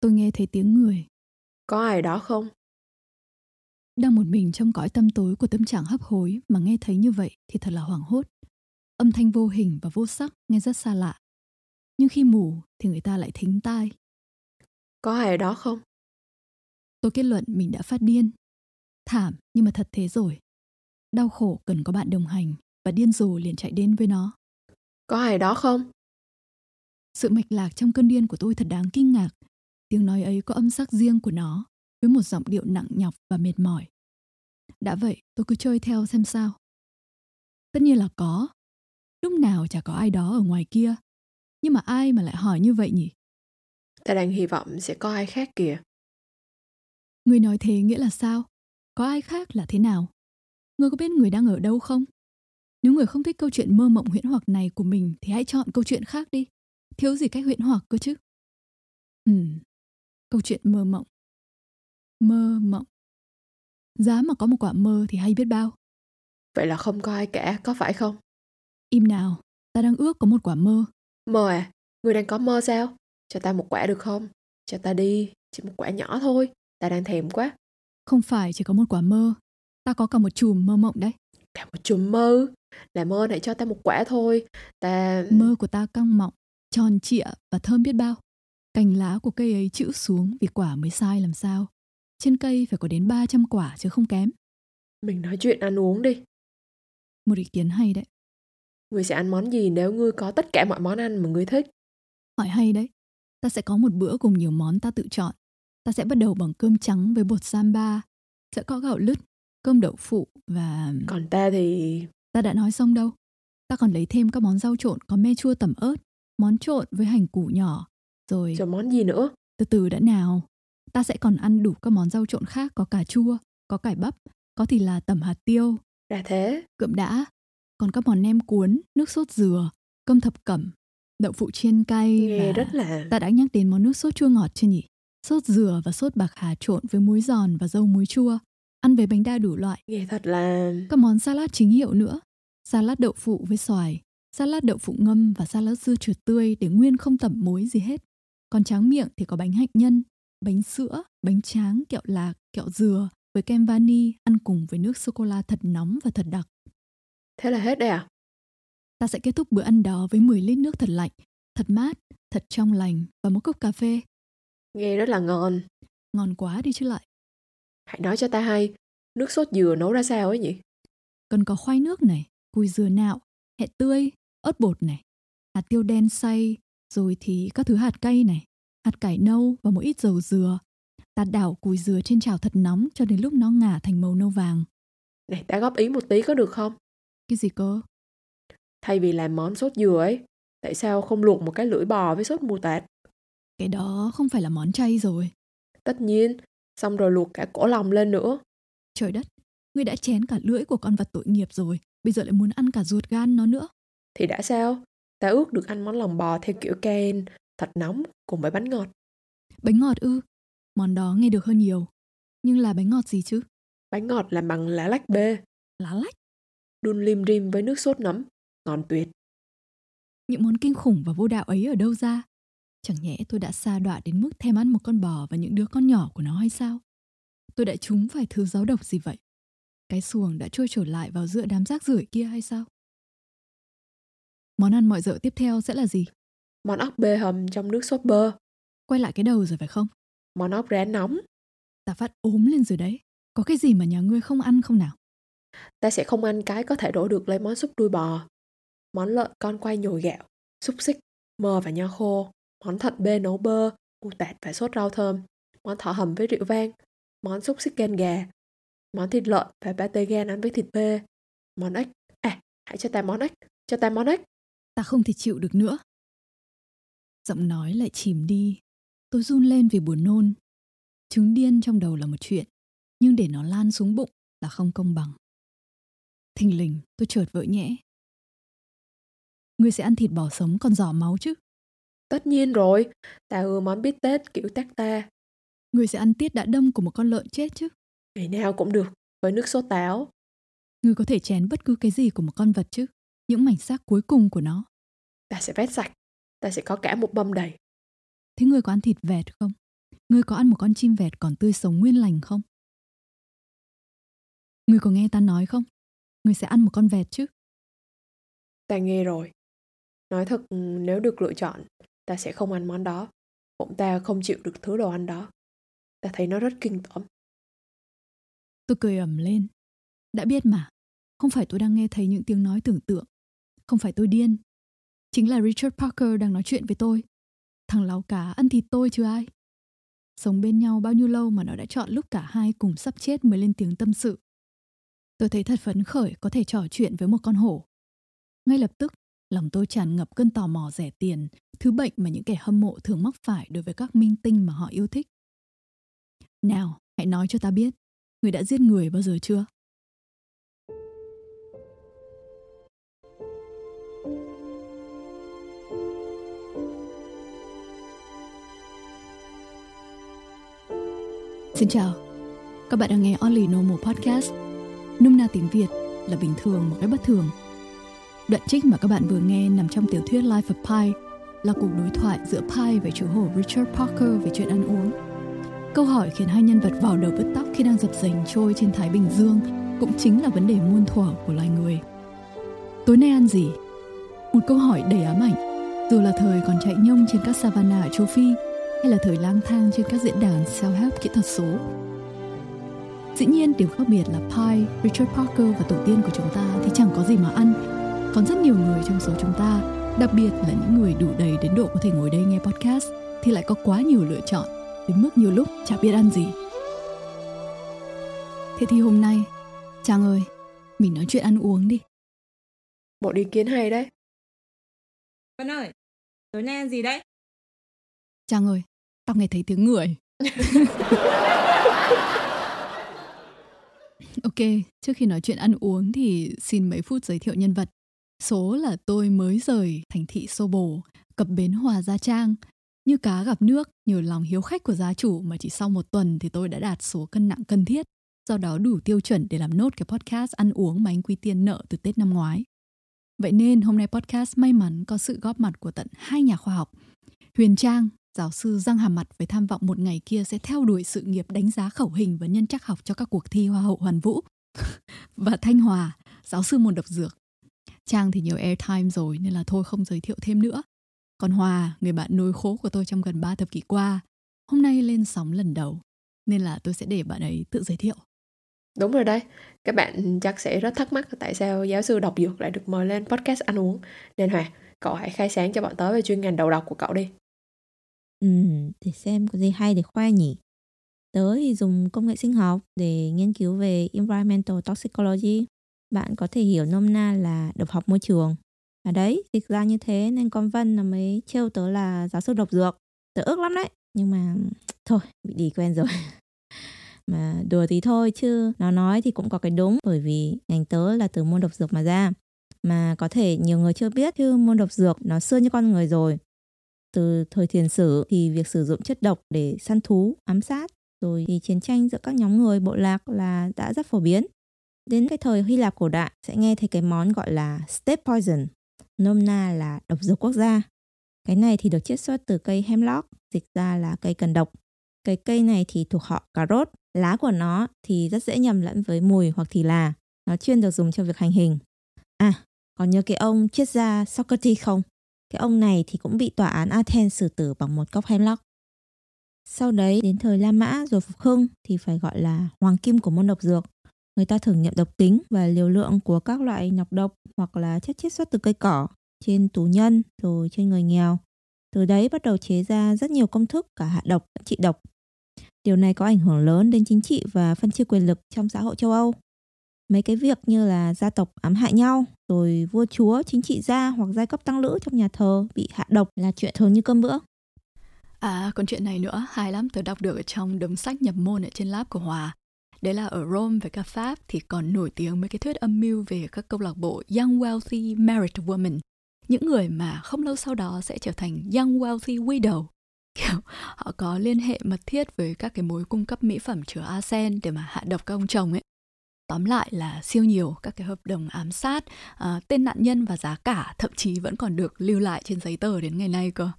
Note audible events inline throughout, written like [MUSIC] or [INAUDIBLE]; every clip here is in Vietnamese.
tôi nghe thấy tiếng người. Có ai đó không? Đang một mình trong cõi tâm tối của tâm trạng hấp hối mà nghe thấy như vậy thì thật là hoảng hốt. Âm thanh vô hình và vô sắc nghe rất xa lạ. Nhưng khi mù thì người ta lại thính tai. Có ai đó không? Tôi kết luận mình đã phát điên. Thảm nhưng mà thật thế rồi. Đau khổ cần có bạn đồng hành và điên rồ liền chạy đến với nó. Có ai đó không? Sự mạch lạc trong cơn điên của tôi thật đáng kinh ngạc. Tiếng nói ấy có âm sắc riêng của nó, với một giọng điệu nặng nhọc và mệt mỏi. Đã vậy, tôi cứ chơi theo xem sao. Tất nhiên là có. Lúc nào chả có ai đó ở ngoài kia. Nhưng mà ai mà lại hỏi như vậy nhỉ? Ta đang hy vọng sẽ có ai khác kìa. Người nói thế nghĩa là sao? Có ai khác là thế nào? Người có biết người đang ở đâu không? Nếu người không thích câu chuyện mơ mộng huyễn hoặc này của mình thì hãy chọn câu chuyện khác đi. Thiếu gì cách huyễn hoặc cơ chứ? Ừ, câu chuyện mơ mộng. Mơ mộng. Giá mà có một quả mơ thì hay biết bao. Vậy là không có ai cả, có phải không? Im nào, ta đang ước có một quả mơ. Mơ à? Người đang có mơ sao? Cho ta một quả được không? Cho ta đi, chỉ một quả nhỏ thôi. Ta đang thèm quá. Không phải chỉ có một quả mơ, ta có cả một chùm mơ mộng đấy. Cả một chùm mơ? Là mơ này cho ta một quả thôi. Ta... Mơ của ta căng mọng, tròn trịa và thơm biết bao. Cành lá của cây ấy chữ xuống vì quả mới sai làm sao. Trên cây phải có đến 300 quả chứ không kém. Mình nói chuyện ăn uống đi. Một ý kiến hay đấy. Người sẽ ăn món gì nếu ngươi có tất cả mọi món ăn mà ngươi thích? Hỏi hay đấy. Ta sẽ có một bữa cùng nhiều món ta tự chọn. Ta sẽ bắt đầu bằng cơm trắng với bột samba. Sẽ có gạo lứt, cơm đậu phụ và... Còn ta thì... Ta đã nói xong đâu. Ta còn lấy thêm các món rau trộn có me chua tẩm ớt, món trộn với hành củ nhỏ, rồi... Rồi món gì nữa? Từ từ đã nào. Ta sẽ còn ăn đủ các món rau trộn khác có cà chua, có cải bắp, có thì là tẩm hạt tiêu. Ra thế. Cượm đã. Còn các món nem cuốn, nước sốt dừa, cơm thập cẩm, đậu phụ chiên cay Nghe và... rất là... Ta đã nhắc đến món nước sốt chua ngọt chưa nhỉ? Sốt dừa và sốt bạc hà trộn với muối giòn và dâu muối chua. Ăn với bánh đa đủ loại. Nghe thật là... Các món salad chính hiệu nữa. Salad đậu phụ với xoài, salad đậu phụ ngâm và salad dưa chuột tươi để nguyên không tẩm muối gì hết. Còn tráng miệng thì có bánh hạnh nhân, bánh sữa, bánh tráng, kẹo lạc, kẹo dừa với kem vani ăn cùng với nước sô cô la thật nóng và thật đặc. Thế là hết đấy à? Ta sẽ kết thúc bữa ăn đó với 10 lít nước thật lạnh, thật mát, thật trong lành và một cốc cà phê. Nghe rất là ngon. Ngon quá đi chứ lại. Hãy nói cho ta hay, nước sốt dừa nấu ra sao ấy nhỉ? Cần có khoai nước này, cùi dừa nạo, hẹ tươi, ớt bột này, hạt tiêu đen xay, rồi thì các thứ hạt cay này, hạt cải nâu và một ít dầu dừa. Ta đảo cùi dừa trên chảo thật nóng cho đến lúc nó ngả thành màu nâu vàng. Này, ta góp ý một tí có được không? Cái gì cơ? Thay vì làm món sốt dừa ấy, tại sao không luộc một cái lưỡi bò với sốt mù tạt? Cái đó không phải là món chay rồi. Tất nhiên, xong rồi luộc cả cổ lòng lên nữa. Trời đất, ngươi đã chén cả lưỡi của con vật tội nghiệp rồi, bây giờ lại muốn ăn cả ruột gan nó nữa. Thì đã sao? Ta ước được ăn món lòng bò theo kiểu ken, thật nóng cùng với bánh ngọt. Bánh ngọt ư? Món đó nghe được hơn nhiều. Nhưng là bánh ngọt gì chứ? Bánh ngọt làm bằng lá lách bê, Lá lách. đun lim rim với nước sốt nấm, ngon tuyệt. Những món kinh khủng và vô đạo ấy ở đâu ra? Chẳng nhẽ tôi đã xa đọa đến mức thèm ăn một con bò và những đứa con nhỏ của nó hay sao? Tôi đã trúng phải thứ giáo độc gì vậy? Cái xuồng đã trôi trở lại vào giữa đám rác rưởi kia hay sao? Món ăn mọi dợ tiếp theo sẽ là gì? Món ốc bê hầm trong nước sốt bơ, Quay lại cái đầu rồi phải không? món ốc rán nóng. Ta phát ốm lên rồi đấy. Có cái gì mà nhà ngươi không ăn không nào? Ta sẽ không ăn cái có thể đổ được lấy món súp đuôi bò. Món lợn con quay nhồi gạo, xúc xích, mơ và nho khô. Món thận bê nấu bơ, mù tạt và sốt rau thơm. Món thỏ hầm với rượu vang. Món xúc xích gan gà. Món thịt lợn và pate gan ăn với thịt bê. Món ếch. À, hãy cho ta món ếch. Cho ta món ếch. Ta không thể chịu được nữa. Giọng nói lại chìm đi. Tôi run lên vì buồn nôn. Trứng điên trong đầu là một chuyện, nhưng để nó lan xuống bụng là không công bằng. Thình lình, tôi chợt vỡ nhẽ. Ngươi sẽ ăn thịt bò sống còn giỏ máu chứ? Tất nhiên rồi, ta ưa món bít tết kiểu tác ta. Ngươi sẽ ăn tiết đã đông của một con lợn chết chứ? Ngày nào cũng được, với nước sốt táo. Ngươi có thể chén bất cứ cái gì của một con vật chứ? Những mảnh xác cuối cùng của nó. Ta sẽ vét sạch. Ta sẽ có cả một mâm đầy. Thế ngươi có ăn thịt vẹt không? Ngươi có ăn một con chim vẹt còn tươi sống nguyên lành không? Ngươi có nghe ta nói không? Ngươi sẽ ăn một con vẹt chứ? Ta nghe rồi. Nói thật, nếu được lựa chọn, ta sẽ không ăn món đó. Bụng ta không chịu được thứ đồ ăn đó. Ta thấy nó rất kinh tởm. Tôi cười ẩm lên. Đã biết mà, không phải tôi đang nghe thấy những tiếng nói tưởng tượng. Không phải tôi điên. Chính là Richard Parker đang nói chuyện với tôi. Thằng láo cá ăn thịt tôi chứ ai. Sống bên nhau bao nhiêu lâu mà nó đã chọn lúc cả hai cùng sắp chết mới lên tiếng tâm sự. Tôi thấy thật phấn khởi có thể trò chuyện với một con hổ. Ngay lập tức, lòng tôi tràn ngập cơn tò mò rẻ tiền, thứ bệnh mà những kẻ hâm mộ thường mắc phải đối với các minh tinh mà họ yêu thích. Nào, hãy nói cho ta biết, người đã giết người bao giờ chưa? Xin chào, các bạn đang nghe Only Normal Podcast. Nôm na tiếng Việt là bình thường một cái bất thường. Đoạn trích mà các bạn vừa nghe nằm trong tiểu thuyết Life of Pi là cuộc đối thoại giữa Pi và chủ hồ Richard Parker về chuyện ăn uống. Câu hỏi khiến hai nhân vật vào đầu bứt tóc khi đang dập dềnh trôi trên Thái Bình Dương cũng chính là vấn đề muôn thuở của loài người. Tối nay ăn gì? Một câu hỏi đầy ám ảnh, dù là thời còn chạy nhông trên các savanna ở châu Phi hay là thời lang thang trên các diễn đàn self-help kỹ thuật số. Dĩ nhiên điều khác biệt là Pi, Richard Parker và tổ tiên của chúng ta thì chẳng có gì mà ăn. Còn rất nhiều người trong số chúng ta, đặc biệt là những người đủ đầy đến độ có thể ngồi đây nghe podcast thì lại có quá nhiều lựa chọn đến mức nhiều lúc chả biết ăn gì. Thế thì hôm nay, Trang ơi, mình nói chuyện ăn uống đi. Bộ ý kiến hay đấy. Vân ơi, tối nay ăn gì đấy? Trang ơi, tao nghe thấy tiếng người. [LAUGHS] ok, trước khi nói chuyện ăn uống thì xin mấy phút giới thiệu nhân vật. Số là tôi mới rời thành thị Xô Bồ, cập bến Hòa Gia Trang. Như cá gặp nước, nhờ lòng hiếu khách của gia chủ mà chỉ sau một tuần thì tôi đã đạt số cân nặng cần thiết, do đó đủ tiêu chuẩn để làm nốt cái podcast ăn uống mà anh Quy Tiên nợ từ Tết năm ngoái. Vậy nên hôm nay podcast may mắn có sự góp mặt của tận hai nhà khoa học, Huyền Trang giáo sư răng hàm mặt với tham vọng một ngày kia sẽ theo đuổi sự nghiệp đánh giá khẩu hình và nhân chắc học cho các cuộc thi Hoa hậu Hoàn Vũ. [LAUGHS] và Thanh Hòa, giáo sư môn độc dược. Trang thì nhiều airtime rồi nên là thôi không giới thiệu thêm nữa. Còn Hòa, người bạn nối khố của tôi trong gần 3 thập kỷ qua, hôm nay lên sóng lần đầu, nên là tôi sẽ để bạn ấy tự giới thiệu. Đúng rồi đấy, các bạn chắc sẽ rất thắc mắc tại sao giáo sư độc dược lại được mời lên podcast ăn uống. Nên Hòa, cậu hãy khai sáng cho bọn tớ về chuyên ngành đầu độc của cậu đi. Ừ, để xem có gì hay để khoe nhỉ. Tớ thì dùng công nghệ sinh học để nghiên cứu về environmental toxicology. Bạn có thể hiểu nôm na là độc học môi trường. À đấy, dịch ra như thế nên con Vân là mới trêu tớ là giáo sư độc dược. Tớ ước lắm đấy, nhưng mà [TSK] thôi, bị đi quen rồi. [LAUGHS] mà đùa thì thôi chứ nó nói thì cũng có cái đúng bởi vì ngành tớ là từ môn độc dược mà ra mà có thể nhiều người chưa biết chứ môn độc dược nó xưa như con người rồi từ thời thiền sử thì việc sử dụng chất độc để săn thú, ám sát, rồi thì chiến tranh giữa các nhóm người bộ lạc là đã rất phổ biến. Đến cái thời Hy Lạp cổ đại sẽ nghe thấy cái món gọi là state poison, nôm na là độc dược quốc gia. Cái này thì được chiết xuất từ cây hemlock, dịch ra là cây cần độc. Cái cây này thì thuộc họ cà rốt, lá của nó thì rất dễ nhầm lẫn với mùi hoặc thì là. Nó chuyên được dùng cho việc hành hình. À, còn nhớ cái ông triết gia Socrates không? Cái ông này thì cũng bị tòa án Athens xử tử bằng một cốc hemlock. Sau đấy, đến thời La Mã rồi Phục Hưng thì phải gọi là hoàng kim của môn độc dược. Người ta thử nghiệm độc tính và liều lượng của các loại nọc độc hoặc là chất chiết xuất từ cây cỏ trên tù nhân rồi trên người nghèo. Từ đấy bắt đầu chế ra rất nhiều công thức, cả hạ độc lẫn trị độc. Điều này có ảnh hưởng lớn đến chính trị và phân chia quyền lực trong xã hội châu Âu mấy cái việc như là gia tộc ám hại nhau rồi vua chúa chính trị gia hoặc giai cấp tăng lữ trong nhà thờ bị hạ độc là chuyện thường như cơm bữa À, còn chuyện này nữa, hay lắm, tớ đọc được ở trong đống sách nhập môn ở trên lab của Hòa. Đấy là ở Rome với cả Pháp thì còn nổi tiếng mấy cái thuyết âm mưu về các câu lạc bộ Young Wealthy Married Women. Những người mà không lâu sau đó sẽ trở thành Young Wealthy Widow. [LAUGHS] Kiểu họ có liên hệ mật thiết với các cái mối cung cấp mỹ phẩm chứa arsen để mà hạ độc các ông chồng ấy tóm lại là siêu nhiều các cái hợp đồng ám sát uh, tên nạn nhân và giá cả thậm chí vẫn còn được lưu lại trên giấy tờ đến ngày nay cơ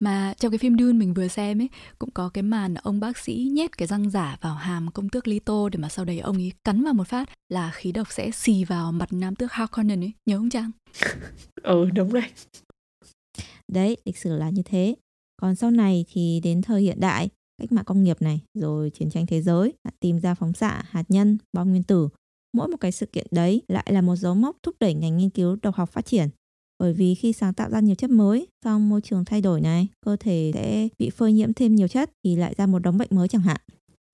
Mà trong cái phim Dune mình vừa xem ấy cũng có cái màn ông bác sĩ nhét cái răng giả vào hàm công tước Lito để mà sau đấy ông ấy cắn vào một phát là khí độc sẽ xì vào mặt nam tước Harkonnen ấy, nhớ không Trang? ừ đúng rồi. Đấy, lịch sử là như thế. Còn sau này thì đến thời hiện đại, cách mạng công nghiệp này, rồi chiến tranh thế giới, tìm ra phóng xạ, hạt nhân, bom nguyên tử. Mỗi một cái sự kiện đấy lại là một dấu mốc thúc đẩy ngành nghiên cứu độc học phát triển. Bởi vì khi sáng tạo ra nhiều chất mới, trong môi trường thay đổi này, cơ thể sẽ bị phơi nhiễm thêm nhiều chất thì lại ra một đống bệnh mới chẳng hạn.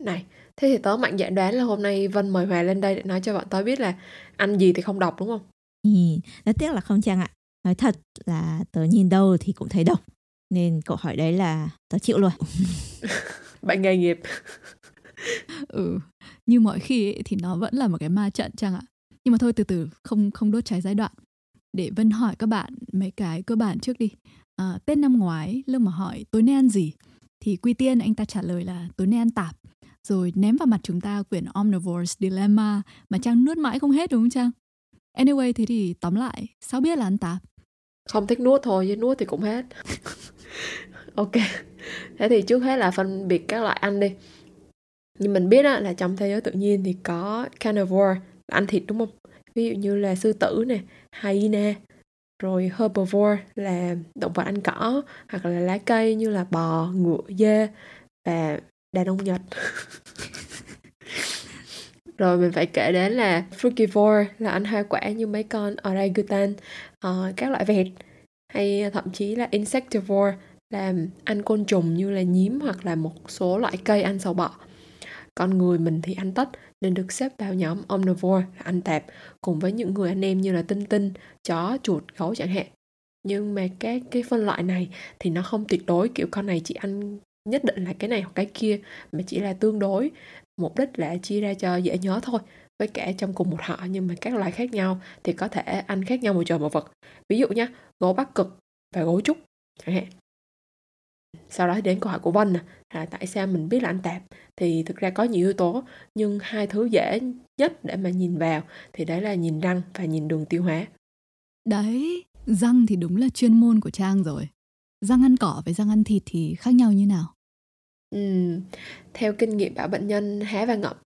Này, thế thì tớ mạnh dạn đoán là hôm nay Vân mời Hòa lên đây để nói cho bọn tớ biết là ăn gì thì không độc đúng không? Ừ, rất tiếc là không Trang ạ. Nói thật là tớ nhìn đâu thì cũng thấy độc. Nên cậu hỏi đấy là tớ chịu luôn. [LAUGHS] Bạn nghề nghiệp. ừ, như mọi khi ấy, thì nó vẫn là một cái ma trận Trang ạ. Nhưng mà thôi từ từ, không không đốt cháy giai đoạn để Vân hỏi các bạn mấy cái cơ bản trước đi. À, Tết năm ngoái, lúc mà hỏi tối nay ăn gì, thì Quy Tiên anh ta trả lời là tối nay ăn tạp, rồi ném vào mặt chúng ta quyển Omnivore's Dilemma mà Trang nuốt mãi không hết đúng không Trang? Anyway, thế thì tóm lại, sao biết là ăn tạp? Không thích nuốt thôi, chứ nuốt thì cũng hết. [LAUGHS] ok, thế thì trước hết là phân biệt các loại ăn đi. Như mình biết á, là trong thế giới tự nhiên thì có carnivore, ăn thịt đúng không? ví dụ như là sư tử nè hyena rồi herbivore là động vật ăn cỏ hoặc là lá cây như là bò ngựa dê và đàn ông nhật [LAUGHS] rồi mình phải kể đến là frugivore là ăn hoa quả như mấy con orangutan uh, các loại vẹt hay thậm chí là insectivore là ăn côn trùng như là nhím hoặc là một số loại cây ăn sầu bọ con người mình thì ăn tất nên được xếp vào nhóm omnivore là ăn tạp cùng với những người anh em như là tinh tinh, chó, chuột, gấu chẳng hạn. Nhưng mà các cái phân loại này thì nó không tuyệt đối kiểu con này chỉ ăn nhất định là cái này hoặc cái kia mà chỉ là tương đối mục đích là chia ra cho dễ nhớ thôi với cả trong cùng một họ nhưng mà các loại khác nhau thì có thể ăn khác nhau một trời một vật. Ví dụ nhé gấu bắc cực và gấu trúc chẳng hạn. Sau đó đến câu hỏi của Vân nè là tại sao mình biết là ăn tạp? Thì thực ra có nhiều yếu tố nhưng hai thứ dễ nhất để mà nhìn vào thì đấy là nhìn răng và nhìn đường tiêu hóa. Đấy răng thì đúng là chuyên môn của trang rồi. Răng ăn cỏ với răng ăn thịt thì khác nhau như nào? Uhm, theo kinh nghiệm bảo bệnh nhân há và ngậm à,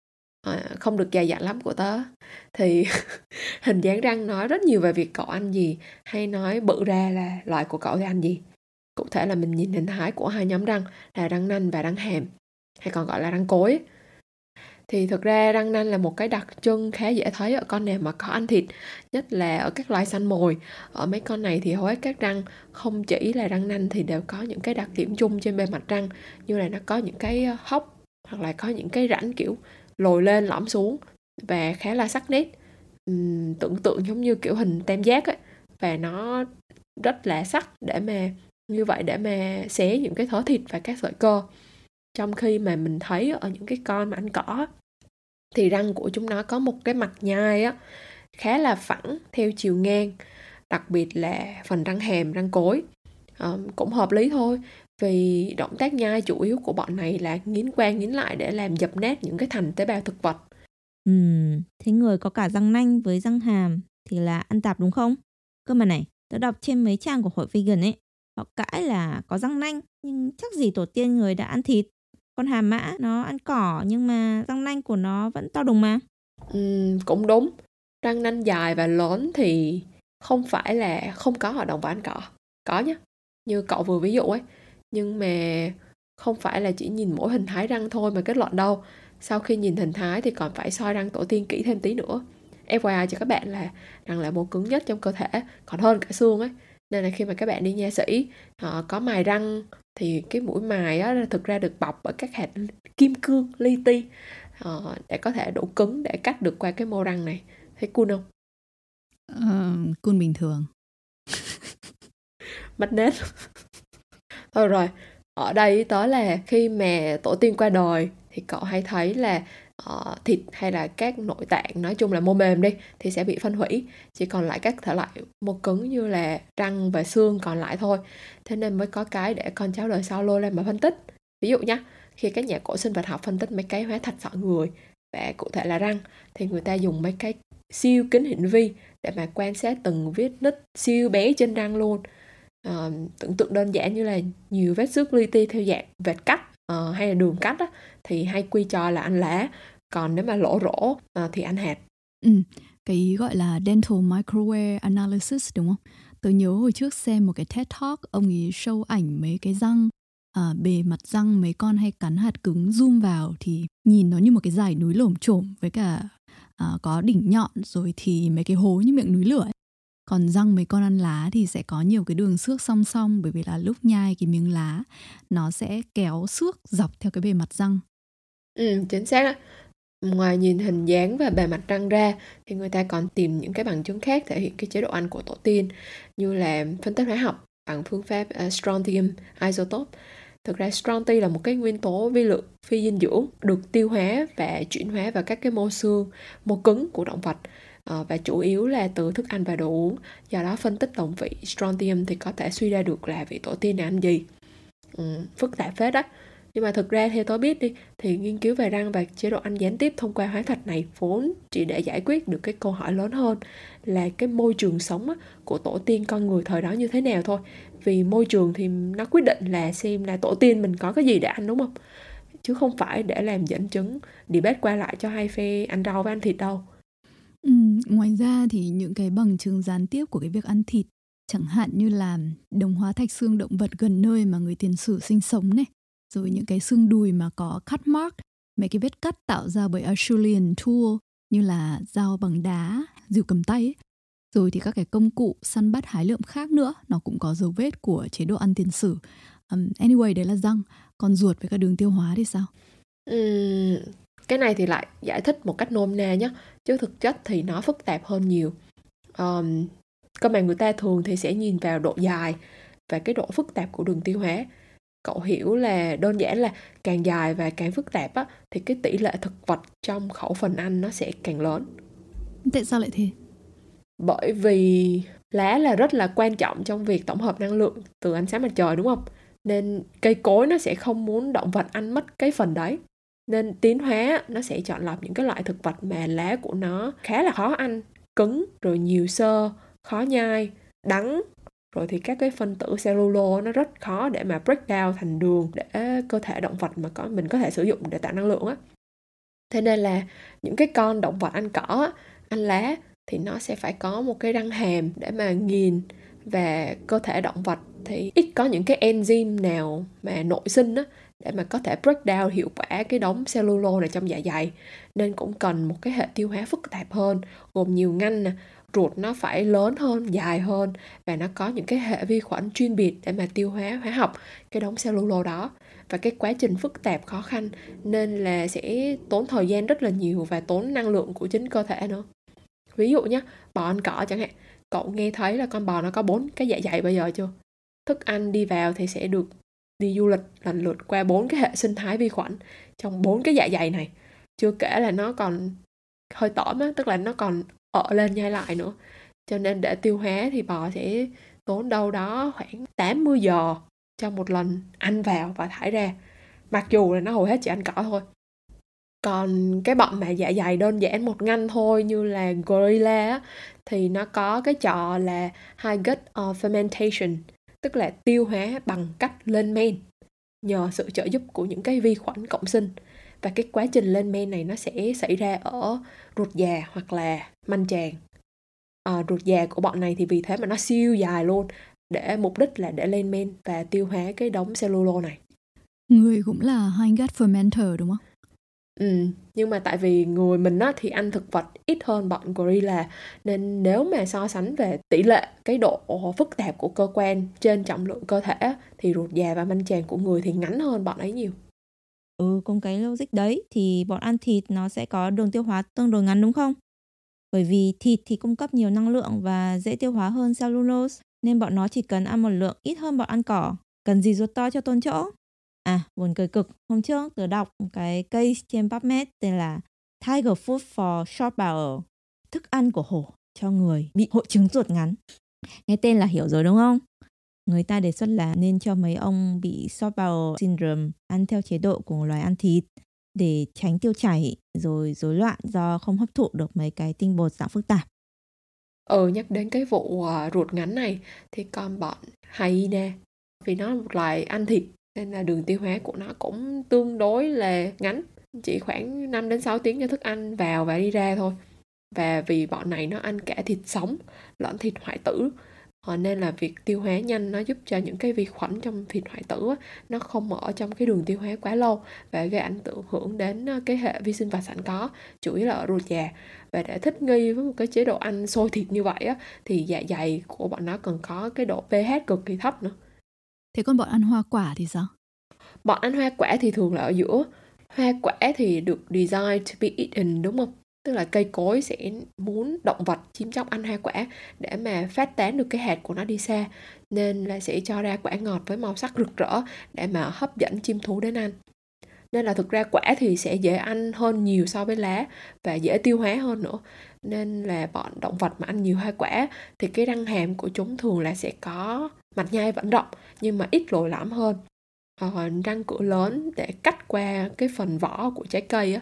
Ờ, không được dài dặn lắm của tớ thì [LAUGHS] hình dáng răng nói rất nhiều về việc cậu ăn gì hay nói bự ra là loại của cậu thì ăn gì Cụ thể là mình nhìn hình thái của hai nhóm răng là răng nanh và răng hàm, hay còn gọi là răng cối. Thì thực ra răng nanh là một cái đặc trưng khá dễ thấy ở con nào mà có ăn thịt, nhất là ở các loài săn mồi. Ở mấy con này thì hầu hết các răng không chỉ là răng nanh thì đều có những cái đặc điểm chung trên bề mặt răng như là nó có những cái hốc hoặc là có những cái rãnh kiểu lồi lên lõm xuống và khá là sắc nét. Uhm, tưởng tượng giống như kiểu hình tam giác ấy. Và nó rất là sắc để mà như vậy để mà xé những cái thớ thịt và các sợi cơ. Trong khi mà mình thấy ở những cái con mà ăn cỏ thì răng của chúng nó có một cái mặt nhai á khá là phẳng theo chiều ngang đặc biệt là phần răng hàm răng cối. À, cũng hợp lý thôi vì động tác nhai chủ yếu của bọn này là nghiến qua nghiến lại để làm dập nát những cái thành tế bào thực vật ừ thế người có cả răng nanh với răng hàm thì là ăn tạp đúng không cơ mà này tớ đọc trên mấy trang của hội vegan ấy Họ cãi là có răng nanh nhưng chắc gì tổ tiên người đã ăn thịt. Con hà mã nó ăn cỏ nhưng mà răng nanh của nó vẫn to đùng mà. Ừ, cũng đúng. Răng nanh dài và lớn thì không phải là không có ở động vật ăn cỏ. Có nhá. Như cậu vừa ví dụ ấy. Nhưng mà không phải là chỉ nhìn mỗi hình thái răng thôi mà kết luận đâu. Sau khi nhìn hình thái thì còn phải soi răng tổ tiên kỹ thêm tí nữa. FYI cho các bạn là răng là mô cứng nhất trong cơ thể, còn hơn cả xương ấy. Nên là khi mà các bạn đi nha sĩ họ có mài răng thì cái mũi mài á thực ra được bọc bởi các hạt kim cương li ti. Uh, để có thể đủ cứng để cắt được qua cái mô răng này. Thấy cool không? Uh, cool bình thường. Mất nét thôi rồi ở đây tới là khi mà tổ tiên qua đời thì cậu hay thấy là uh, thịt hay là các nội tạng nói chung là mô mềm đi thì sẽ bị phân hủy. Chỉ còn lại các thể loại mô cứng như là răng và xương còn lại thôi. Thế nên mới có cái để con cháu đời sau lôi lên mà phân tích. Ví dụ nhé khi các nhà cổ sinh vật học phân tích mấy cái hóa thạch sọ người và cụ thể là răng thì người ta dùng mấy cái siêu kính hiển vi để mà quan sát từng vết nứt siêu bé trên răng luôn uh, tưởng tượng đơn giản như là nhiều vết xước li ti theo dạng vệt cắt uh, hay là đường cắt á, thì hay quy cho là anh lá. Còn nếu mà lỗ rỗ uh, ờ, thì anh hạt. Ừ cái ý gọi là dental microwave analysis đúng không? Tôi nhớ hồi trước xem một cái TED Talk ông ấy show ảnh mấy cái răng à, bề mặt răng mấy con hay cắn hạt cứng zoom vào thì nhìn nó như một cái dải núi lổm trổm với cả à, có đỉnh nhọn rồi thì mấy cái hố như miệng núi lửa ấy còn răng mấy con ăn lá thì sẽ có nhiều cái đường xước song song bởi vì là lúc nhai cái miếng lá nó sẽ kéo xước dọc theo cái bề mặt răng. Ừ chính xác đó. Ngoài nhìn hình dáng và bề mặt răng ra thì người ta còn tìm những cái bằng chứng khác thể hiện cái chế độ ăn của tổ tiên như là phân tích hóa học bằng phương pháp uh, strontium isotope. Thực ra strontium là một cái nguyên tố vi lượng phi dinh dưỡng được tiêu hóa và chuyển hóa vào các cái mô xương mô cứng của động vật. Ờ, và chủ yếu là từ thức ăn và đồ uống. Do đó phân tích đồng vị strontium thì có thể suy ra được là vị tổ tiên này ăn gì. Ừ, phức tạp phết đó nhưng mà thực ra theo tôi biết đi thì nghiên cứu về răng và chế độ ăn gián tiếp thông qua hóa thạch này vốn chỉ để giải quyết được cái câu hỏi lớn hơn là cái môi trường sống của tổ tiên con người thời đó như thế nào thôi. Vì môi trường thì nó quyết định là xem là tổ tiên mình có cái gì để ăn đúng không? Chứ không phải để làm dẫn chứng debate qua lại cho hai phe ăn rau và ăn thịt đâu ừ, ngoài ra thì những cái bằng chứng gián tiếp của cái việc ăn thịt chẳng hạn như là đồng hóa thạch xương động vật gần nơi mà người tiền sử sinh sống này rồi những cái xương đùi mà có cut mark mấy cái vết cắt tạo ra bởi Acheulean tool như là dao bằng đá, dìu cầm tay ấy. Rồi thì các cái công cụ săn bắt hái lượm khác nữa nó cũng có dấu vết của chế độ ăn tiền sử. Um, anyway đấy là răng, còn ruột với cả đường tiêu hóa thì sao? Uhm, cái này thì lại giải thích một cách nôm na nhé, chứ thực chất thì nó phức tạp hơn nhiều. Um, cơ mà người ta thường thì sẽ nhìn vào độ dài và cái độ phức tạp của đường tiêu hóa. Cậu hiểu là đơn giản là càng dài và càng phức tạp á thì cái tỷ lệ thực vật trong khẩu phần ăn nó sẽ càng lớn. Tại sao lại thế? Bởi vì lá là rất là quan trọng trong việc tổng hợp năng lượng từ ánh sáng mặt trời đúng không? Nên cây cối nó sẽ không muốn động vật ăn mất cái phần đấy nên tiến hóa nó sẽ chọn lọc những cái loại thực vật mà lá của nó khá là khó ăn. Cứng, rồi nhiều xơ khó nhai, đắng, rồi thì các cái phân tử cellulo nó rất khó để mà break down thành đường để cơ thể động vật mà có, mình có thể sử dụng để tạo năng lượng á. Thế nên là những cái con động vật ăn cỏ, ăn lá thì nó sẽ phải có một cái răng hàm để mà nghiền và cơ thể động vật thì ít có những cái enzyme nào mà nội sinh á để mà có thể break down hiệu quả cái đống cellulo này trong dạ dày. Nên cũng cần một cái hệ tiêu hóa phức tạp hơn, gồm nhiều ngăn nè, ruột nó phải lớn hơn, dài hơn và nó có những cái hệ vi khuẩn chuyên biệt để mà tiêu hóa hóa học cái đống cellulo đó. Và cái quá trình phức tạp khó khăn nên là sẽ tốn thời gian rất là nhiều và tốn năng lượng của chính cơ thể nữa. Ví dụ nhé bò ăn cỏ chẳng hạn, cậu nghe thấy là con bò nó có bốn cái dạ dày bây giờ chưa? Thức ăn đi vào thì sẽ được đi du lịch lần lượt qua bốn cái hệ sinh thái vi khuẩn trong bốn cái dạ dày này. Chưa kể là nó còn hơi tỏm á, tức là nó còn ở lên nhai lại nữa. Cho nên để tiêu hóa thì bò sẽ tốn đâu đó khoảng 80 giờ cho một lần ăn vào và thải ra. Mặc dù là nó hầu hết chỉ ăn cỏ thôi. Còn cái bọn mà dạ dày đơn giản một ngăn thôi như là gorilla thì nó có cái trò là high gut ờ, fermentation tức là tiêu hóa bằng cách lên men nhờ sự trợ giúp của những cái vi khuẩn cộng sinh. Và cái quá trình lên men này nó sẽ xảy ra ở ruột già hoặc là manh tràng. À, ruột già của bọn này thì vì thế mà nó siêu dài luôn để mục đích là để lên men và tiêu hóa cái đống cellulo này. Người cũng là high gut fermenter đúng không? Ừ, nhưng mà tại vì người mình á, thì ăn thực vật ít hơn bọn gorilla nên nếu mà so sánh về tỷ lệ cái độ phức tạp của cơ quan trên trọng lượng cơ thể thì ruột già và manh tràng của người thì ngắn hơn bọn ấy nhiều. Ừ, cùng cái logic đấy thì bọn ăn thịt nó sẽ có đường tiêu hóa tương đối ngắn đúng không? Bởi vì thịt thì cung cấp nhiều năng lượng và dễ tiêu hóa hơn cellulose nên bọn nó chỉ cần ăn một lượng ít hơn bọn ăn cỏ. Cần gì ruột to cho tôn chỗ? À, buồn cười cực. Hôm trước tớ đọc cái case trên PubMed tên là Tiger Food for Short Bowel. Thức ăn của hổ cho người bị hội chứng ruột ngắn. Nghe tên là hiểu rồi đúng không? Người ta đề xuất là nên cho mấy ông bị short bowel syndrome ăn theo chế độ của loài ăn thịt để tránh tiêu chảy rồi rối loạn do không hấp thụ được mấy cái tinh bột dạng phức tạp. Ừ, nhắc đến cái vụ uh, ruột ngắn này thì con bọn hyena vì nó là một loài ăn thịt nên là đường tiêu hóa của nó cũng tương đối là ngắn. Chỉ khoảng 5 đến 6 tiếng cho thức ăn vào và đi ra thôi. Và vì bọn này nó ăn cả thịt sống lẫn thịt hoại tử. Ờ, nên là việc tiêu hóa nhanh nó giúp cho những cái vi khuẩn trong thịt hoại tử nó không ở trong cái đường tiêu hóa quá lâu và gây ảnh hưởng đến ờ, cái hệ vi sinh vật sẵn có chủ yếu là ở ruột già. Và để thích nghi với một cái chế độ ăn sôi thịt như vậy á, thì dạ dày của bọn nó cần có cái độ pH cực kỳ thấp nữa thế còn bọn ăn hoa quả thì sao? Bọn ăn hoa quả thì thường là ở giữa. Hoa quả thì được design to be eaten đúng không? Tức là cây cối sẽ muốn động vật chiếm chóc ăn hoa quả để mà phát tán được cái hạt của nó đi xa. Nên là sẽ cho ra quả ngọt với màu sắc rực rỡ để mà hấp dẫn chim thú đến ăn. Nên là thực ra quả thì sẽ dễ ăn hơn nhiều so với lá và dễ tiêu hóa hơn nữa. Nên là bọn động vật mà ăn nhiều hoa quả thì cái răng hàm của chúng thường là sẽ có mạch nhai vẫn rộng nhưng mà ít lồi lõm hơn. Uh, răng cửa lớn để cắt qua cái phần vỏ của trái cây á.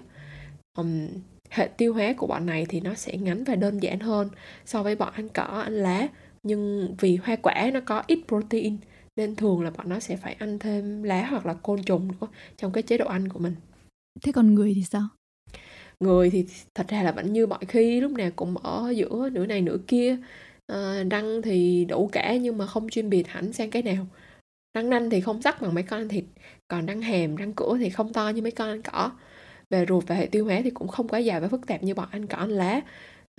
Um, hệ tiêu hóa của bọn này thì nó sẽ ngắn và đơn giản hơn so với bọn ăn cỏ ăn lá. Nhưng vì hoa quả nó có ít protein nên thường là bọn nó sẽ phải ăn thêm lá hoặc là côn trùng nữa trong cái chế độ ăn của mình. Thế còn người thì sao? Người thì thật ra là vẫn như mọi khi lúc nào cũng ở giữa nửa này nửa kia à, răng thì đủ cả nhưng mà không chuyên biệt hẳn sang cái nào. Răng nanh thì không sắc bằng mấy con ăn thịt còn răng hàm răng cửa thì không to như mấy con ăn cỏ. Về ruột và hệ tiêu hóa thì cũng không quá dài và phức tạp như bọn ăn cỏ ăn lá.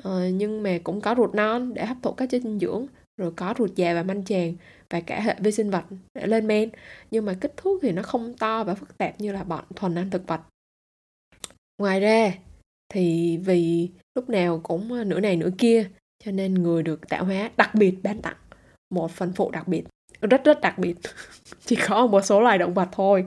Ờ, nhưng mà cũng có ruột non để hấp thụ các chất dinh dưỡng rồi có ruột già và manh tràng và cả hệ vi sinh vật để lên men. Nhưng mà kích thước thì nó không to và phức tạp như là bọn thuần ăn thực vật. Ngoài ra thì vì lúc nào cũng ờ, nửa này nửa kia cho nên người được tạo hóa đặc biệt ban tặng một phần phụ đặc biệt rất rất đặc biệt. [LAUGHS] Chỉ có một số loài động vật thôi.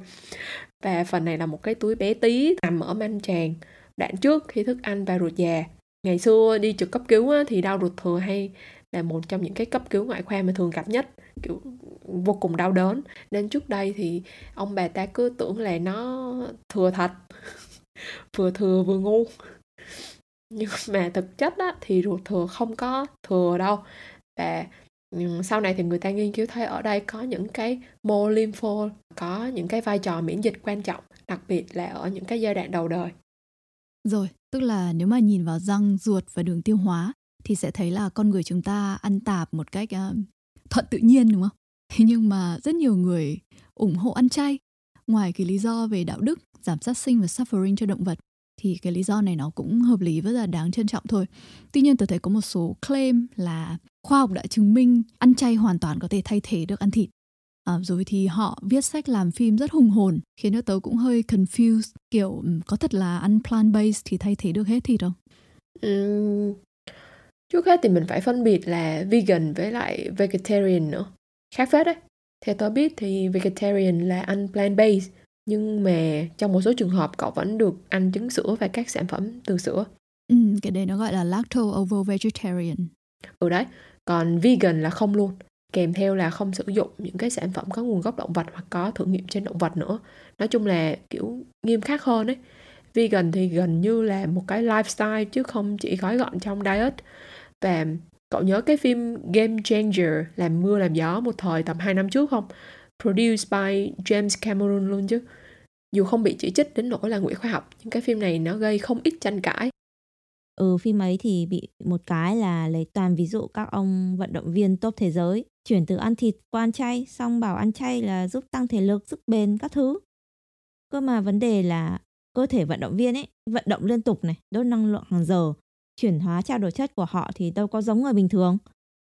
Và phần này là một cái túi bé tí nằm ở manh tràng. Đoạn trước khi thức ăn và ruột già. Ngày xưa đi trực cấp cứu á, thì đau ruột thừa hay là một trong những cái cấp cứu ngoại khoa mà thường gặp nhất. Kiểu vô cùng đau đớn. Nên trước đây thì ông bà ta cứ tưởng là nó thừa thật [LAUGHS] vừa thừa vừa ngu nhưng mà thực chất á, thì ruột thừa không có thừa đâu. Và sau này thì người ta nghiên cứu thấy ở đây có những cái mô lympho có những cái vai trò miễn dịch quan trọng đặc biệt là ở những cái giai đoạn đầu đời. Rồi tức là nếu mà nhìn vào răng ruột và đường tiêu hóa thì sẽ thấy là con người chúng ta ăn tạp một cách uh, thuận tự nhiên đúng không? [LAUGHS] Thế nhưng mà rất nhiều người ủng hộ ăn chay. Ngoài cái lý do về đạo đức giảm sát sinh và suffering cho động vật thì cái lý do này nó cũng hợp lý và là đáng trân trọng thôi. Tuy nhiên tôi thấy có một số claim là khoa học đã chứng minh ăn chay hoàn toàn có thể thay thế được ăn thịt. À, rồi thì họ viết sách làm phim rất hùng hồn khiến cho tớ cũng hơi confused kiểu ừ, có thật là ăn plant based thì thay thế được hết thịt không? Uhm, trước hết thì mình phải phân biệt là vegan với lại vegetarian nữa khác phết đấy theo tớ biết thì vegetarian là ăn plant based nhưng mà trong một số trường hợp cậu vẫn được ăn trứng sữa và các sản phẩm từ sữa. Ừ, cái đấy nó gọi là lacto ovo vegetarian. Ừ đấy còn vegan là không luôn kèm theo là không sử dụng những cái sản phẩm có nguồn gốc động vật hoặc có thử nghiệm trên động vật nữa. Nói chung là kiểu nghiêm khắc hơn đấy vegan thì gần như là một cái lifestyle chứ không chỉ gói gọn trong diet. Và cậu nhớ cái phim Game Changer làm mưa làm gió một thời tầm 2 năm trước không produced by James Cameron luôn chứ. Dù không bị chỉ trích đến nỗi là ngụy khoa học, nhưng cái phim này nó gây không ít tranh cãi. Ừ phim ấy thì bị một cái là lấy toàn ví dụ các ông vận động viên top thế giới, chuyển từ ăn thịt qua ăn chay, xong bảo ăn chay là giúp tăng thể lực sức bền các thứ. Cơ mà vấn đề là cơ thể vận động viên ấy, vận động liên tục này, đốt năng lượng hàng giờ, chuyển hóa trao đổi chất của họ thì đâu có giống người bình thường.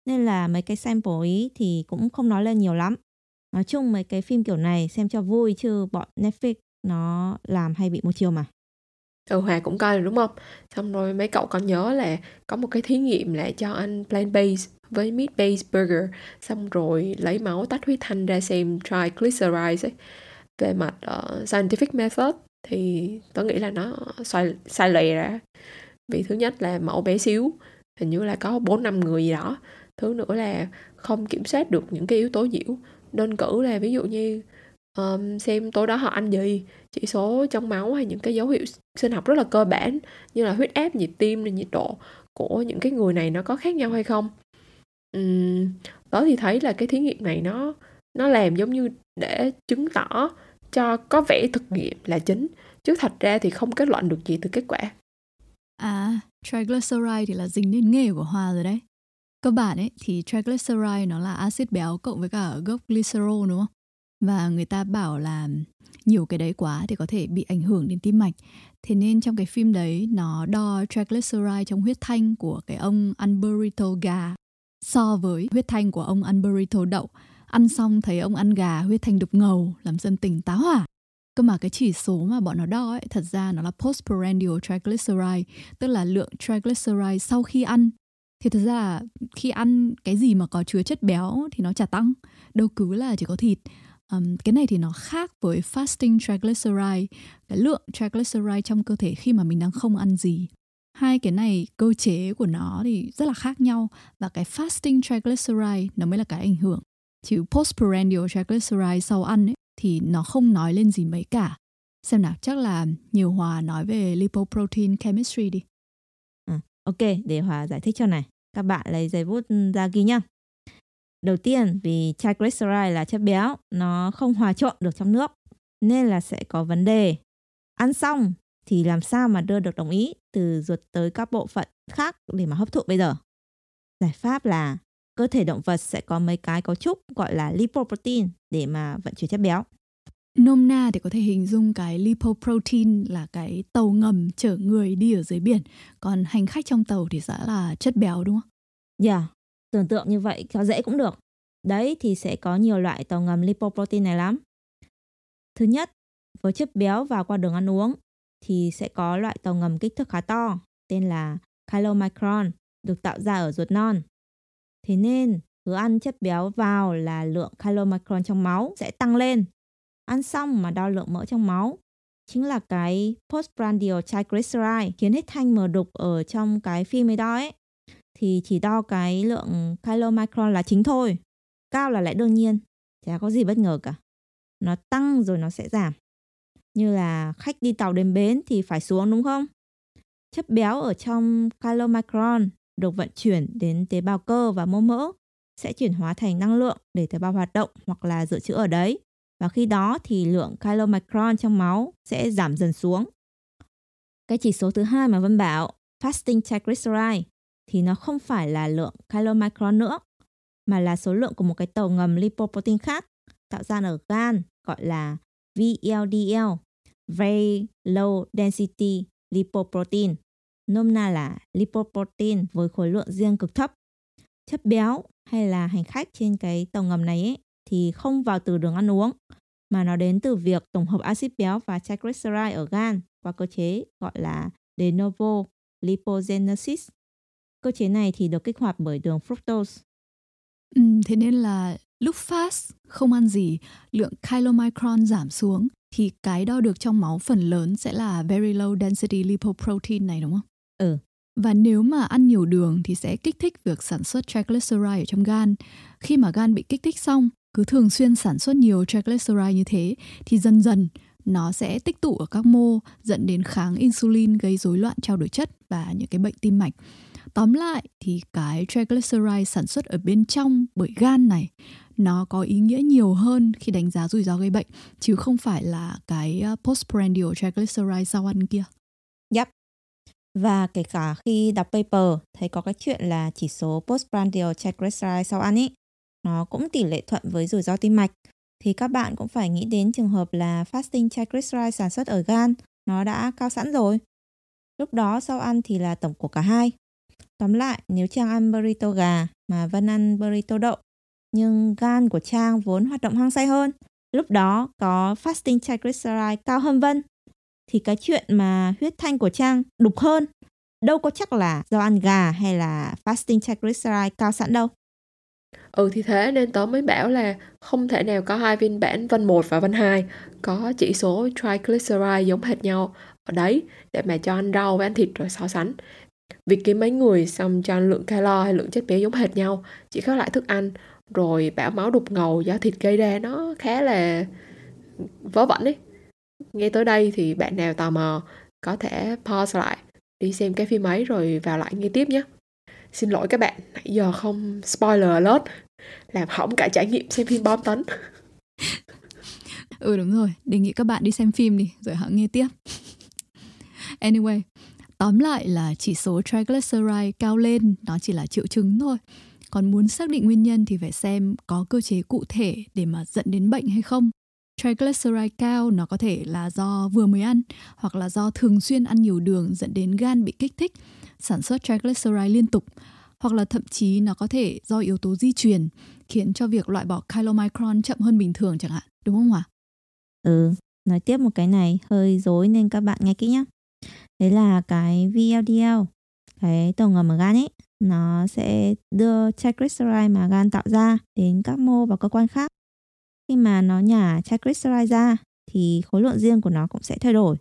Nên là mấy cái sample ý thì cũng không nói lên nhiều lắm nói chung mấy cái phim kiểu này xem cho vui chứ bọn Netflix nó làm hay bị một chiều mà. Ừ Hòa cũng coi rồi đúng không? Xong rồi mấy cậu còn nhớ là có một cái thí nghiệm là cho ăn plant based với meat based burger xong rồi lấy máu tách huyết thanh ra xem triglycerides ấy. Về mặt uh, scientific method thì tôi nghĩ là nó sai sai lệ ra. Vì thứ nhất là mẫu bé xíu hình như là có bốn năm người gì đó. Thứ nữa là không kiểm soát được những cái yếu tố nhiễu đơn cử là ví dụ như um, xem tối đó họ ăn gì chỉ số trong máu hay những cái dấu hiệu sinh học rất là cơ bản như là huyết áp nhịp tim nhiệt độ của những cái người này nó có khác nhau hay không um, tớ thì thấy là cái thí nghiệm này nó nó làm giống như để chứng tỏ cho có vẻ thực nghiệm là chính chứ thật ra thì không kết luận được gì từ kết quả À, triglyceride thì là dính đến nghề của Hòa rồi đấy. Cơ bản ấy thì triglyceride nó là axit béo cộng với cả gốc glycerol đúng không? Và người ta bảo là nhiều cái đấy quá thì có thể bị ảnh hưởng đến tim mạch. Thế nên trong cái phim đấy nó đo triglyceride trong huyết thanh của cái ông ăn burrito gà so với huyết thanh của ông ăn burrito đậu. Ăn xong thấy ông ăn gà huyết thanh đục ngầu làm dân tỉnh táo hỏa. Cơ mà cái chỉ số mà bọn nó đo ấy thật ra nó là postprandial triglyceride, tức là lượng triglyceride sau khi ăn. Thì thật ra là khi ăn cái gì mà có chứa chất béo thì nó chả tăng, đâu cứ là chỉ có thịt. Um, cái này thì nó khác với fasting triglyceride, cái lượng triglyceride trong cơ thể khi mà mình đang không ăn gì. Hai cái này cơ chế của nó thì rất là khác nhau và cái fasting triglyceride nó mới là cái ảnh hưởng. Chứ postprandial triglyceride sau ăn ấy thì nó không nói lên gì mấy cả. Xem nào, chắc là nhiều Hòa nói về lipoprotein chemistry đi. ừ, ok, để Hòa giải thích cho này. Các bạn lấy giấy bút ừ, ra ghi nhá. Đầu tiên, vì triglyceride là chất béo, nó không hòa trộn được trong nước, nên là sẽ có vấn đề. Ăn xong thì làm sao mà đưa được đồng ý từ ruột tới các bộ phận khác để mà hấp thụ bây giờ? Giải pháp là cơ thể động vật sẽ có mấy cái cấu trúc gọi là lipoprotein để mà vận chuyển chất béo. Nôm na thì có thể hình dung cái lipoprotein là cái tàu ngầm chở người đi ở dưới biển, còn hành khách trong tàu thì sẽ là chất béo đúng không? Dạ, yeah, tưởng tượng như vậy cho dễ cũng được. Đấy thì sẽ có nhiều loại tàu ngầm lipoprotein này lắm. Thứ nhất, với chất béo vào qua đường ăn uống thì sẽ có loại tàu ngầm kích thước khá to, tên là chylomicron, được tạo ra ở ruột non. Thế nên, cứ ăn chất béo vào là lượng chylomicron trong máu sẽ tăng lên. Ăn xong mà đo lượng mỡ trong máu chính là cái postprandial triglyceride khiến hết thanh mờ đục ở trong cái phim ấy đo ấy thì chỉ đo cái lượng chylomicron là chính thôi. Cao là lại đương nhiên, chả có gì bất ngờ cả. Nó tăng rồi nó sẽ giảm. Như là khách đi tàu đến bến thì phải xuống đúng không? Chất béo ở trong chylomicron được vận chuyển đến tế bào cơ và mô mỡ sẽ chuyển hóa thành năng lượng để tế bào hoạt động hoặc là dự trữ ở đấy. Và khi đó thì lượng chylomicron trong máu sẽ giảm dần xuống. Cái chỉ số thứ hai mà Vân bảo, fasting triglyceride, thì nó không phải là lượng chylomicron nữa, mà là số lượng của một cái tàu ngầm lipoprotein khác tạo ra ở gan gọi là VLDL, Very Low Density Lipoprotein nôm na là lipoprotein với khối lượng riêng cực thấp. Chất béo hay là hành khách trên cái tàu ngầm này ấy, thì không vào từ đường ăn uống mà nó đến từ việc tổng hợp axit béo và triglyceride ở gan qua cơ chế gọi là de novo lipogenesis. Cơ chế này thì được kích hoạt bởi đường fructose. Ừ, thế nên là lúc fast không ăn gì, lượng chylomicron giảm xuống thì cái đo được trong máu phần lớn sẽ là very low density lipoprotein này đúng không? Ừ. Và nếu mà ăn nhiều đường thì sẽ kích thích việc sản xuất triglyceride ở trong gan. Khi mà gan bị kích thích xong, cứ thường xuyên sản xuất nhiều triglyceride như thế thì dần dần nó sẽ tích tụ ở các mô dẫn đến kháng insulin gây rối loạn trao đổi chất và những cái bệnh tim mạch. Tóm lại thì cái triglyceride sản xuất ở bên trong bởi gan này nó có ý nghĩa nhiều hơn khi đánh giá rủi ro gây bệnh chứ không phải là cái ờ, postprandial triglyceride sau ăn kia. Yep, và kể cả khi đọc paper thấy có cái chuyện là chỉ số postprandial triglyceride sau ăn ý, nó cũng tỷ lệ thuận với rủi ro tim mạch thì các bạn cũng phải nghĩ đến trường hợp là fasting triglyceride sản xuất ở gan nó đã cao sẵn rồi. Lúc đó sau ăn thì là tổng của cả hai. Tóm lại, nếu Trang ăn burrito gà mà Vân ăn burrito đậu, nhưng gan của Trang vốn hoạt động hăng say hơn, lúc đó có fasting triglyceride cao hơn Vân thì cái chuyện mà huyết thanh của Trang đục hơn đâu có chắc là do ăn gà hay là fasting triglyceride cao sẵn đâu. Ừ thì thế nên tớ mới bảo là không thể nào có hai phiên bản Vân 1 và Vân 2 có chỉ số triglyceride giống hệt nhau ở đấy để mà cho ăn rau với ăn thịt rồi so sánh. Việc kiếm mấy người xong cho ăn lượng calo hay lượng chất béo giống hệt nhau, chỉ khác lại thức ăn rồi bảo máu đục ngầu do thịt gây ra nó khá là vớ vẩn ấy. Nghe tới đây thì bạn nào tò mò có thể pause lại đi xem cái phim ấy rồi vào lại nghe tiếp nhé xin lỗi các bạn, nãy giờ không spoiler alert. Làm hỏng cả trải nghiệm xem phim bom tấn. Ừ đúng rồi. Đề nghị các bạn đi xem phim đi, rồi hãng nghe tiếp. Anyway, tóm lại là chỉ số triglyceride cao lên, nó chỉ là triệu chứng thôi. Còn muốn xác định nguyên nhân thì phải xem có cơ chế cụ thể để mà dẫn đến bệnh hay không. Triglyceride cao, nó có thể là do vừa mới ăn, hoặc là do thường xuyên ăn nhiều đường dẫn đến gan bị kích thích sản xuất triglyceride liên tục, hoặc là thậm chí nó có thể do yếu tố di truyền khiến cho việc loại bỏ chylomicron chậm hơn bình thường chẳng hạn, đúng không ạ ừ nói tiếp một cái này, hơi dối nên các bạn nghe kỹ nhé đấy là cái VLDL cái tổng hợp ở gan ấy, nó sẽ đưa triglyceride mà gan tạo ra đến các mô và cơ quan khác. Khi mà nó nhả triglyceride ra thì khối lượng riêng của nó cũng sẽ thay đổi,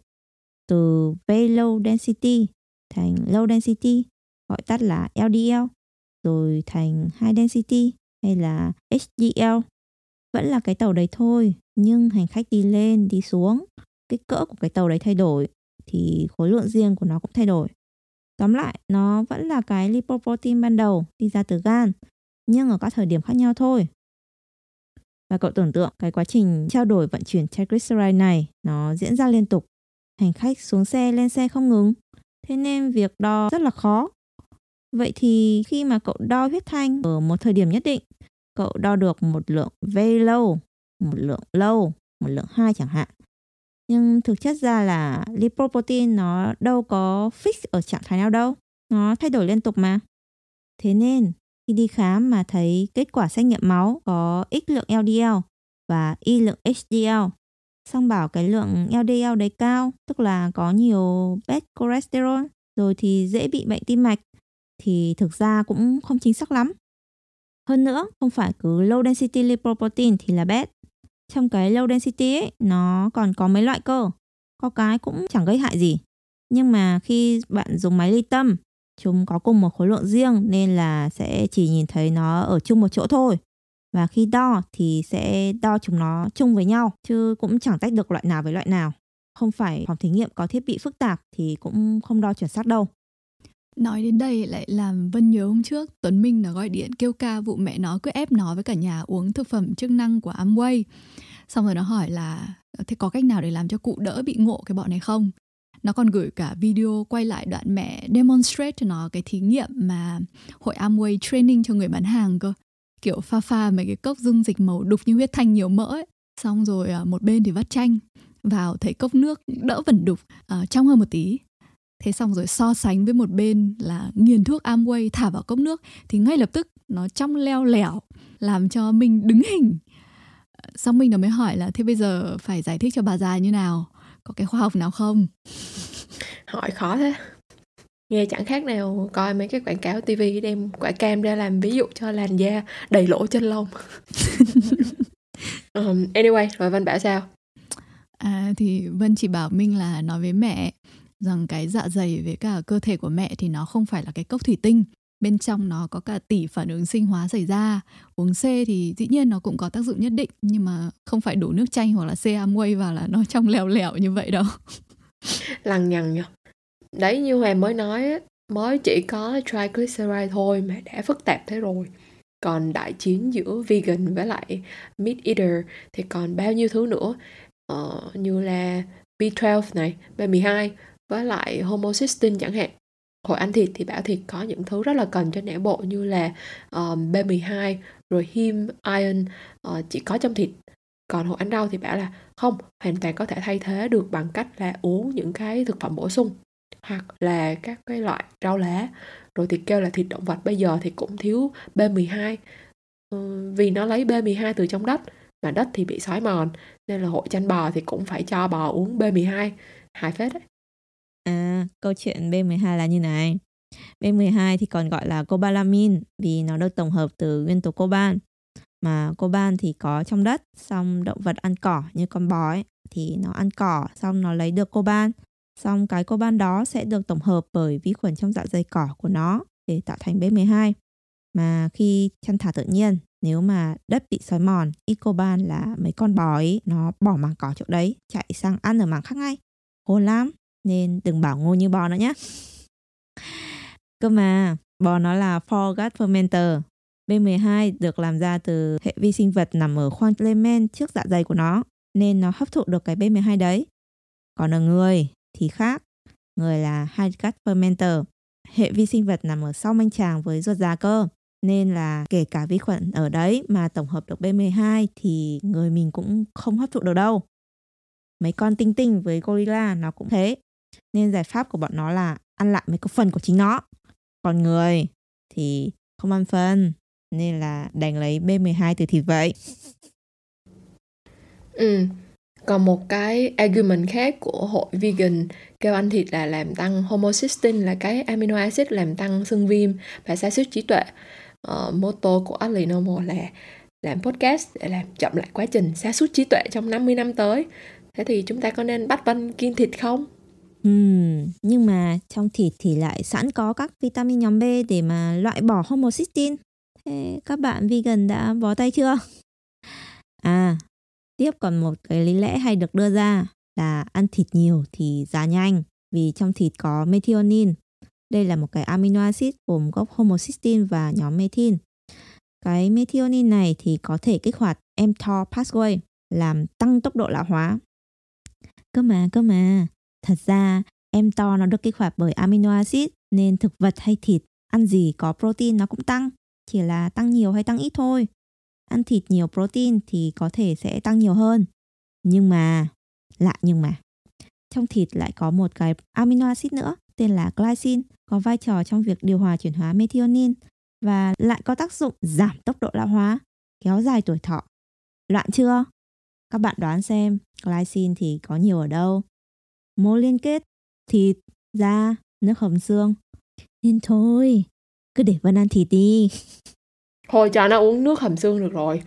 từ very low density thành low density, gọi tắt là LDL rồi thành high density hay là HDL vẫn là cái tàu đấy thôi, nhưng hành khách đi lên, đi xuống, kích cỡ của cái tàu đấy thay đổi thì khối lượng riêng của nó cũng thay đổi. Tóm lại, nó vẫn là cái lipoprotein ban đầu đi ra từ gan, nhưng ở các thời điểm khác nhau thôi. Và cậu tưởng tượng cái quá trình trao đổi vận chuyển triglyceride này, nó diễn ra liên tục. Hành khách xuống xe, lên xe không ngừng thế nên việc đo rất là khó. Vậy thì khi mà cậu đo huyết thanh ở một thời điểm nhất định, cậu đo được một lượng very low một lượng low một lượng high chẳng hạn. Nhưng thực chất ra là lipoprotein nó đâu có fix ở trạng thái nào đâu, nó thay đổi liên tục mà. Thế nên, khi đi khám mà thấy kết quả xét nghiệm máu có x lượng LDL và y lượng HDL xong bảo cái lượng LDL đấy cao, tức là có nhiều bad cholesterol, rồi thì dễ bị bệnh tim mạch, thì thực ra cũng không chính xác lắm. Hơn nữa, không phải cứ low density lipoprotein thì là bad trong cái low density ấy, nó còn có mấy loại cơ, có cái cũng chẳng gây hại gì. Nhưng mà khi bạn dùng máy ly tâm, chúng có cùng một khối lượng riêng nên là sẽ chỉ nhìn thấy nó ở chung một chỗ thôi và khi đo thì sẽ đo chúng nó chung với nhau, chứ cũng chẳng tách được loại nào với loại nào không phải phòng thí nghiệm có thiết bị phức tạp thì cũng không đo chuẩn xác đâu Nói đến đây lại làm Vân nhớ hôm trước Tuấn Minh nó gọi điện kêu ca vụ mẹ nó cứ ép nó với cả nhà uống thực phẩm chức năng của Amway. Xong rồi nó hỏi là, thế có cách nào để làm cho cụ đỡ bị ngộ cái bọn này không? Nó còn gửi cả video quay lại đoạn mẹ demonstrate cho nó cái thí nghiệm mà hội Amway training cho người bán hàng cơ. Kiểu pha pha mấy cái cốc dung dịch màu đục như huyết thanh nhiều mỡ ấy. Xong rồi à, một bên thì vắt chanh vào thấy cốc nước đỡ vẩn đục uh, trong hơn một tí. Thế xong rồi so sánh với một bên là nghiền thuốc Amway thả vào cốc nước thì ngay lập tức nó trong leo lẻo làm cho mình đứng hình. Xong mình nó mới hỏi là thế bây giờ phải giải thích cho bà già như nào? Có cái khoa học nào không? Hỏi khó thế nghe chẳng khác nào coi mấy cái quảng cáo tivi đem quả cam ra làm ví dụ cho làn da đầy lỗ chân lông. [LAUGHS] Um, anyway rồi vân bảo sao? À thì vân chỉ bảo minh là nói với mẹ rằng cái dạ dày với cả cơ thể của mẹ thì nó không phải là cái cốc thủy tinh. Bên trong nó có cả tỷ phản ứng sinh hóa xảy ra. Uống C thì dĩ nhiên nó cũng có tác dụng nhất định nhưng mà không phải đổ nước chanh hoặc là C Amway vào là nó trong lèo lèo như vậy đâu. Lằng nhằng nhở đấy như hoàng mới nói mới chỉ có triglyceride thôi mà đã phức tạp thế rồi. Còn đại chiến giữa vegan với lại meat eater thì còn bao nhiêu thứ nữa? Ờ, như là B12 này, B12 với lại homocysteine chẳng hạn. Hồi ăn thịt thì bảo thịt có những thứ rất là cần cho não bộ như là ờ, um, B12 rồi him iron uh, chỉ có trong thịt. Còn hồi ăn rau thì bảo là không hoàn toàn có thể thay thế được bằng cách là uống những cái thực phẩm bổ sung hoặc là các cái loại rau lá rồi thì kêu là thịt động vật bây giờ thì cũng thiếu B12 ừ, vì nó lấy B12 từ trong đất mà đất thì bị xói mòn nên là hội chăn bò thì cũng phải cho bò uống B12 hại phết đấy À, câu chuyện B12 là như này. B12 thì còn gọi là cobalamin vì nó được tổng hợp từ nguyên tố coban. Mà coban thì có trong đất, xong động vật ăn cỏ như con bò ấy, thì nó ăn cỏ xong nó lấy được coban. Xong cái coban đó sẽ được tổng hợp bởi vi khuẩn trong dạ dày cỏ của nó để tạo thành B12. Mà khi chăn thả tự nhiên, nếu mà đất bị xói mòn, ít coban là mấy con bò ấy nó bỏ mảng cỏ chỗ đấy, chạy sang ăn ở mảng khác ngay. Hôn lắm nên đừng bảo ngu như bò nữa nhé cơ mà bò nó là forgot fermenter B12 được làm ra từ hệ vi sinh vật nằm ở khoang Lemen trước dạ dày của nó, nên nó hấp thụ được cái B12 đấy. Còn ở người thì khác. Người là hydrat fermenter. Hệ vi sinh vật nằm ở sau manh tràng với ruột già cơ. Nên là kể cả vi khuẩn ở đấy mà tổng hợp được B12 thì người mình cũng không hấp thụ được đâu. Mấy con tinh tinh với gorilla nó cũng thế. Nên giải pháp của bọn nó là ăn lại mấy cái phần của chính nó. Còn người thì không ăn phân nên là đành lấy B12 từ thịt vậy. Ừ, còn một cái argument khác của hội vegan kêu ăn thịt là làm tăng homocysteine là cái amino acid làm tăng sưng viêm và sa sút trí tuệ. Uh, motto của Atlee Nomo là làm podcast để làm chậm lại quá trình sa sút trí tuệ trong 50 năm tới. Thế thì chúng ta có nên bắt Vân kiêng thịt không? Ừm, nhưng mà trong thịt thì lại sẵn có các vitamin nhóm B để mà loại bỏ homocysteine. Thế các bạn vegan đã bó tay chưa? À, tiếp còn một cái lý lẽ hay được đưa ra là ăn thịt nhiều thì già nhanh vì trong thịt có methionine. Đây là một cái amino acid gồm gốc homocysteine và nhóm methyl. Cái methionine này thì có thể kích hoạt mTOR pathway làm tăng tốc độ lão hóa. Cơ mà, cơ mà, thật ra mTOR nó được kích hoạt bởi amino acid nên thực vật hay thịt ăn gì có protein nó cũng tăng, chỉ là tăng nhiều hay tăng ít thôi ăn thịt nhiều protein thì có thể sẽ tăng nhiều hơn. Nhưng mà, lạ nhưng mà, trong thịt lại có một cái amino acid nữa tên là glycine có vai trò trong việc điều hòa chuyển hóa methionine và lại có tác dụng giảm tốc độ lão hóa, kéo dài tuổi thọ. Loạn chưa? Các bạn đoán xem glycine thì có nhiều ở đâu? Mối liên kết thịt, da, nước hầm xương. Nên thôi, cứ để Vân ăn thịt đi. [LAUGHS] Thôi cho nó uống nước hầm xương được rồi.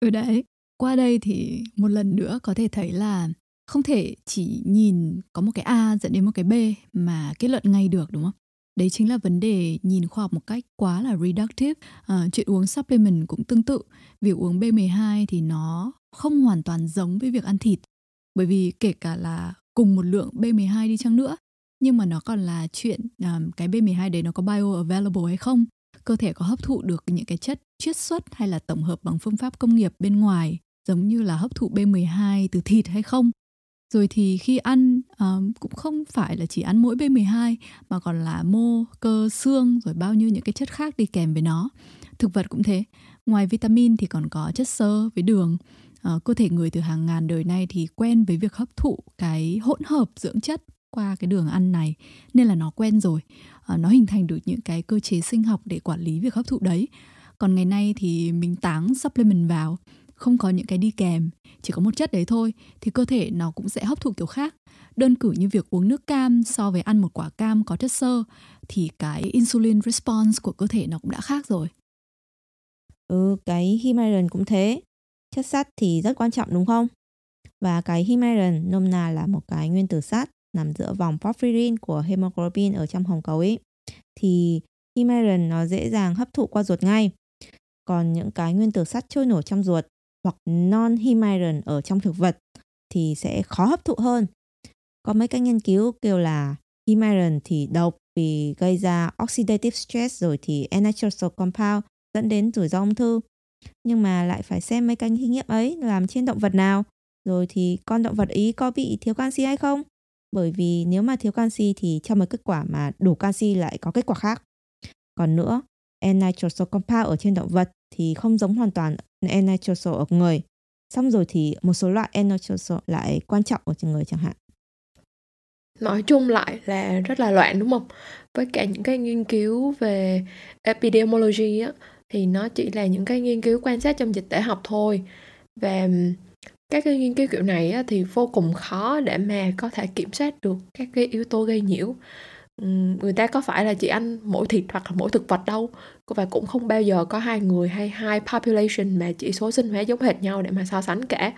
ừ đấy, qua đây thì một lần nữa có thể thấy là không thể chỉ nhìn có một cái A dẫn đến một cái B mà kết luận ngay được đúng không? Đấy chính là vấn đề nhìn khoa học một cách quá là reductive. À, chuyện uống supplement cũng tương tự. Việc uống B12 thì nó không hoàn toàn giống với việc ăn thịt. Bởi vì kể cả là cùng một lượng B12 đi chăng nữa nhưng mà nó còn là chuyện um, cái B12 đấy nó có bioavailable hay không cơ thể có hấp thụ được những cái chất chiết xuất hay là tổng hợp bằng phương pháp công nghiệp bên ngoài giống như là hấp thụ B12 từ thịt hay không rồi thì khi ăn um, cũng không phải là chỉ ăn mỗi B12 mà còn là mô, cơ, xương rồi bao nhiêu những cái chất khác đi kèm với nó. Thực vật cũng thế. Ngoài vitamin thì còn có chất xơ với đường. Uh, cơ thể người từ hàng ngàn đời nay thì quen với việc hấp thụ cái hỗn hợp dưỡng chất qua cái đường ăn này nên là nó quen rồi. À, nó hình thành được những cái cơ chế sinh học để quản lý việc hấp thụ đấy. Còn ngày nay thì mình táng supplement vào không có những cái đi kèm chỉ có một chất đấy thôi thì cơ thể nó cũng sẽ hấp thụ kiểu khác. Đơn cử như việc uống nước cam so với ăn một quả cam có chất xơ thì cái insulin response của cơ thể nó cũng đã khác rồi. Ừ cái Himalayan cũng thế. Chất sắt thì rất quan trọng đúng không? Và cái Himalayan nôm na là một cái nguyên tử sắt nằm giữa vòng porphyrin của hemoglobin ở trong hồng cầu ấy thì Himalayan nó dễ dàng hấp thụ qua ruột ngay. Còn những cái nguyên tử sắt trôi nổi trong ruột hoặc non-Himalayan ở trong thực vật thì sẽ khó hấp thụ hơn. Có mấy các nghiên cứu kêu là Himalayan thì độc vì gây ra oxidative stress rồi thì N-nitroso compound dẫn đến rủi ro ung thư. Nhưng mà lại phải xem mấy cái thí nghiệm ấy làm trên động vật nào, rồi thì con động vật ý có bị thiếu canxi hay không bởi vì nếu mà thiếu canxi thì cho một kết quả mà đủ canxi lại có kết quả khác. Còn nữa, N-nitroso compound ở trên động vật thì không giống hoàn toàn N-nitroso ở người. Xong rồi thì một số loại N-nitroso lại quan trọng ở trên người chẳng hạn. Nói chung lại là rất là loạn đúng không? Với cả những cái nghiên cứu về epidemiology á, thì nó chỉ là những cái nghiên cứu quan sát trong dịch tễ học thôi. Và các cái nghiên cứu kiểu này á, thì vô cùng khó để mà có thể kiểm soát được các cái yếu tố gây nhiễu. Người ta có phải là chỉ ăn mỗi thịt hoặc là mỗi thực vật đâu và cũng không bao giờ có hai người hay hai population mà chỉ số sinh hóa giống hệt nhau để mà so sánh cả.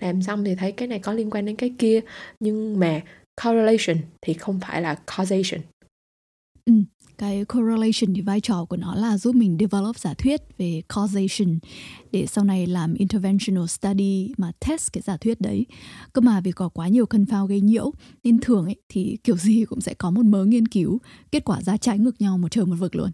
Làm xong thì thấy cái này có liên quan đến cái kia nhưng mà correlation thì không phải là causation. Ừ, cái correlation thì vai trò của nó là giúp mình develop giả thuyết về causation để sau này làm interventional study mà test cái giả thuyết đấy. Cơ mà vì có quá nhiều cân phao gây nhiễu nên thường ấy thì kiểu gì cũng sẽ có một mớ nghiên cứu kết quả ra trái ngược nhau một trời một vực luôn.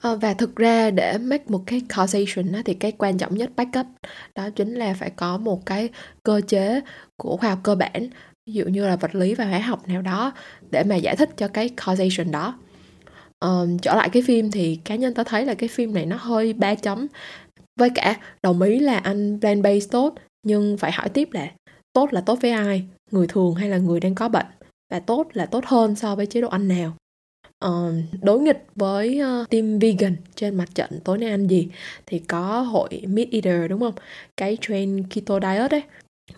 À, và thực ra để make một cái causation á, thì cái quan trọng nhất backup đó chính là phải có một cái cơ chế của khoa học cơ bản ví dụ như là vật lý và hóa học nào đó để mà giải thích cho cái causation đó um, trở lại cái phim thì cá nhân tao thấy là cái phim này nó hơi ba chấm. Với cả đồng ý là anh plan base tốt nhưng phải hỏi tiếp là tốt là tốt với ai? Người thường hay là người đang có bệnh? Và tốt là tốt hơn so với chế độ ăn nào? Uh, đối nghịch với uh, team vegan trên mặt trận tối nay ăn gì? Thì có hội meat eater đúng không? Cái trend keto diet ấy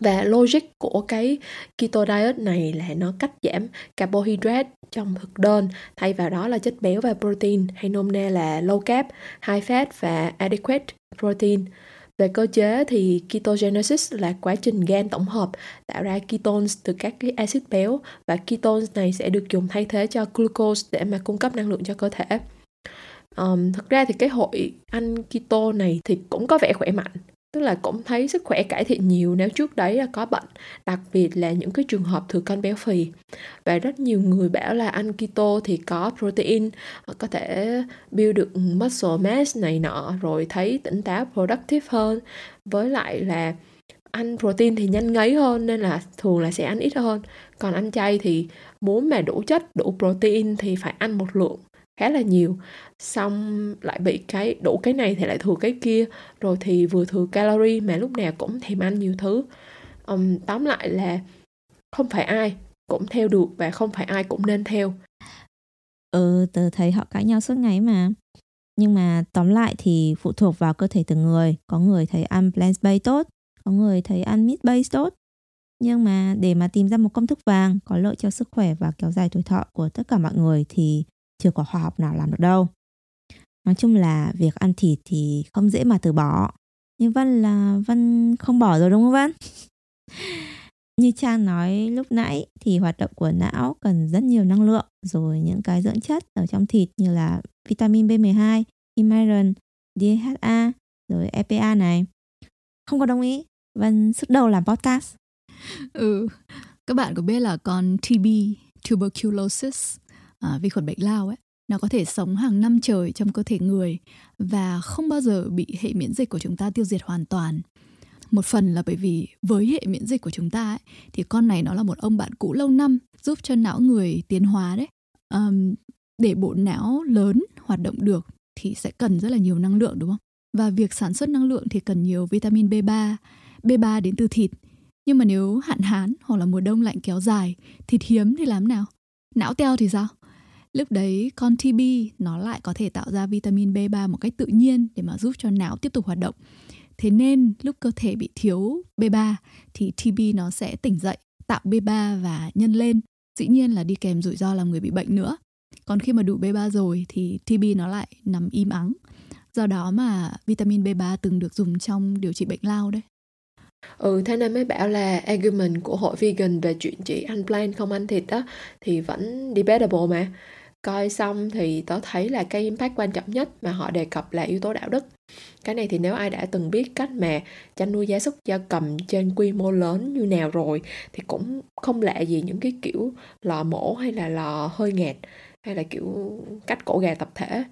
và logic của cái keto diet này là nó cắt giảm carbohydrate trong thực đơn thay vào đó là chất béo và protein hay nôm na là low carb, high fat và adequate protein. Về cơ chế thì ketogenesis là quá trình gan tổng hợp tạo ra ketones từ các cái axit béo và ketones này sẽ được dùng thay thế cho glucose để mà cung cấp năng lượng cho cơ thể. Um, thực ra thì cái hội ăn keto này thì cũng có vẻ khỏe mạnh tức là cũng thấy sức khỏe cải thiện nhiều nếu trước đấy là có bệnh, đặc biệt là những cái trường hợp thừa cân béo phì. Và rất nhiều người bảo là ăn keto thì có protein, có thể build được muscle mass này nọ, rồi thấy tỉnh táo productive hơn. Với lại là ăn protein thì nhanh ngấy hơn, nên là thường là sẽ ăn ít hơn. Còn ăn chay thì muốn mà đủ chất, đủ protein thì phải ăn một lượng khá là nhiều. Xong lại bị cái đủ cái này thì lại thừa cái kia. Rồi thì vừa thừa calorie mà lúc nào cũng thèm ăn nhiều thứ. Um, tóm lại là không phải ai cũng theo được và không phải ai cũng nên theo. Ừ tớ thấy họ cãi nhau suốt ngày mà. Nhưng mà tóm lại thì phụ thuộc vào cơ thể từng người. Có người thấy ăn plant based tốt có người thấy ăn meat based tốt. Nhưng mà để mà tìm ra một công thức vàng có lợi cho sức khỏe và kéo dài tuổi thọ của tất cả mọi người thì chưa có khoa học nào làm được đâu nói chung là việc ăn thịt thì không dễ mà từ bỏ nhưng vân là vân không bỏ rồi đúng không vân [LAUGHS] như trang nói lúc nãy thì hoạt động của não cần rất nhiều năng lượng rồi những cái dưỡng chất ở trong thịt như là vitamin B12, iron, DHA rồi EPA này. Không có đồng ý, Vân sức đầu làm podcast. Ừ, các bạn có biết là con TB, tuberculosis à, vi khuẩn bệnh lao ấy nó có thể sống hàng năm trời trong cơ thể người và không bao giờ bị hệ miễn dịch của chúng ta tiêu diệt hoàn toàn. Một phần là bởi vì với hệ miễn dịch của chúng ta ấy, thì con này nó là một ông bạn cũ lâu năm giúp cho não người tiến hóa đấy. Um, để bộ não lớn hoạt động được thì sẽ cần rất là nhiều năng lượng đúng không? Và việc sản xuất năng lượng thì cần nhiều vitamin B3 B3 đến từ thịt. Nhưng mà nếu hạn hán hoặc là mùa đông lạnh kéo dài thịt hiếm thì làm nào? Não teo thì sao? Lúc đấy con TB nó lại có thể tạo ra vitamin B3 một cách tự nhiên để mà giúp cho não tiếp tục hoạt động. Thế nên lúc cơ thể bị thiếu B3 thì TB nó sẽ tỉnh dậy, tạo B3 và nhân lên. Dĩ nhiên là đi kèm rủi ro làm người bị bệnh nữa. Còn khi mà đủ B3 rồi thì TB nó lại nằm im ắng. Do đó mà vitamin B3 từng được dùng trong điều trị bệnh lao đấy. Ừ, thế nên mới bảo là argument của hội vegan về chuyện chỉ ăn plant không ăn thịt đó thì vẫn debatable mà coi xong thì tớ thấy là cái impact quan trọng nhất mà họ đề cập là yếu tố đạo đức. Cái này thì nếu ai đã từng biết cách mà chăn nuôi gia súc gia cầm trên quy mô lớn như nào rồi, thì cũng không lạ gì những cái kiểu lò mổ hay là lò hơi nghẹt, hay là kiểu cách cổ gà tập thể.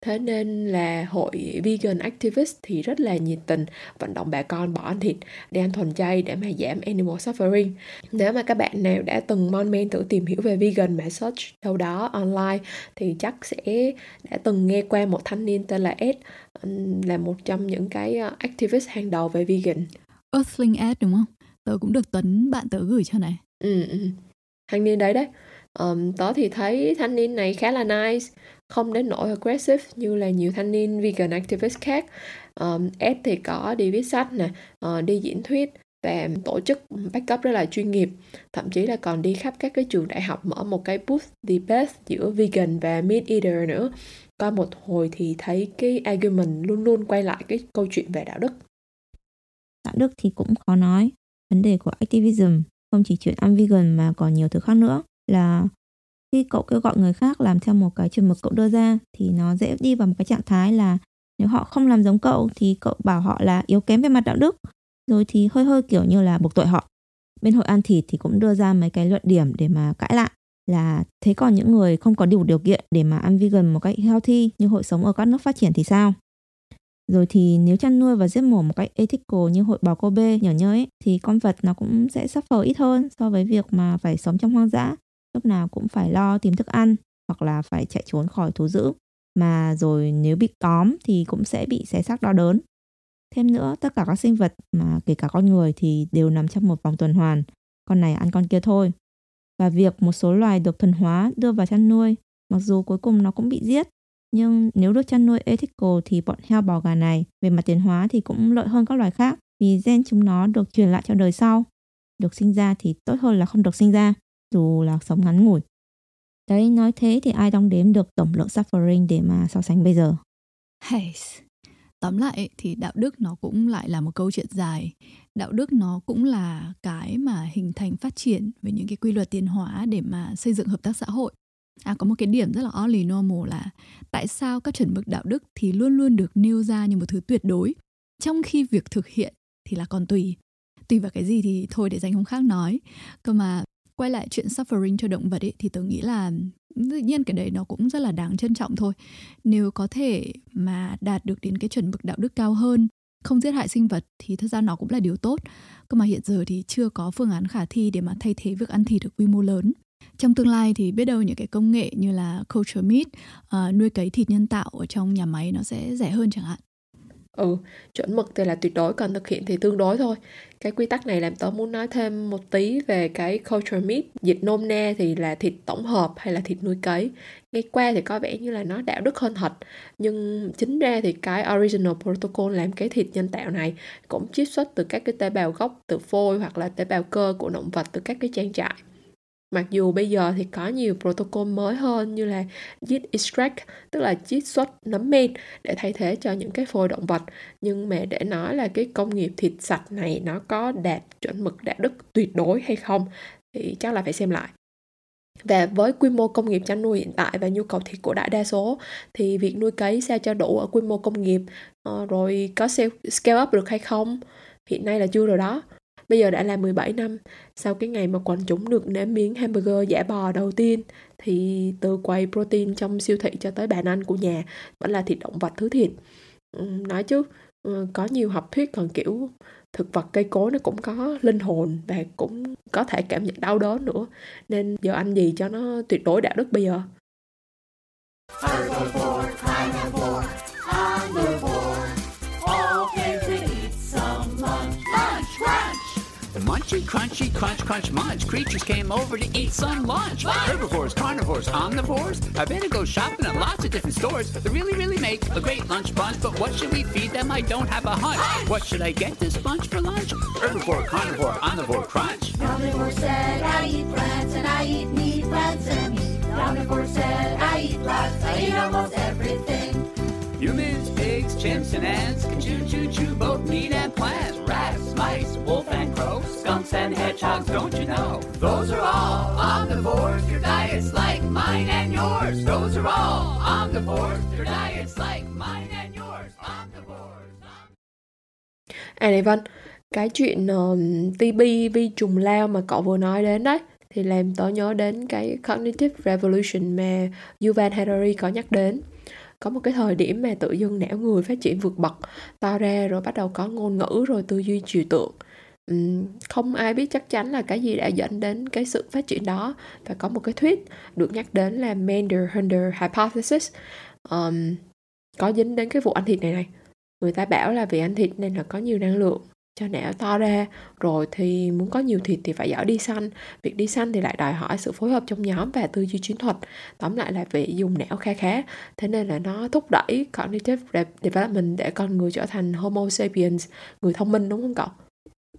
Thế nên là hội vegan activist thì rất là nhiệt tình vận động bà con bỏ ăn thịt để ăn thuần chay để mà giảm animal suffering. Nếu mà các bạn nào đã từng mon men thử tìm hiểu về vegan mà search đâu đó online thì chắc sẽ đã từng nghe qua một thanh niên tên là Ed là một trong những cái ờ, activist hàng đầu về vegan. Earthling Ed đúng không? Tớ cũng được Tuấn bạn tớ gửi cho này. Ừ, ừ. Thanh niên đấy đấy. Um, tớ thì thấy thanh niên này khá là nice không đến nỗi aggressive như là nhiều thanh niên vegan activist khác. Um, Ed thì có đi viết sách nè uh, đi diễn thuyết và tổ chức backup rất là chuyên nghiệp. Thậm chí là còn đi khắp các cái trường đại học mở một cái booth debate giữa vegan và meat eater nữa. Coi một hồi thì thấy cái argument luôn luôn quay lại cái câu chuyện về đạo đức. Đạo đức thì cũng khó nói. Vấn đề của activism không chỉ chuyện ăn vegan mà còn nhiều thứ khác nữa là khi cậu kêu gọi người khác làm theo một cái chuẩn mực cậu đưa ra thì nó dễ đi vào một cái trạng thái là nếu họ không làm giống cậu thì cậu bảo họ là yếu kém về mặt đạo đức. Rồi thì hơi hơi kiểu như là buộc tội họ. Bên hội ăn thịt thì cũng đưa ra mấy cái luận điểm để mà cãi lại là thế còn những người không có đủ điều kiện để mà ăn vegan một cách healthy như hội sống ở các nước phát triển thì sao? Rồi thì nếu chăn nuôi và giết mổ một cách ethical như hội bò Kobe nhỏ nhớ ấy, thì con vật nó cũng sẽ suffer ít hơn so với việc mà phải sống trong hoang dã lúc nào cũng phải lo tìm thức ăn hoặc là phải chạy trốn khỏi thú dữ. Mà rồi nếu bị tóm thì cũng sẽ bị xé xác đau đớn. Thêm nữa tất cả các sinh vật mà kể cả con người thì đều nằm trong một vòng tuần hoàn. Con này ăn con kia thôi. Và việc một số loài được thuần hóa đưa vào chăn nuôi mặc dù cuối cùng nó cũng bị giết nhưng nếu được chăn nuôi ethical thì bọn heo bò gà này về mặt tiến hóa thì cũng lợi hơn các loài khác vì gen chúng nó được truyền lại cho đời sau. Được sinh ra thì tốt hơn là không được sinh ra, dù là sống ngắn ngủi. Đấy, nói thế thì ai đong đếm được tổng lượng suffering để mà so sánh bây giờ. Hey, tóm lại thì đạo đức nó cũng lại là một câu chuyện dài đạo đức nó cũng là cái mà hình thành phát triển với những cái quy luật tiến hóa để mà xây dựng hợp tác xã hội À có một cái điểm rất là oddly normal là tại sao các chuẩn mực đạo đức thì luôn luôn được nêu ra như một thứ tuyệt đối trong khi việc thực hiện thì là còn tùy. Tùy vào cái gì thì thôi để dành hôm khác nói. Cơ mà quay lại chuyện suffering cho động vật ấy thì tôi nghĩ là tự nhiên cái đấy nó cũng rất là đáng trân trọng thôi. Nếu có thể mà đạt được đến cái chuẩn mực đạo đức cao hơn không giết hại sinh vật thì thật ra nó cũng là điều tốt. Cơ mà hiện giờ thì chưa có phương án khả thi để mà thay thế việc ăn thịt được quy mô lớn trong tương lai thì biết đâu những cái công nghệ như là culture meat uh, nuôi cấy thịt nhân tạo ở trong nhà máy nó sẽ rẻ hơn chẳng hạn ừ chuẩn mực thì là tuyệt đối còn thực hiện thì tương đối thôi. Cái quy tắc này làm tớ muốn nói thêm một tí về cái culture meat, dịch nôm na thì là thịt tổng hợp hay là thịt nuôi cấy. Nghe qua thì có vẻ như là nó đạo đức hơn thật, nhưng chính ra thì cái original protocol làm cái thịt nhân tạo này cũng chiết xuất từ các cái tế bào gốc, từ phôi hoặc là tế bào cơ của động vật, từ các cái trang trại mặc dù bây giờ thì có nhiều protocol mới hơn như là yeast extract, tức là chiết xuất nấm men để thay thế cho những cái phôi động vật, nhưng mà để nói là cái công nghiệp thịt sạch này nó có đạt chuẩn mực đạo đức tuyệt đối hay không thì chắc là phải xem lại. Và với quy mô công nghiệp chăn nuôi hiện tại và nhu cầu thịt của đại đa số, thì việc nuôi cấy sao cho đủ ở quy mô công nghiệp ờ, rồi có scale up được hay không, hiện nay là chưa rồi đó. Bây giờ đã là 17 năm. Sau cái ngày mà quần chúng được nếm miếng hamburger giả bò đầu tiên, thì từ quầy protein trong siêu thị cho tới bàn ăn của nhà vẫn là thịt động vật thứ thịt. Ừ, nói chứ ừ, có nhiều học thuyết còn kiểu thực vật cây cối nó cũng có linh hồn và cũng có thể cảm nhận đau đớn nữa, nên giờ ăn gì cho nó tuyệt đối đạo đức bây giờ. Munchy, crunchy, crunch, crunch, munch. Creatures came over to eat some lunch. Herbivores, carnivores, omnivores. I better go shopping at lots of different stores. They really, really make a great lunch bunch. But what should we feed them? I don't have a hunch. What should I get this bunch for lunch? Herbivore, carnivore, omnivore, crunch. Omnivore said I eat plants and I eat meat, plants and meat. Omnivore said I eat lots, I eat almost everything. Humans, pigs, chimps, and ants can chew, chew, chew both meat and plants. Rats, mice, wolf and crow, skunks and hedgehogs, don't you know? Those are all omnivores. Your diet's like mine and yours. Those are all omnivores. Your diet's like mine and yours. Omnivores. À này Vân, cái chuyện uh, TB vi trùng lao mà cậu vừa nói đến đấy thì làm tớ nhớ đến cái cognitive revolution mà Yuval Harari có nhắc đến có một cái thời điểm mà tự dưng não người phát triển vượt bậc to ra rồi bắt đầu có ngôn ngữ rồi tư duy trừu tượng. Không ai biết chắc chắn là cái gì đã dẫn đến cái sự phát triển đó. Và có một cái thuyết được nhắc đến là Mander-Hunder hypothesis. Um, có dính đến cái vụ ăn thịt này này. Người ta bảo là vì ăn thịt nên là có nhiều năng lượng cho não to ra. Rồi thì muốn có nhiều thịt thì phải giỏi đi săn. Việc đi săn thì lại đòi hỏi sự phối hợp trong nhóm và tư duy chiến thuật. Tóm lại là phải dùng não kha khá thế nên là nó thúc đẩy cognitive development để con người trở thành homo sapiens người thông minh đúng không cậu?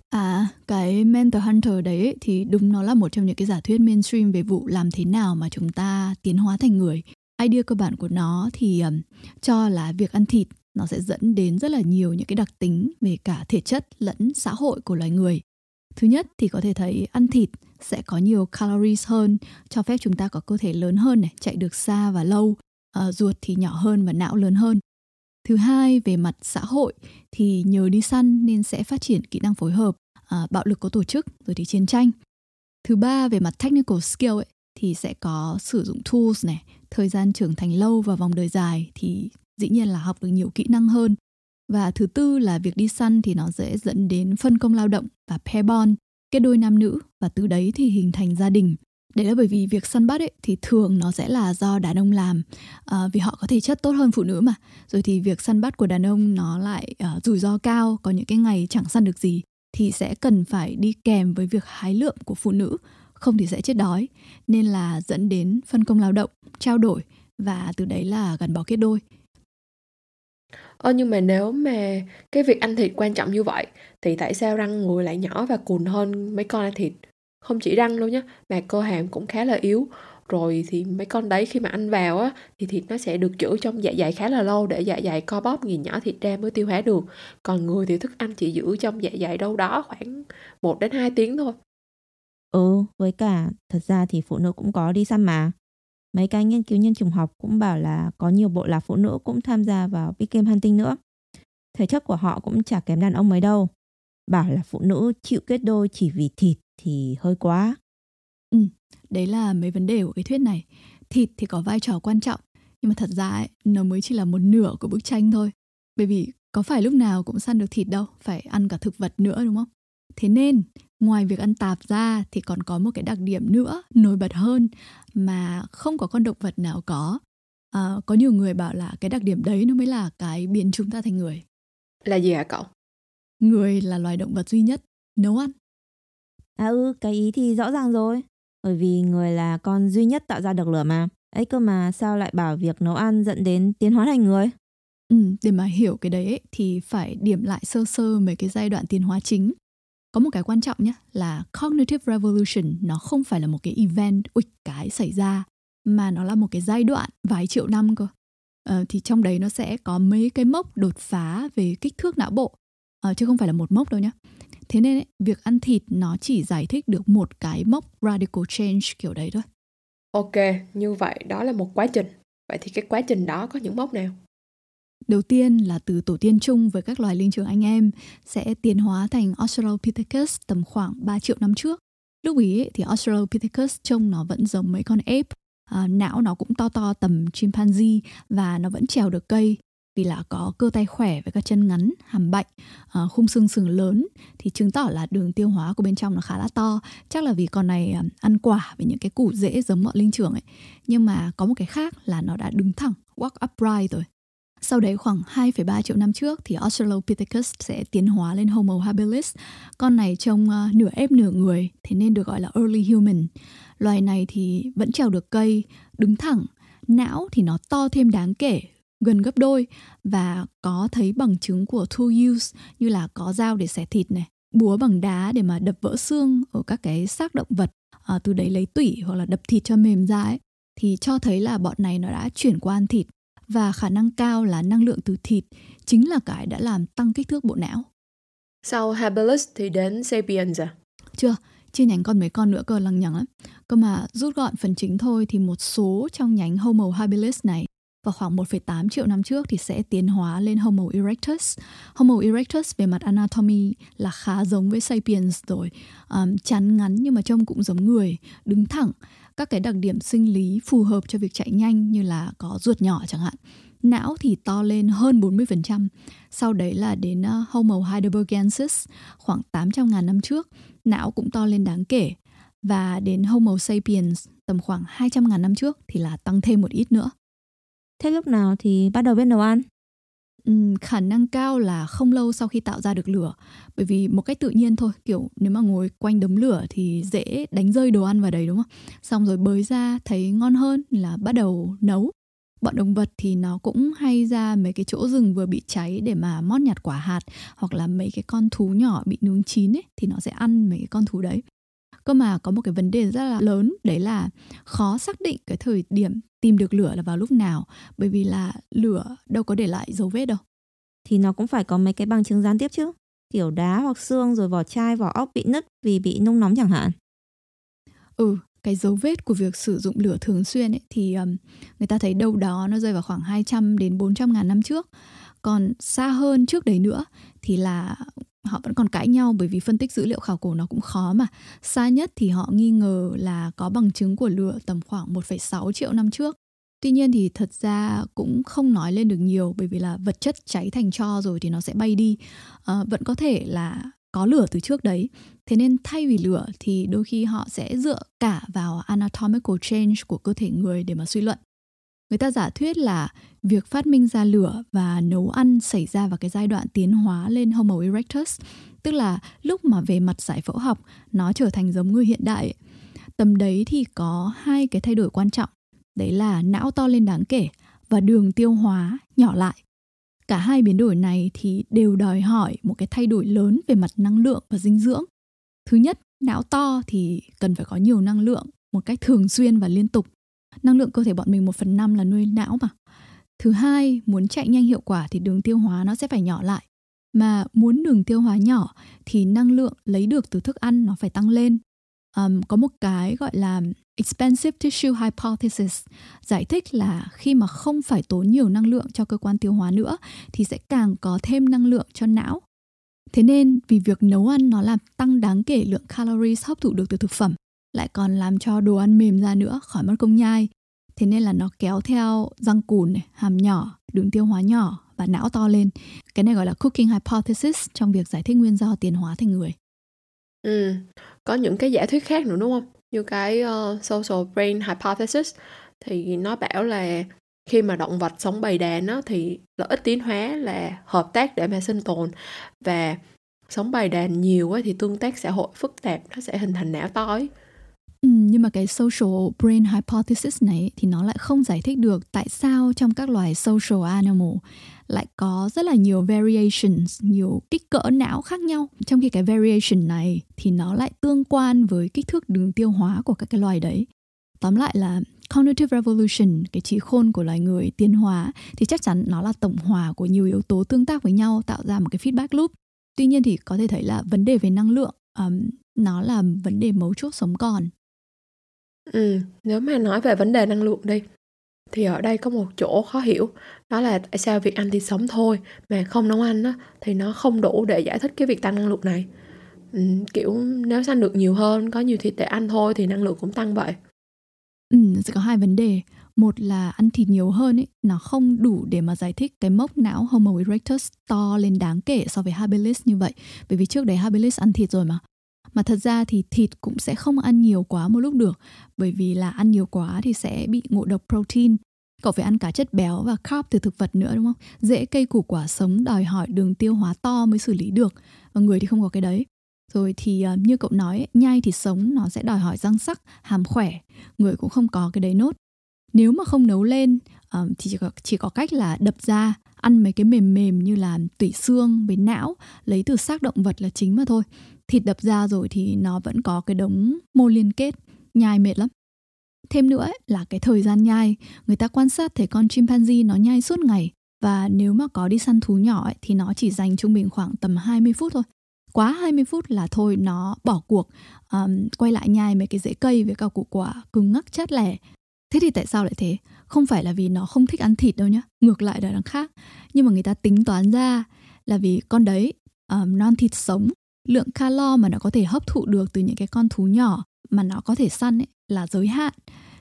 À, cái Mentor Hunter đấy thì đúng nó là một trong những cái giả thuyết mainstream về vụ làm thế nào mà chúng ta tiến hóa thành người. Idea cơ bản của nó thì um, cho là việc ăn thịt nó sẽ dẫn đến rất là nhiều những cái đặc tính về cả thể chất lẫn xã hội của loài người Thứ nhất thì có thể thấy ăn thịt sẽ có nhiều calories hơn, cho phép chúng ta có cơ thể lớn hơn này, chạy được xa và lâu, à, ruột thì nhỏ hơn và não lớn hơn. Thứ hai, về mặt xã hội thì nhờ đi săn nên sẽ phát triển kỹ năng phối hợp, à, bạo lực có tổ chức, rồi thì chiến tranh. Thứ ba, về mặt technical skill ấy, thì sẽ có sử dụng tools này, thời gian trưởng thành lâu và vòng đời dài thì dĩ nhiên là học được nhiều kỹ năng hơn. Và thứ tư là việc đi săn thì nó dễ dẫn đến phân công lao động và pair bond, kết đôi nam nữ và từ đấy thì hình thành gia đình. Đấy là bởi vì việc săn bắt ấy thì thường nó sẽ là do đàn ông làm à, vì họ có thể chất tốt hơn phụ nữ mà. Rồi thì việc săn bắt của đàn ông nó lại uh, rủi ro cao, có những cái ngày chẳng săn được gì thì sẽ cần phải đi kèm với việc hái lượm của phụ nữ không thì sẽ chết đói nên là dẫn đến phân công lao động trao đổi và từ đấy là gắn bó kết đôi Ơ nhưng mà nếu mà cái việc ăn thịt quan trọng như vậy thì tại sao răng người lại nhỏ và cùn hơn mấy con ăn thịt? Không chỉ răng đâu nhé, mà cơ hàm cũng khá là yếu. Rồi thì mấy con đấy khi mà ăn vào á thì thịt nó sẽ được giữ trong dạ dày khá là lâu để dạ dày co bóp nghiền nhỏ thịt ra mới tiêu hóa được. Còn người thì thức ăn chỉ giữ trong dạ dày đâu đó khoảng 1 đến 2 tiếng thôi. Ừ, với cả thật ra thì phụ nữ cũng có đi săn mà. Mấy cái nghiên cứu nhân chủng học cũng bảo là có nhiều bộ lạc phụ nữ cũng tham gia vào big game hunting nữa. Thể chất của họ cũng chả kém đàn ông mấy đâu. Bảo là phụ nữ chịu kết đôi chỉ vì thịt thì hơi quá. Ừ, đấy là mấy vấn đề của cái thuyết này. Thịt thì có vai trò quan trọng, nhưng mà thật ra ấy, nó mới chỉ là một nửa của bức tranh thôi. Bởi vì có phải lúc nào cũng săn được thịt đâu, phải ăn cả thực vật nữa đúng không? Thế nên ngoài việc ăn tạp ra thì còn có một cái đặc điểm nữa nổi bật hơn mà không có con động vật nào có. À, có nhiều người bảo là cái đặc điểm đấy nó mới là cái biến chúng ta thành người. Là gì hả cậu? Người là loài động vật duy nhất nấu ăn. À ừ cái ý thì rõ ràng rồi. Bởi vì người là con duy nhất tạo ra được lửa mà. Ấy cơ mà sao lại bảo việc nấu ăn dẫn đến tiến hóa thành người? Ừ, để mà hiểu cái đấy ấy, thì phải điểm lại sơ sơ mấy cái giai đoạn tiến hóa chính có một cái quan trọng nhé là cognitive revolution nó không phải là một cái event uịch cái xảy ra mà nó là một cái giai đoạn vài triệu năm cơ. Ờ, thì trong đấy nó sẽ có mấy cái mốc đột phá về kích thước não bộ. Ờ, chứ không phải là một mốc đâu nhé thế nên ấy, việc ăn thịt nó chỉ giải thích được một cái mốc radical change kiểu đấy thôi. Ok như vậy đó là một quá trình. Vậy thì cái quá trình đó có những mốc nào? Đầu tiên là từ tổ tiên chung với các loài linh trưởng anh em sẽ tiến hóa thành Australopithecus tầm khoảng 3 triệu năm trước. Lúc ý thì Australopithecus trông nó vẫn giống mấy con ape, à, não nó cũng to to tầm chimpanzee và nó vẫn trèo được cây vì là có cơ tay khỏe với các chân ngắn, hàm bệnh, à, khung xương sừng lớn thì chứng tỏ là đường tiêu hóa của bên trong nó khá là to. Chắc là vì con này à, ăn quả với những cái củ dễ giống bọn linh trưởng ấy. Nhưng mà có một cái khác là nó đã đứng thẳng, walk upright rồi. Sau đấy khoảng 2,3 triệu năm trước thì Australopithecus sẽ tiến hóa lên Homo habilis. Con này trông uh, nửa ép nửa người, thế nên được gọi là early human. Loài này thì vẫn trèo được cây, đứng thẳng, não thì nó to thêm đáng kể, gần gấp đôi và có thấy bằng chứng của tool use như là có dao để xẻ thịt này, búa bằng đá để mà đập vỡ xương ở các cái xác động vật, à, từ đấy lấy tủy hoặc là đập thịt cho mềm ra ấy thì cho thấy là bọn này nó đã chuyển qua ăn thịt và khả năng cao là năng lượng từ thịt chính là cái đã làm tăng kích thước bộ não. Sau habilis thì đến sapiens à? Chưa, chia nhánh còn mấy con nữa cơ lằng nhằng lắm. Cơ mà rút gọn phần chính thôi thì một số trong nhánh Homo habilis này vào khoảng 1,8 triệu năm trước thì sẽ tiến hóa lên Homo erectus. Homo erectus về mặt anatomy là khá giống với Sapiens rồi, um, chắn ngắn nhưng mà trông cũng giống người, đứng thẳng, các cái đặc điểm sinh lý phù hợp cho việc chạy nhanh như là có ruột nhỏ chẳng hạn. Não thì to lên hơn 40%. Sau đấy là đến ờ, uh, Homo heidelbergensis khoảng 800.000 năm trước, não cũng to lên đáng kể. Và đến Homo sapiens tầm khoảng 200.000 năm trước thì là tăng thêm một ít nữa. Thế lúc nào thì bắt đầu biết nấu ăn? Um, khả năng cao là không lâu sau khi tạo ra được lửa. Bởi vì một cách tự nhiên thôi kiểu nếu mà ngồi quanh đống lửa thì dễ đánh rơi đồ ăn vào đấy đúng không? Xong rồi bới ra thấy ngon hơn là bắt đầu nấu. Bọn động vật thì nó cũng hay ra mấy cái chỗ rừng vừa bị cháy để mà mót nhặt quả hạt hoặc là mấy cái con thú nhỏ bị nướng chín ấy thì nó sẽ ăn mấy cái con thú đấy cơ mà có một cái vấn đề rất là lớn đấy là khó xác định cái thời điểm tìm được lửa là vào lúc nào bởi vì là lửa đâu có để lại dấu vết đâu thì nó cũng phải có mấy cái bằng chứng gián tiếp chứ kiểu đá hoặc xương rồi vỏ chai, vỏ ốc bị nứt vì bị nung nóng chẳng hạn. Ừ, cái dấu vết của việc sử dụng lửa thường xuyên ấy, thì um, người ta thấy đâu đó nó rơi vào khoảng 200 đến 400 ngàn năm trước. Còn xa hơn trước đấy nữa thì là họ vẫn còn cãi nhau bởi vì phân tích dữ liệu khảo cổ nó cũng khó mà. Xa nhất thì họ nghi ngờ là có bằng chứng của lửa tầm khoảng 1,6 triệu năm trước. Tuy nhiên thì thật ra cũng không nói lên được nhiều bởi vì là vật chất cháy thành tro rồi thì nó sẽ bay đi. À, vẫn có thể là có lửa từ trước đấy. Thế nên thay vì lửa thì đôi khi họ sẽ dựa cả vào anatomical change của cơ thể người để mà suy luận. Người ta giả thuyết là việc phát minh ra lửa và nấu ăn xảy ra vào cái giai đoạn tiến hóa lên Homo erectus, tức là lúc mà về mặt giải phẫu học nó trở thành giống người hiện đại. Tầm đấy thì có hai cái thay đổi quan trọng, đấy là não to lên đáng kể và đường tiêu hóa nhỏ lại. Cả hai biến đổi này thì đều đòi hỏi một cái thay đổi lớn về mặt năng lượng và dinh dưỡng. Thứ nhất, não to thì cần phải có nhiều năng lượng một cách thường xuyên và liên tục năng lượng cơ thể bọn mình một phần năm là nuôi não mà. Thứ hai muốn chạy nhanh hiệu quả thì đường tiêu hóa nó sẽ phải nhỏ lại. Mà muốn đường tiêu hóa nhỏ thì năng lượng lấy được từ thức ăn nó phải tăng lên. Um, có một cái gọi là expensive tissue hypothesis giải thích là khi mà không phải tốn nhiều năng lượng cho cơ quan tiêu hóa nữa thì sẽ càng có thêm năng lượng cho não. Thế nên vì việc nấu ăn nó làm tăng đáng kể lượng calories hấp thụ được từ thực phẩm lại còn làm cho đồ ăn mềm ra nữa khỏi mất công nhai. Thế nên là nó kéo theo răng cùn này, hàm nhỏ đường tiêu hóa nhỏ và não to lên. Cái này gọi là cooking hypothesis trong việc giải thích nguyên do tiến hóa thành người. Ừ có những cái giả thuyết khác nữa đúng không? Như cái uh, social brain hypothesis thì nó bảo là khi mà động vật sống bầy đàn á, thì lợi ích tiến hóa là hợp tác để mà sinh tồn và sống bầy đàn nhiều á, thì tương tác xã hội phức tạp nó sẽ hình thành não to ấy. Ừ, nhưng mà cái social brain hypothesis này thì nó lại không giải thích được tại sao trong các loài social animal lại có rất là nhiều variations, nhiều kích cỡ não khác nhau. Trong khi cái variation này thì nó lại tương quan với kích thước đường tiêu hóa của các cái loài đấy. Tóm lại là cognitive revolution, cái trí khôn của loài người tiến hóa thì chắc chắn nó là tổng hòa của nhiều yếu tố tương tác với nhau tạo ra một cái feedback loop. Tuy nhiên thì có thể thấy là vấn đề về năng lượng um, nó là vấn đề mấu chốt sống còn Ừ, nếu mà nói về vấn đề năng lượng đi thì ở đây có một chỗ khó hiểu đó là tại sao việc ăn thịt sống thôi mà không nấu ăn á thì nó không đủ để giải thích cái việc tăng năng lượng này. Ừ, kiểu nếu săn được nhiều hơn có nhiều thịt để ăn thôi thì năng lượng cũng tăng vậy. Ừ, sẽ có hai vấn đề. Một là ăn thịt nhiều hơn ấy nó không đủ để mà giải thích cái mốc não Homo erectus to lên đáng kể so với habilis như vậy. Bởi vì trước đấy habilis ăn thịt rồi mà mà thật ra thì thịt cũng sẽ không ăn nhiều quá một lúc được bởi vì là ăn nhiều quá thì sẽ bị ngộ độc protein cậu phải ăn cả chất béo và carb từ thực vật nữa đúng không? Dễ cây củ quả sống đòi hỏi đường tiêu hóa to mới xử lý được và người thì không có cái đấy. Rồi thì uh, như cậu nói nhai thịt sống nó sẽ đòi hỏi răng sắc hàm khỏe người cũng không có cái đấy nốt. Nếu mà không nấu lên uh, thì chỉ có, chỉ có cách là đập ra ăn mấy cái mềm mềm như là tủy xương với não lấy từ xác động vật là chính mà thôi thịt đập ra rồi thì nó vẫn có cái đống mô liên kết nhai mệt lắm. Thêm nữa ấy, là cái thời gian nhai người ta quan sát thấy con chimpanzee nó nhai suốt ngày. Và nếu mà có đi săn thú nhỏ ấy, thì nó chỉ dành trung bình khoảng tầm 20 phút thôi. Quá 20 phút là thôi nó bỏ cuộc um, quay lại nhai mấy cái rễ cây với cả củ quả cứng ngắc chát lẻ. Thế thì tại sao lại thế? Không phải là vì nó không thích ăn thịt đâu nhá ngược lại là đằng khác. Nhưng mà người ta tính toán ra là vì con đấy um, non thịt sống lượng calo mà nó có thể hấp thụ được từ những cái con thú nhỏ mà nó có thể săn ấy, là giới hạn.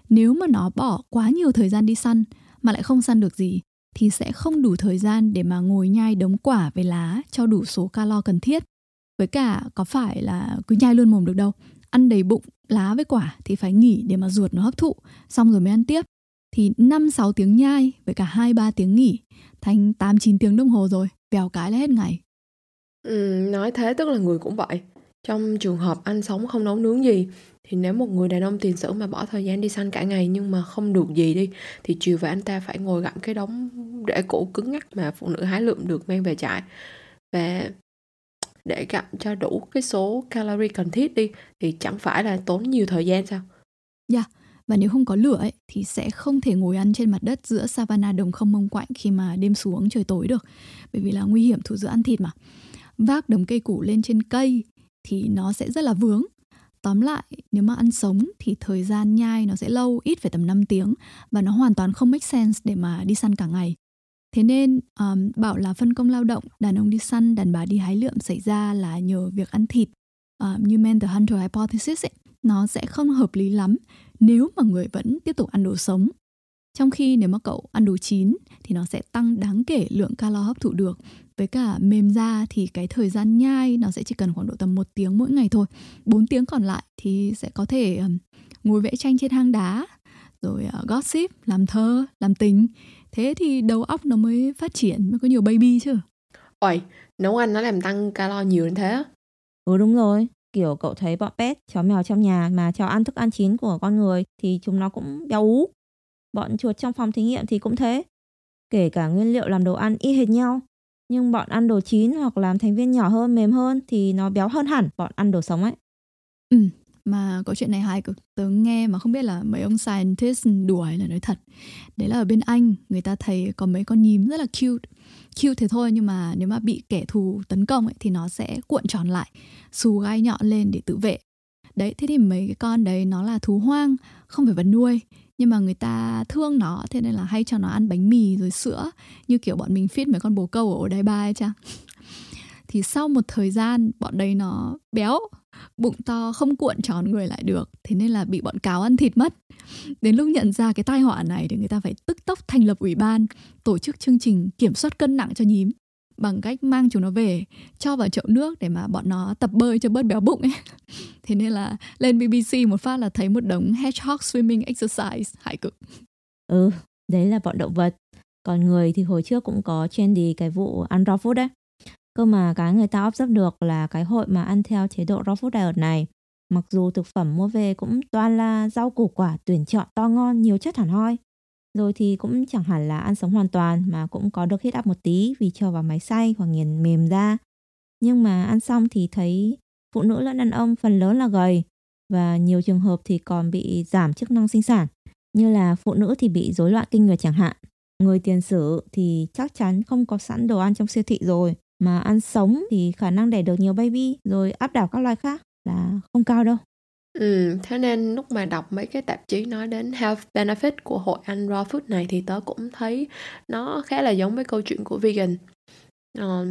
Nếu mà nó bỏ quá nhiều thời gian đi săn mà lại không săn được gì thì sẽ không đủ thời gian để mà ngồi nhai đống quả với lá cho đủ số calo cần thiết. Với cả có phải là cứ nhai luôn mồm được đâu ăn đầy bụng lá với quả thì phải nghỉ để mà ruột nó hấp thụ xong rồi mới ăn tiếp. Thì 5-6 tiếng nhai với cả 2-3 tiếng nghỉ thành 8-9 tiếng đồng hồ rồi vèo cái là hết ngày. Ừm, nói thế tức là người cũng vậy. Trong trường hợp anh sống không nấu nướng gì thì nếu một người đàn ông tiền sử mà bỏ thời gian đi săn cả ngày nhưng mà không được gì đi thì chiều về anh ta phải ngồi gặm cái đống rễ củ cứng ngắc mà phụ nữ hái lượm được mang về trại. Và để gặm cho đủ cái số calorie cần thiết đi thì chẳng phải là tốn nhiều thời gian sao? Yeah. Và nếu không có lửa ấy, thì sẽ không thể ngồi ăn trên mặt đất giữa savanna đồng không mông quạnh khi mà đêm xuống trời tối được. Bởi vì là nguy hiểm thú dữ ăn thịt mà vác đống cây củ lên trên cây thì nó sẽ rất là vướng. Tóm lại nếu mà ăn sống thì thời gian nhai nó sẽ lâu ít phải tầm 5 tiếng và nó hoàn toàn không make sense để mà đi săn cả ngày. Thế nên um, bảo là phân công lao động đàn ông đi săn đàn bà đi hái lượm xảy ra là nhờ việc ăn thịt. Uh, như man the hunter hypothesis ấy, nó sẽ không hợp lý lắm nếu mà người vẫn tiếp tục ăn đồ sống. Trong khi nếu mà cậu ăn đồ chín thì nó sẽ tăng đáng kể lượng calo hấp thụ được với cả mềm da thì cái thời gian nhai nó sẽ chỉ cần khoảng độ tầm một tiếng mỗi ngày thôi. 4 tiếng còn lại thì sẽ có thể um, ngồi vẽ tranh trên hang đá rồi uh, gossip làm thơ làm tình. Thế thì đầu óc nó mới phát triển mới có nhiều baby chứ. Ôi nấu ăn nó làm tăng calo nhiều đến thế ừ đúng rồi. Kiểu cậu thấy bọn pet chó mèo trong nhà mà cho ăn thức ăn chín của con người thì chúng nó cũng béo ú. Bọn chuột trong phòng thí nghiệm thì cũng thế. Kể cả nguyên liệu làm đồ ăn y hệt nhau nhưng bọn ăn đồ chín hoặc làm thành viên nhỏ hơn mềm hơn thì nó béo hơn hẳn bọn ăn đồ sống ấy. Ừ mà câu chuyện này hay cực. Tớ nghe mà không biết là mấy ông scientist đùa hay là nói thật. Đấy là ở bên anh người ta thấy có mấy con nhím rất là cute. Cute thế thôi nhưng mà nếu mà bị kẻ thù tấn công ấy, thì nó sẽ cuộn tròn lại xù gai nhọn lên để tự vệ. Đấy thế thì mấy cái con đấy nó là thú hoang không phải vật nuôi nhưng mà người ta thương nó, thế nên là hay cho nó ăn bánh mì rồi sữa, như kiểu bọn mình fit mấy con bồ câu ở đài ba ấy chăng? Thì sau một thời gian, bọn đấy nó béo, bụng to, không cuộn tròn người lại được. Thế nên là bị bọn cáo ăn thịt mất. Đến lúc nhận ra cái tai họa này thì người ta phải tức tốc thành lập ủy ban, tổ chức chương trình kiểm soát cân nặng cho nhím bằng cách mang chúng nó về cho vào chậu nước để mà bọn nó tập bơi cho bớt béo bụng ấy. [LAUGHS] Thế nên là lên BBC một phát là thấy một đống hedgehog swimming exercise hại cực. Ừ đấy là bọn động vật. Còn người thì hồi trước cũng có trendy cái vụ ăn raw food đấy cơ mà cái người ta observe được là cái hội mà ăn theo chế độ raw food diet này, mặc dù thực phẩm mua về cũng toàn là rau củ quả tuyển chọn to ngon, nhiều chất hẳn hoi rồi thì cũng chẳng hẳn là ăn sống hoàn toàn mà cũng có được hết áp một tí vì cho vào máy xay hoặc nghiền mềm ra. Nhưng mà ăn xong thì thấy phụ nữ lẫn đàn ông phần lớn là gầy và nhiều trường hợp thì còn bị giảm chức năng sinh sản như là phụ nữ thì bị rối loạn kinh nguyệt chẳng hạn. Người tiền sử thì chắc chắn không có sẵn đồ ăn trong siêu thị rồi mà ăn sống thì khả năng đẻ được nhiều baby rồi áp đảo các loài khác là không cao đâu. Ừ, thế nên lúc mà đọc mấy cái tạp chí nói đến health benefit của hội ăn raw food này thì tớ cũng thấy nó khá là giống với câu chuyện của vegan. Ờ,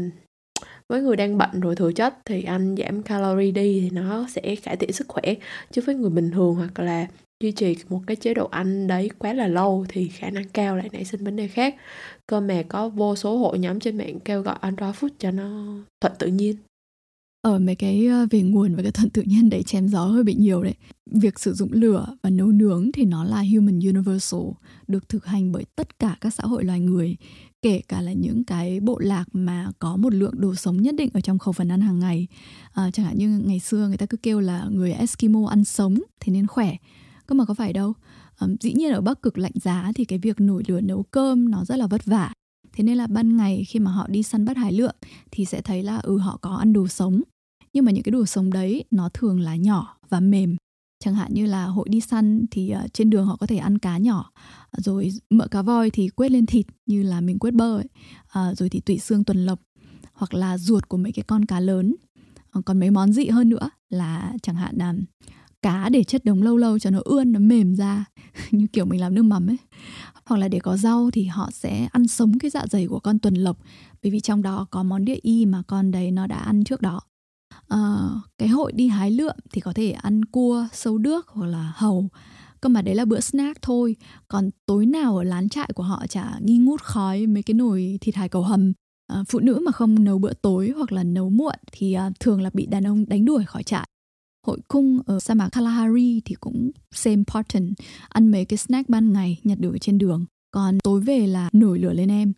với người đang bệnh rồi thừa chất thì ăn giảm calorie đi thì nó sẽ cải thiện sức khỏe chứ với người bình thường hoặc là duy trì một cái chế độ ăn đấy quá là lâu thì khả năng cao lại nảy sinh vấn đề khác cơ mà có vô số hội nhóm trên mạng kêu gọi ăn raw food cho nó thuận tự nhiên ở mấy cái ờ, về nguồn và cái thuận tự nhiên đấy chém gió hơi bị nhiều đấy. Việc sử dụng lửa và nấu nướng thì nó là human universal được thực hành bởi tất cả các xã hội loài người kể cả là những cái bộ lạc mà có một lượng đồ sống nhất định ở trong khẩu phần ăn hàng ngày. À, chẳng hạn như ngày xưa người ta cứ kêu là người Eskimo ăn sống thì nên khỏe. Cơ mà có phải đâu. À, dĩ nhiên ở bắc cực lạnh giá thì cái việc nổi lửa nấu cơm nó rất là vất vả. Thế nên là ban ngày khi mà họ đi săn bắt hải lượm thì sẽ thấy là ừ họ có ăn đồ sống nhưng mà những cái đồ sống đấy nó thường là nhỏ và mềm. Chẳng hạn như là hội đi săn thì uh, trên đường họ có thể ăn cá nhỏ rồi mỡ cá voi thì quét lên thịt như là mình quét bơ ấy uh, rồi thì tủy xương tuần lộc hoặc là ruột của mấy cái con cá lớn. Uh, còn mấy món dị hơn nữa là chẳng hạn là cá để chất đống lâu lâu cho nó ươn nó mềm ra [LAUGHS] như kiểu mình làm nước mắm ấy. Hoặc là để có rau thì họ sẽ ăn sống cái dạ dày của con tuần lộc bởi vì trong đó có món địa y mà con đấy nó đã ăn trước đó uh, cái hội đi hái lượm thì có thể ăn cua sâu đước hoặc là hầu. Cơ mà đấy là bữa snack thôi. Còn tối nào ở lán trại của họ chả nghi ngút khói mấy cái nồi thịt hải cầu hầm. À, phụ nữ mà không nấu bữa tối hoặc là nấu muộn thì à, thường là bị đàn ông đánh đuổi khỏi trại. Hội cung ở sa mạc Kalahari thì cũng same pattern ăn mấy cái snack ban ngày nhặt được trên đường. Còn tối về là nổi lửa lên em.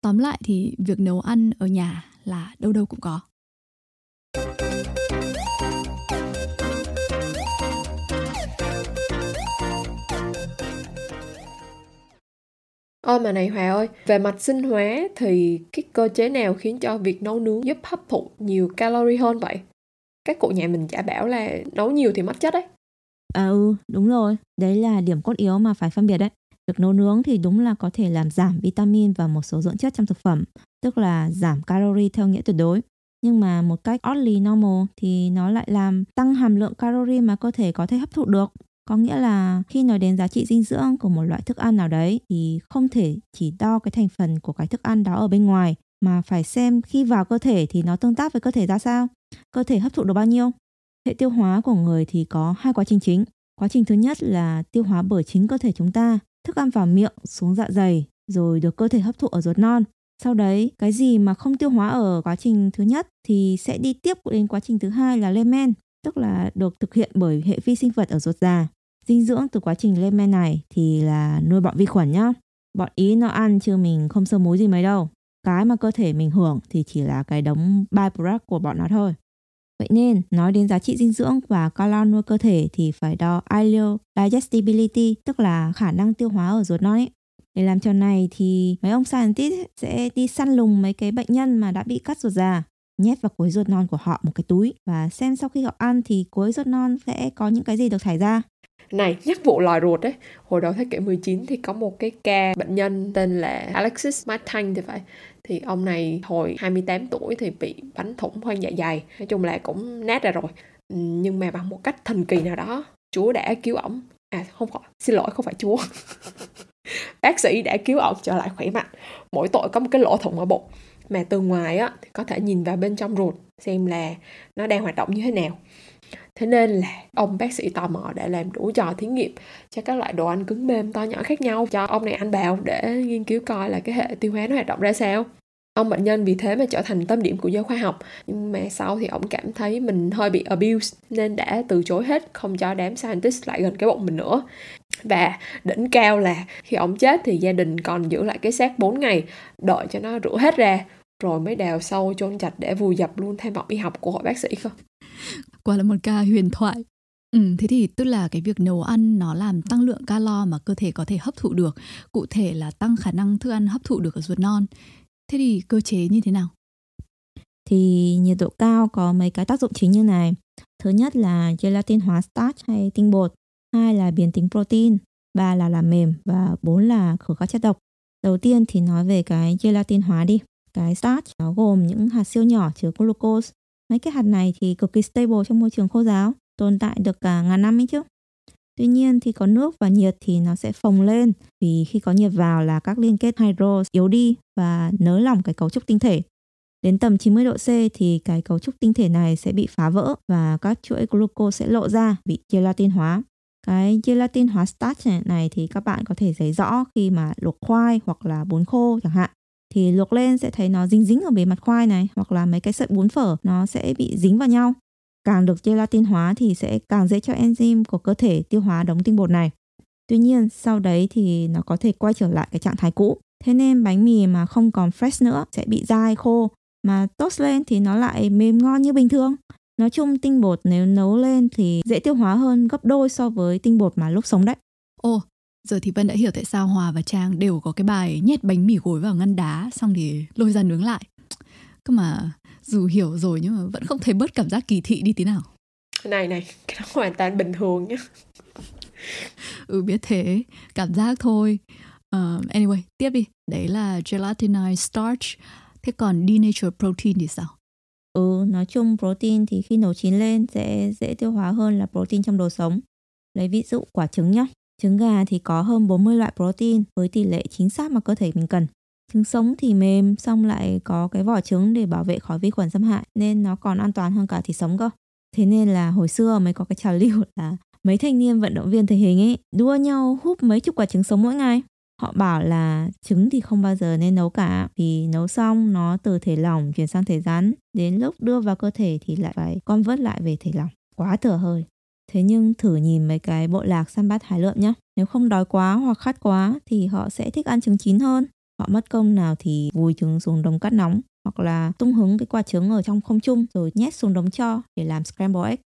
Tóm lại thì việc nấu ăn ở nhà là đâu đâu cũng có. Ôi mà này Hòa ơi, về mặt sinh hóa thì cái cơ chế nào khiến cho việc nấu nướng giúp hấp thụ nhiều calorie hơn vậy? Các cụ nhà mình chả bảo là nấu nhiều thì mất chất đấy. À ừ, đúng rồi. Đấy là điểm cốt yếu mà phải phân biệt đấy. Việc nấu nướng thì đúng là có thể làm giảm vitamin và một số dưỡng chất trong thực phẩm, tức là giảm calorie theo nghĩa tuyệt đối. nhưng mà một cách oddly normal thì nó lại làm tăng hàm lượng calorie mà cơ thể có thể hấp thụ được. Có nghĩa là khi nói đến giá trị dinh dưỡng của một loại thức ăn nào đấy thì không thể chỉ đo cái thành phần của cái thức ăn đó ở bên ngoài mà phải xem khi vào cơ thể thì nó tương tác với cơ thể ra sao, cơ thể hấp thụ được bao nhiêu. Hệ tiêu hóa của người thì có hai quá trình chính. Quá trình thứ nhất là tiêu hóa bởi chính cơ thể chúng ta, thức ăn vào miệng xuống dạ dày rồi được cơ thể hấp thụ ở ruột non. Sau đấy, cái gì mà không tiêu hóa ở quá trình thứ nhất thì sẽ đi tiếp đến quá trình thứ hai là lên men, tức là được thực hiện bởi hệ vi sinh vật ở ruột già. Dinh dưỡng từ quá trình lên men này thì là nuôi bọn vi khuẩn nhá. Bọn ý nó ăn chứ mình không sơ múi gì mấy đâu. Cái mà cơ thể mình hưởng thì chỉ là cái đống byproduct của bọn nó thôi. Vậy nên, nói đến giá trị dinh dưỡng và calo nuôi cơ thể thì phải đo ileal digestibility, tức là khả năng tiêu hóa ở ruột non ấy. Để làm trò này thì mấy ông scientist sẽ đi săn lùng mấy cái bệnh nhân mà đã bị cắt ruột già, nhét vào cuối ruột non của họ một cái túi và xem sau khi họ ăn thì cuối ruột non sẽ có những cái gì được thải ra. Này, nhắc vụ lòi ruột đấy, hồi đầu thế kỷ 19 thì có một cái ca bệnh nhân tên là Alexis Martin thì phải. Thì ông này hồi 28 tuổi thì bị bắn thủng khoang dạ dày. Nói chung là cũng nát ra rồi. Ừ, nhưng mà bằng một cách thần kỳ nào đó, Chúa đã cứu ổng. À không phải, xin lỗi không phải Chúa. [LAUGHS] Bác sĩ đã cứu ổng trở lại khỏe mạnh. Mỗi tội có một cái lỗ thủng ở bụng. Mà từ ngoài á, thì có thể nhìn vào bên trong ruột, xem là nó đang hoạt động như thế nào. Thế nên là ông bác sĩ tò mò để làm đủ trò thí nghiệm cho các loại đồ ăn cứng mềm to nhỏ khác nhau cho ông này ăn vào để nghiên cứu coi là cái hệ tiêu hóa nó hoạt động ra sao. Ông bệnh nhân vì thế mà trở thành tâm điểm của giới khoa học, nhưng mà sau thì ông cảm thấy mình hơi bị abuse, nên đã từ chối hết, không cho đám scientist lại gần cái bụng mình nữa. Và đỉnh cao là khi ông chết thì gia đình còn giữ lại cái xác 4 ngày, đợi cho nó rửa hết ra rồi mới đào sâu chôn chặt để vùi dập luôn tham vọng y học của hội bác sĩ cơ quả là một ca huyền thoại Ừ, thế thì tức là cái việc nấu ăn nó làm tăng lượng calo mà cơ thể có thể hấp thụ được, cụ thể là tăng khả năng thức ăn hấp thụ được ở ruột non. Thế thì cơ chế như thế nào? Thì nhiệt độ cao có mấy cái tác dụng chính như này. Thứ nhất là gelatin hóa starch hay tinh bột, hai là biến tính protein, ba là làm mềm và bốn là khử các chất độc. Đầu tiên thì nói về cái gelatin hóa đi. Cái starch nó gồm những hạt siêu nhỏ chứa glucose Mấy cái hạt này thì cực kỳ stable trong môi trường khô giáo, tồn tại được cả ngàn năm ấy chứ. Tuy nhiên thì có nước và nhiệt thì nó sẽ phồng lên vì khi có nhiệt vào là các liên kết hydro yếu đi và nới lỏng cái cấu trúc tinh thể. Đến tầm 90 độ C thì cái cấu trúc tinh thể này sẽ bị phá vỡ và các chuỗi glucose sẽ lộ ra, bị gelatin hóa. Cái gelatin hóa starch này, này thì các bạn có thể thấy rõ khi mà luộc khoai hoặc là bún khô chẳng hạn thì luộc lên sẽ thấy nó dính dính ở bề mặt khoai này hoặc là mấy cái sợi bún phở nó sẽ bị dính vào nhau. Càng được gelatin hóa thì sẽ càng dễ cho enzyme của cơ thể tiêu hóa đống tinh bột này. Tuy nhiên sau đấy thì nó có thể quay trở lại cái trạng thái cũ. Thế nên bánh mì mà không còn fresh nữa sẽ bị dai khô mà toast lên thì nó lại mềm ngon như bình thường. Nói chung tinh bột nếu nấu lên thì dễ tiêu hóa hơn gấp đôi so với tinh bột mà lúc sống đấy. Ồ, Giờ thì Vân đã hiểu tại sao Hòa và Trang đều có cái bài nhét bánh mì gối vào ngăn đá xong thì lôi ra nướng lại. Cơ mà dù hiểu rồi nhưng mà vẫn không thấy bớt cảm giác kỳ thị đi tí nào. Này này, cái đó hoàn toàn bình thường nhá. ừ biết thế, cảm giác thôi. Uh, anyway, tiếp đi. Đấy là gelatinized starch. Thế còn denatured protein thì sao? Ừ, nói chung protein thì khi nấu chín lên sẽ dễ tiêu hóa hơn là protein trong đồ sống. Lấy ví dụ quả trứng nhá. Trứng gà thì có hơn 40 loại protein với tỷ lệ chính xác mà cơ thể mình cần. Trứng sống thì mềm, xong lại có cái vỏ trứng để bảo vệ khỏi vi khuẩn xâm hại nên nó còn an toàn hơn cả thịt sống cơ. Thế nên là hồi xưa mới có cái trào lưu [LAUGHS] là mấy thanh niên vận động viên thể hình ấy đua nhau húp mấy chục quả trứng sống mỗi ngày. Họ bảo là trứng thì không bao giờ nên nấu cả vì nấu xong nó từ thể lỏng chuyển sang thể rắn. Đến lúc đưa vào cơ thể thì lại phải convert lại về thể lỏng. Quá thở hơi. Thế nhưng thử nhìn mấy cái bộ lạc săn bắt hải lượm nhé. Nếu không đói quá hoặc khát quá thì họ sẽ thích ăn trứng chín hơn. Họ mất công nào thì vùi trứng xuống đống cát nóng hoặc là tung hứng cái quả trứng ở trong không trung rồi nhét xuống đống cho để làm scramble egg.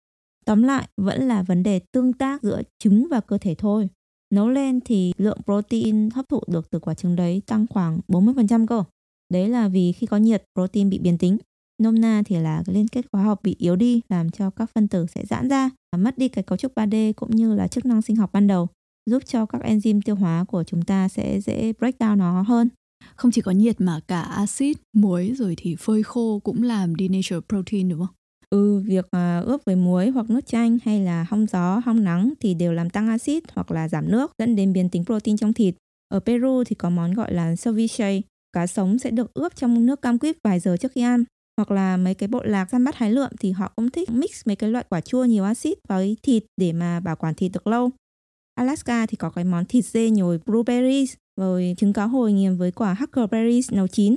Tóm lại vẫn là vấn đề tương tác giữa trứng và cơ thể thôi. Nấu lên thì lượng protein hấp thụ được từ quả trứng đấy tăng khoảng 40% cơ. Đấy là vì khi có nhiệt, protein bị biến tính. Nôm na thì là cái liên kết hóa học bị yếu đi làm cho các phân tử sẽ giãn ra và mất đi cái cấu trúc 3D cũng như là chức năng sinh học ban đầu giúp cho các enzyme tiêu hóa của chúng ta sẽ dễ break down nó hơn. Không chỉ có nhiệt mà cả axit, muối rồi thì phơi khô cũng làm denature protein đúng không? Ừ, việc uh, ướp với muối hoặc nước chanh hay là hong gió, hong nắng thì đều làm tăng axit hoặc là giảm nước dẫn đến biến tính protein trong thịt. Ở Peru thì có món gọi là ceviche, cá sống sẽ được ướp trong nước cam quýt vài giờ trước khi ăn. Hoặc là mấy cái bộ lạc săn bắt hái lượm thì họ cũng thích mix mấy cái loại quả chua nhiều axit với thịt để mà bảo quản thịt được lâu. Alaska thì có cái món thịt dê nhồi blueberries rồi trứng cá hồi nghiền với quả huckleberries nấu chín.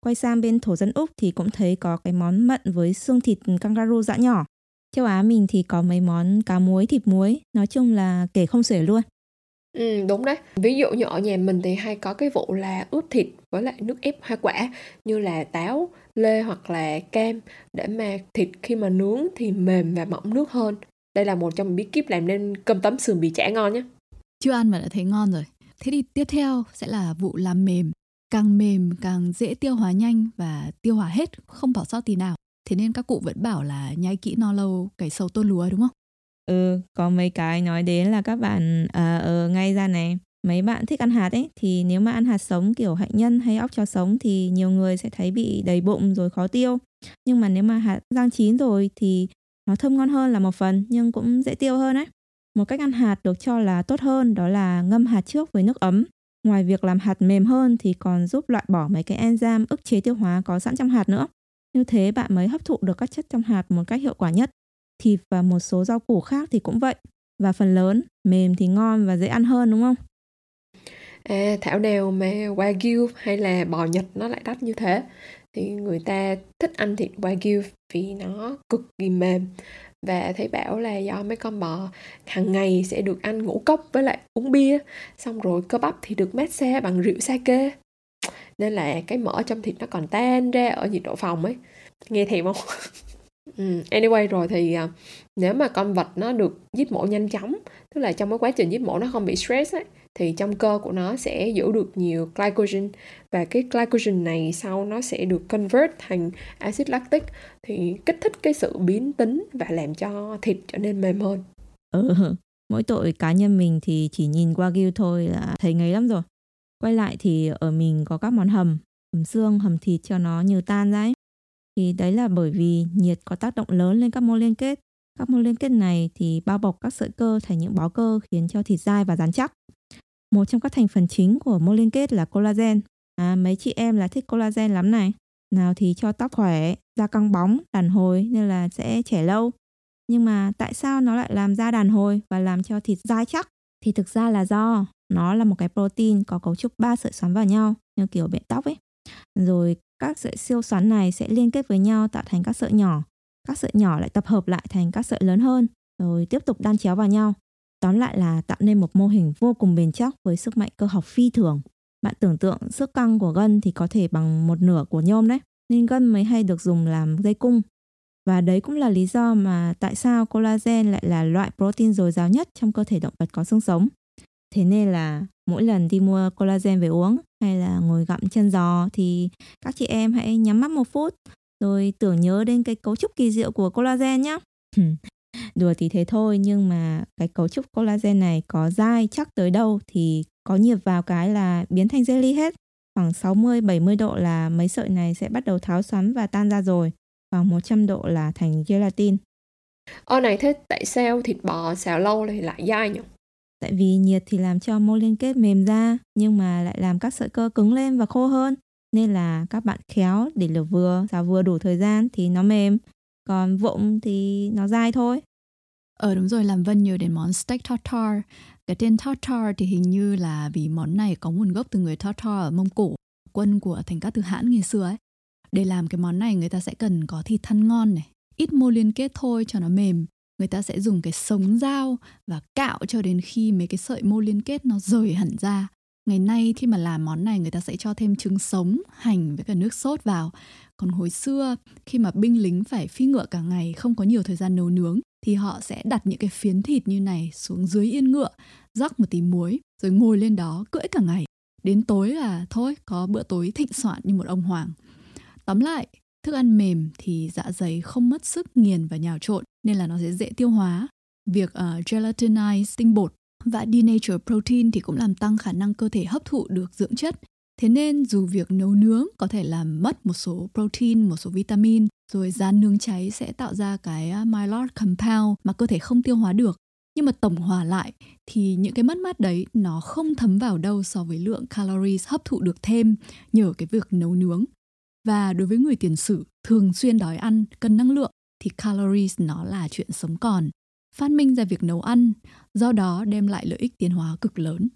Quay sang bên thổ dân Úc thì cũng thấy có cái món mận với xương thịt kangaroo dã nhỏ. Châu Á mình thì có mấy món cá muối, thịt muối, nói chung là kể không xuể luôn. Ừ, đúng đấy. Ví dụ như ở nhà mình thì hay có cái vụ là ướp thịt với lại nước ép hoa quả như là táo, lê hoặc là cam để mà thịt khi mà nướng thì mềm và mỏng nước hơn. Đây là một trong bí kíp làm nên cơm tấm sườn bì chả ngon nhé. Chưa ăn mà đã thấy ngon rồi. Thế thì tiếp theo sẽ là vụ làm mềm. Càng mềm càng dễ tiêu hóa nhanh và tiêu hóa hết, không bỏ sót tí nào. Thế nên các cụ vẫn bảo là nhai kỹ no lâu cày sâu tôn lúa đúng không? Ừ, có mấy cái nói đến là các bạn à, ở ngay ra này. Mấy bạn thích ăn hạt ấy thì nếu mà ăn hạt sống kiểu hạnh nhân hay óc chó sống thì nhiều người sẽ thấy bị đầy bụng rồi khó tiêu. Nhưng mà nếu mà hạt rang chín rồi thì nó thơm ngon hơn là một phần nhưng cũng dễ tiêu hơn ấy một cách ăn hạt được cho là tốt hơn đó là ngâm hạt trước với nước ấm. Ngoài việc làm hạt mềm hơn thì còn giúp loại bỏ mấy cái enzyme ức chế tiêu hóa có sẵn trong hạt nữa. Như thế bạn mới hấp thụ được các chất trong hạt một cách hiệu quả nhất thịt và một số rau củ khác thì cũng vậy. Và phần lớn mềm thì ngon và dễ ăn hơn đúng không? À, thảo nào mà Wagyu hay là bò Nhật nó lại đắt như thế? Thì người ta thích ăn thịt Wagyu vì nó cực kỳ mềm. Và thấy bảo là do mấy con bò hàng ngày sẽ được ăn ngũ cốc với lại uống bia xong rồi cơ bắp thì được massage bằng rượu sake. Nên là cái mỡ trong thịt nó còn tan ra ở nhiệt độ phòng ấy. Nghe thèm không? [LAUGHS] Ừ, anyway rồi thì uh, nếu mà con vật nó được giết mổ nhanh chóng tức là trong cái quá trình giết mổ nó không bị stress ấy, thì trong cơ của nó sẽ giữ được nhiều glycogen và cái glycogen này sau nó sẽ được convert thành axit lactic thì kích thích cái sự biến tính và làm cho thịt trở nên mềm hơn. Ừ, mỗi tội cá nhân mình thì chỉ nhìn qua ghiêu thôi là thấy ngấy lắm rồi. Quay lại thì ở mình có các món hầm, hầm xương, hầm thịt cho nó nhiều tan ra ấy. Thì đấy là bởi vì nhiệt có tác động lớn lên các mô liên kết. Các mô liên kết này thì bao bọc các sợi cơ thành những bó cơ khiến cho thịt dai và rắn chắc. Một trong các thành phần chính của mô liên kết là collagen. À, mấy chị em là thích collagen lắm này. Nào thì cho tóc khỏe, da căng bóng, đàn hồi nên là sẽ trẻ lâu. Nhưng mà tại sao nó lại làm da đàn hồi và làm cho thịt dai chắc? Thì thực ra là do nó là một cái protein có cấu trúc ba sợi xoắn vào nhau như kiểu bện tóc ấy. Rồi các sợi siêu xoắn này sẽ liên kết với nhau tạo thành các sợi nhỏ. Các sợi nhỏ lại tập hợp lại thành các sợi lớn hơn, rồi tiếp tục đan chéo vào nhau. Tóm lại là tạo nên một mô hình vô cùng bền chắc với sức mạnh cơ học phi thường. Bạn tưởng tượng sức căng của gân thì có thể bằng một nửa của nhôm đấy, nên gân mới hay được dùng làm dây cung. Và đấy cũng là lý do mà tại sao collagen lại là loại protein dồi dào nhất trong cơ thể động vật có xương sống. Thế nên là mỗi lần đi mua collagen về uống hay là ngồi gặm chân giò thì các chị em hãy nhắm mắt một phút, rồi tưởng nhớ đến cái cấu trúc kỳ diệu của collagen nhé. [LAUGHS] Đùa thì thế thôi, nhưng mà cái cấu trúc collagen này có dai chắc tới đâu thì có nhiệt vào cái là biến thành jelly hết. Khoảng 60-70 độ là mấy sợi này sẽ bắt đầu tháo xoắn và tan ra rồi. Khoảng 100 độ là thành gelatin. Ơ này thế, tại sao thịt bò xào lâu thì lại dai nhỉ? Tại vì nhiệt thì làm cho mô liên kết mềm ra nhưng mà lại làm các sợi cơ cứng lên và khô hơn. Nên là các bạn khéo để lửa vừa, xào vừa đủ thời gian thì nó mềm. Còn vụng thì nó dai thôi. Ờ đúng rồi, làm Vân nhớ đến món steak tartar. Cái tên tartar thì hình như là vì món này có nguồn gốc từ người tartar ở Mông Cổ, quân của thành các tư hãn ngày xưa ấy. Để làm cái món này người ta sẽ cần có thịt thăn ngon này, ít mô liên kết thôi cho nó mềm người ta sẽ dùng cái sống dao và cạo cho đến khi mấy cái sợi mô liên kết nó rời hẳn ra. Ngày nay khi mà làm món này, người ta sẽ cho thêm trứng sống, hành với cả nước sốt vào. Còn hồi xưa, khi mà binh lính phải phi ngựa cả ngày, không có nhiều thời gian nấu nướng, thì họ sẽ đặt những cái phiến thịt như này xuống dưới yên ngựa, rắc một tí muối, rồi ngồi lên đó cưỡi cả ngày. Đến tối là thôi, có bữa tối thịnh soạn như một ông hoàng. Tóm lại, Thức ăn mềm thì dạ dày không mất sức nghiền và nhào trộn nên là nó sẽ dễ tiêu hóa. Việc ờ, uh, gelatinize tinh bột và denature protein thì cũng làm tăng khả năng cơ thể hấp thụ được dưỡng chất. Thế nên dù việc nấu nướng có thể làm mất một số protein, một số vitamin, rồi rán nướng cháy sẽ tạo ra cái ờ, mylar compound mà cơ thể không tiêu hóa được. Nhưng mà tổng hòa lại thì những cái mất mát đấy nó không thấm vào đâu so với lượng calories hấp thụ được thêm nhờ cái việc nấu nướng. Và đối với người tiền sử thường xuyên đói ăn, cần năng lượng thì calories nó là chuyện sống còn. Phát minh ra việc nấu ăn, do đó đem lại lợi ích tiến hóa cực lớn.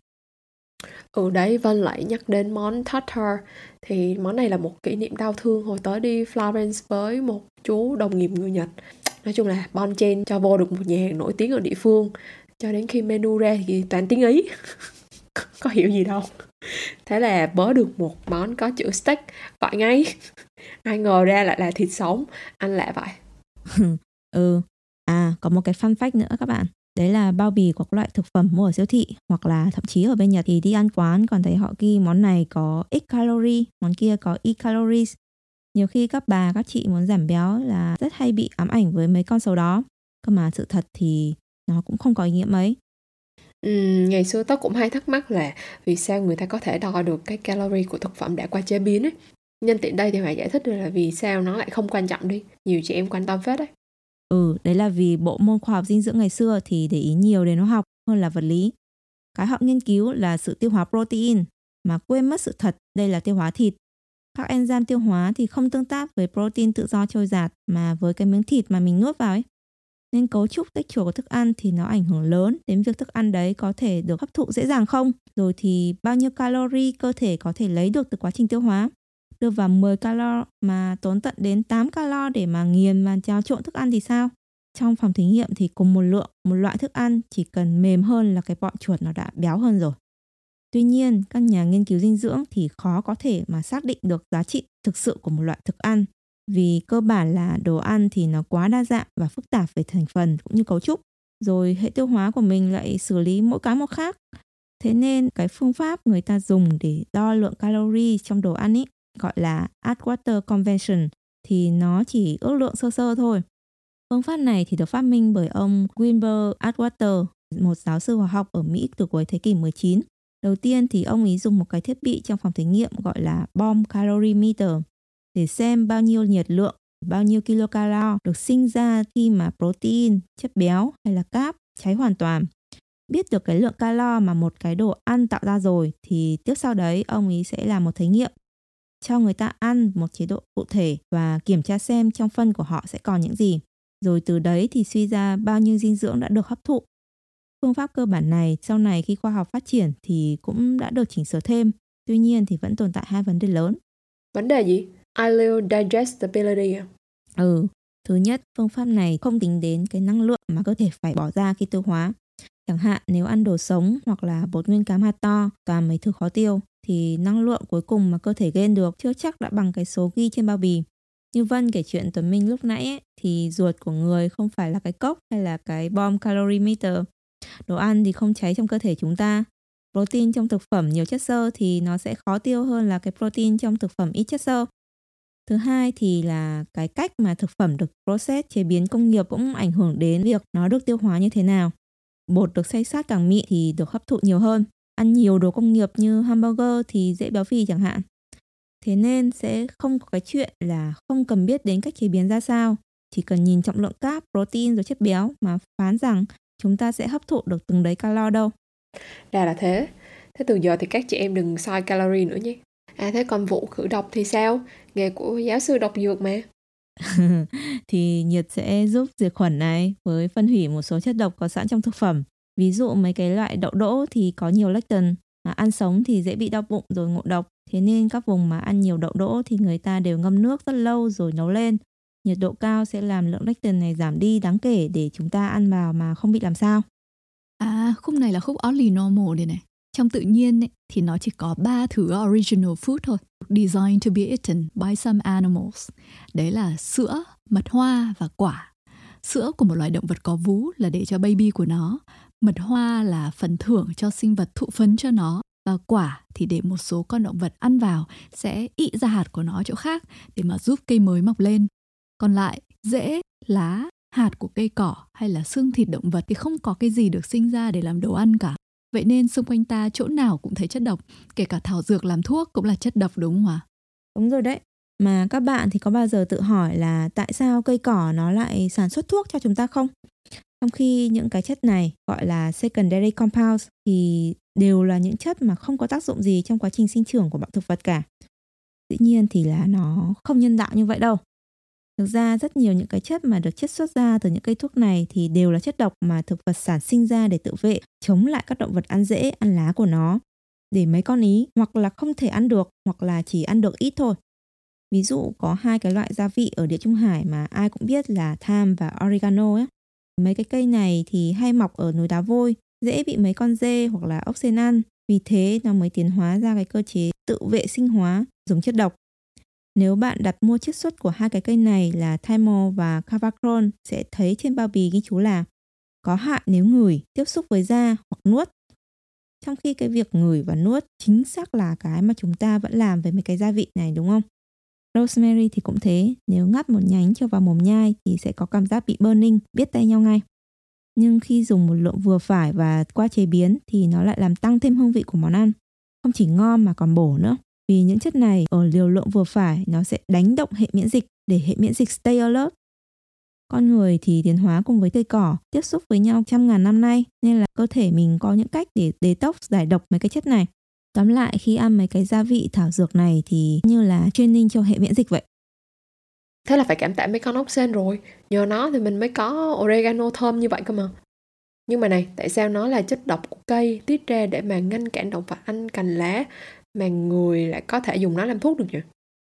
Ừ đấy, Vân lại nhắc đến món tartar. Thì món này là một kỷ niệm đau thương hồi tới đi Florence với một chú đồng nghiệp người Nhật. Nói chung là bon chen cho vô được một nhà hàng nổi tiếng ở địa phương. Cho đến khi menu ra thì toàn tiếng Ý. [LAUGHS] Có hiểu gì đâu. Thế là bớ được một món có chữ steak Gọi ngay. [LAUGHS] Ai ngờ ra lại là thịt sống Ăn lạ vậy. [LAUGHS] ừ, à có một cái fun fact nữa các bạn Đấy là bao bì của các loại thực phẩm mua ở siêu thị hoặc là thậm chí ở bên Nhật thì đi ăn quán còn thấy họ ghi món này có ít calorie, món kia có ít calories. Nhiều khi các bà, các chị muốn giảm béo là rất hay bị ám ảnh với mấy con số đó. Cơ mà sự thật thì nó cũng không có ý nghĩa mấy. Ừ, ngày xưa tớ cũng hay thắc mắc là vì sao người ta có thể đo được cái calorie của thực phẩm đã qua chế biến ấy. Nhân tiện đây thì phải giải thích là vì sao nó lại không quan trọng đi. Nhiều chị em quan tâm phết đấy. Ừ, đấy là vì bộ môn khoa học dinh dưỡng ngày xưa thì để ý nhiều đến hóa học hơn là vật lý. Cái họ nghiên cứu là sự tiêu hóa protein, mà quên mất sự thật đây là tiêu hóa thịt. Các enzyme tiêu hóa thì không tương tác với protein tự do trôi giạt mà với cái miếng thịt mà mình nuốt vào ấy. Nên cấu trúc texture của thức ăn thì nó ảnh hưởng lớn đến việc thức ăn đấy có thể được hấp thụ dễ dàng không, rồi thì bao nhiêu calorie cơ thể có thể lấy được từ quá trình tiêu hóa đưa vào 10 calo mà tốn tận đến 8 calo để mà nghiền và trao trộn thức ăn thì sao? Trong phòng thí nghiệm thì cùng một lượng, một loại thức ăn chỉ cần mềm hơn là cái bọn chuột nó đã béo hơn rồi. Tuy nhiên, các nhà nghiên cứu dinh dưỡng thì khó có thể mà xác định được giá trị thực sự của một loại thức ăn vì cơ bản là đồ ăn thì nó quá đa dạng và phức tạp về thành phần cũng như cấu trúc rồi hệ tiêu hóa của mình lại xử lý mỗi cái một khác thế nên cái phương pháp người ta dùng để đo lượng calorie trong đồ ăn ý gọi là Atwater Convention thì nó chỉ ước lượng sơ sơ thôi. Phương pháp này thì được phát minh bởi ông Wilbur Atwater, một giáo sư hóa học ở Mỹ từ cuối thế kỷ 19. Đầu tiên thì ông ấy dùng một cái thiết bị trong phòng thí nghiệm gọi là bomb calorimeter để xem bao nhiêu nhiệt lượng, bao nhiêu kilocalo được sinh ra khi mà protein, chất béo hay là cáp cháy hoàn toàn. Biết được cái lượng calo mà một cái đồ ăn tạo ra rồi thì tiếp sau đấy ông ấy sẽ làm một thí nghiệm cho người ta ăn một chế độ cụ thể và kiểm tra xem trong phân của họ sẽ còn những gì. Rồi từ đấy thì suy ra bao nhiêu dinh dưỡng đã được hấp thụ. Phương pháp cơ bản này sau này khi khoa học phát triển thì cũng đã được chỉnh sửa thêm. Tuy nhiên thì vẫn tồn tại hai vấn đề lớn. Vấn đề gì? Ileal digestibility? Ừ, thứ nhất, phương pháp này không tính đến cái năng lượng mà cơ thể phải bỏ ra khi tiêu hóa. Chẳng hạn nếu ăn đồ sống hoặc là bột nguyên cám hạt to, toàn mấy thứ khó tiêu thì năng lượng cuối cùng mà cơ thể gain được chưa chắc đã bằng cái số ghi trên bao bì. Như Vân kể chuyện Tuấn Minh lúc nãy ấy, thì ruột của người không phải là cái cốc hay là cái bom calorimeter. Đồ ăn thì không cháy trong cơ thể chúng ta. Protein trong thực phẩm nhiều chất xơ thì nó sẽ khó tiêu hơn là cái protein trong thực phẩm ít chất xơ. Thứ hai thì là cái cách mà thực phẩm được process chế biến công nghiệp cũng ảnh hưởng đến việc nó được tiêu hóa như thế nào. Bột được xay sát càng mịn thì được hấp thụ nhiều hơn ăn nhiều đồ công nghiệp như hamburger thì dễ béo phì chẳng hạn. Thế nên sẽ không có cái chuyện là không cần biết đến cách chế biến ra sao, chỉ cần nhìn trọng lượng cáp, protein rồi chất béo mà phán rằng chúng ta sẽ hấp thụ được từng đấy calo đâu. Ra là thế. Thế từ giờ thì các chị em đừng soi calorie nữa nhé. À thế còn vụ khử độc thì sao? Nghề của giáo sư độc dược mà. [LAUGHS] thì nhiệt sẽ giúp diệt khuẩn này với phân hủy một số chất độc có sẵn trong thực phẩm Ví dụ mấy cái loại đậu đỗ thì có nhiều lectin, mà ăn sống thì dễ bị đau bụng rồi ngộ độc. Thế nên các vùng mà ăn nhiều đậu đỗ thì người ta đều ngâm nước rất lâu rồi nấu lên. Nhiệt độ cao sẽ làm lượng lectin này giảm đi đáng kể để chúng ta ăn vào mà không bị làm sao. À, khúc này là khúc oddly normal đây này. Trong tự nhiên ấy, thì nó chỉ có ba thứ original food thôi. Designed to be eaten by some animals. Đấy là sữa, mật hoa và quả. Sữa của một loài động vật có vú là để cho baby của nó Mật hoa là phần thưởng cho sinh vật thụ phấn cho nó và quả thì để một số con động vật ăn vào sẽ ị ra hạt của nó chỗ khác để mà giúp cây mới mọc lên. Còn lại, rễ, lá, hạt của cây cỏ hay là xương thịt động vật thì không có cái gì được sinh ra để làm đồ ăn cả. Vậy nên xung quanh ta chỗ nào cũng thấy chất độc, kể cả thảo dược làm thuốc cũng là chất độc đúng không ạ? Đúng rồi đấy. Mà các bạn thì có bao giờ tự hỏi là tại sao cây cỏ nó lại sản xuất thuốc cho chúng ta không? Trong khi những cái chất này gọi là secondary compounds thì đều là những chất mà không có tác dụng gì trong quá trình sinh trưởng của bọn thực vật cả. Dĩ nhiên thì là nó không nhân đạo như vậy đâu. Thực ra rất nhiều những cái chất mà được chiết xuất ra từ những cây thuốc này thì đều là chất độc mà thực vật sản sinh ra để tự vệ, chống lại các động vật ăn rễ, ăn lá của nó. Để mấy con ý hoặc là không thể ăn được hoặc là chỉ ăn được ít thôi. Ví dụ có hai cái loại gia vị ở địa Trung Hải mà ai cũng biết là thyme và oregano ấy. Mấy cái cây này thì hay mọc ở núi đá vôi, dễ bị mấy con dê hoặc là ốc sên ăn. Vì thế nó mới tiến hóa ra cái cơ chế tự vệ sinh hóa dùng chất độc. Nếu bạn đặt mua chiết xuất của hai cái cây này là thymol và cavacron sẽ thấy trên bao bì ghi chú là có hại nếu ngửi, tiếp xúc với da hoặc nuốt. Trong khi cái việc ngửi và nuốt chính xác là cái mà chúng ta vẫn làm với mấy cái gia vị này đúng không? Rosemary thì cũng thế, nếu ngắt một nhánh cho vào mồm nhai thì sẽ có cảm giác bị burning, biết tay nhau ngay. Nhưng khi dùng một lượng vừa phải và qua chế biến thì nó lại làm tăng thêm hương vị của món ăn. Không chỉ ngon mà còn bổ nữa. Vì những chất này ở liều lượng vừa phải nó sẽ đánh động hệ miễn dịch để hệ miễn dịch stay alert. Con người thì tiến hóa cùng với cây cỏ tiếp xúc với nhau trăm ngàn năm nay nên là cơ thể mình có những cách để detox giải độc mấy cái chất này. Tóm lại khi ăn mấy cái gia vị thảo dược này thì như là training cho hệ miễn dịch vậy. Thế là phải cảm tạ mấy con ốc sên rồi. Nhờ nó thì mình mới có oregano thơm như vậy cơ mà. Nhưng mà này, tại sao nó là chất độc của cây tiết ra để mà ngăn cản động vật ăn cành lá mà người lại có thể dùng nó làm thuốc được nhỉ?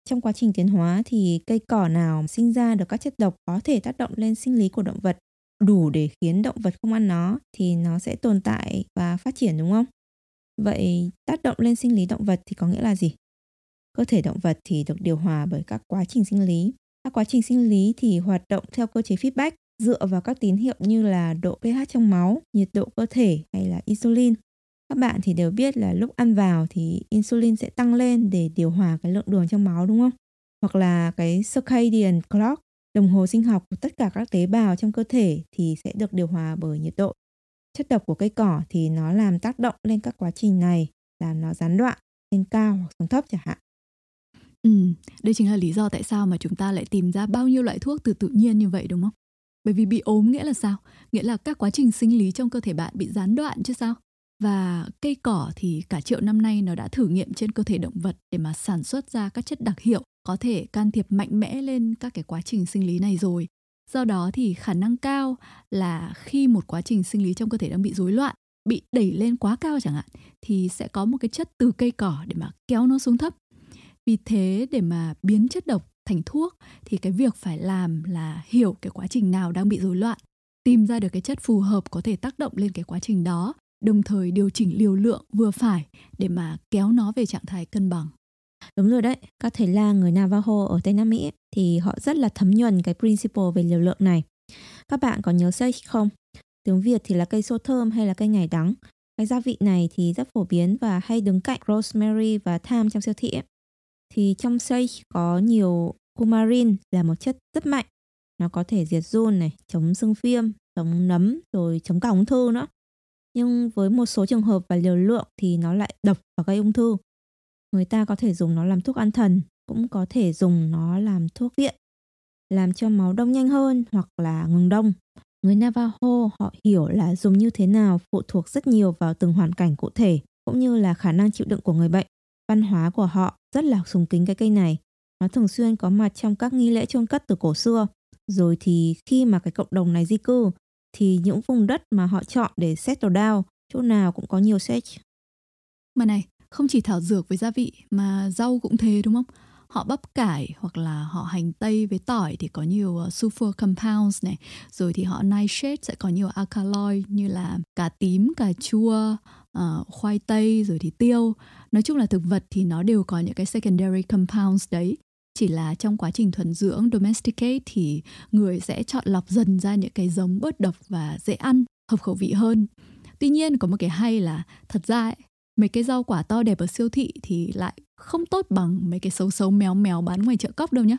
Trong quá trình tiến hóa thì cây cỏ nào sinh ra được các chất độc có thể tác động lên sinh lý của động vật đủ để khiến động vật không ăn nó thì nó sẽ tồn tại và phát triển đúng không? Vậy tác động lên sinh lý động vật thì có nghĩa là gì? Cơ thể động vật thì được điều hòa bởi các quá trình sinh lý. Các quá trình sinh lý thì hoạt động theo cơ chế feedback dựa vào các tín hiệu như là độ pH trong máu, nhiệt độ cơ thể hay là insulin. Các bạn thì đều biết là lúc ăn vào thì insulin sẽ tăng lên để điều hòa cái lượng đường trong máu đúng không? Hoặc là cái circadian clock, đồng hồ sinh học của tất cả các tế bào trong cơ thể thì sẽ được điều hòa bởi nhiệt độ. Chất độc của cây cỏ thì nó làm tác động lên các quá trình này, làm nó gián đoạn, lên cao hoặc xuống thấp chẳng hạn. Ừ, đây chính là lý do tại sao mà chúng ta lại tìm ra bao nhiêu loại thuốc từ tự nhiên như vậy đúng không? Bởi vì bị ốm nghĩa là sao? Nghĩa là các quá trình sinh lý trong cơ thể bạn bị gián đoạn chứ sao? Và cây cỏ thì cả triệu năm nay nó đã thử nghiệm trên cơ thể động vật để mà sản xuất ra các chất đặc hiệu có thể can thiệp mạnh mẽ lên các cái quá trình sinh lý này rồi. Do đó thì khả năng cao là khi một quá trình sinh lý trong cơ thể đang bị rối loạn, bị đẩy lên quá cao chẳng hạn thì sẽ có một cái chất từ cây cỏ để mà kéo nó xuống thấp. Vì thế để mà biến chất độc thành thuốc thì cái việc phải làm là hiểu cái quá trình nào đang bị rối loạn, tìm ra được cái chất phù hợp có thể tác động lên cái quá trình đó, đồng thời điều chỉnh liều lượng vừa phải để mà kéo nó về trạng thái cân bằng. Đúng rồi đấy, các thầy lang người Navajo ở Tây Nam Mỹ thì họ rất là thấm nhuần cái principle về liều lượng này. Các bạn có nhớ sage không? Tiếng Việt thì là cây xô thơm hay là cây ngải đắng. Cái gia vị này thì rất phổ biến và hay đứng cạnh rosemary và thyme trong siêu thị ấy. Thì trong sage có nhiều cumarin là một chất rất mạnh. Nó có thể diệt run này, chống sưng viêm, chống nấm rồi chống cả ung thư nữa. Nhưng với một số trường hợp và liều lượng thì nó lại độc và gây ung thư. Người ta có thể dùng nó làm thuốc an thần, cũng có thể dùng nó làm thuốc viện, làm cho máu đông nhanh hơn hoặc là ngừng đông. Người Navajo họ hiểu là dùng như thế nào phụ thuộc rất nhiều vào từng hoàn cảnh cụ thể cũng như là khả năng chịu đựng của người bệnh. Văn hóa của họ rất là sùng kính cái cây này. Nó thường xuyên có mặt trong các nghi lễ chôn cất từ cổ xưa. Rồi thì khi mà cái cộng đồng này di cư thì những vùng đất mà họ chọn để settle down chỗ nào cũng có nhiều sage. Mà này, không chỉ thảo dược với gia vị mà rau cũng thế đúng không? Họ bắp cải hoặc là họ hành tây với tỏi thì có nhiều uh, sulfur compounds này, rồi thì họ nightshade sẽ có nhiều alkaloid như là cà tím, cà chua, uh, khoai tây rồi thì tiêu. Nói chung là thực vật thì nó đều có những cái secondary compounds đấy. Chỉ là trong quá trình thuần dưỡng domesticate thì người sẽ chọn lọc dần ra những cái giống bớt độc và dễ ăn, hợp khẩu vị hơn. Tuy nhiên có một cái hay là thật ra ấy, mấy cái rau quả to đẹp ở siêu thị thì lại không tốt bằng mấy cái xấu xấu méo méo bán ngoài chợ cóc đâu nhá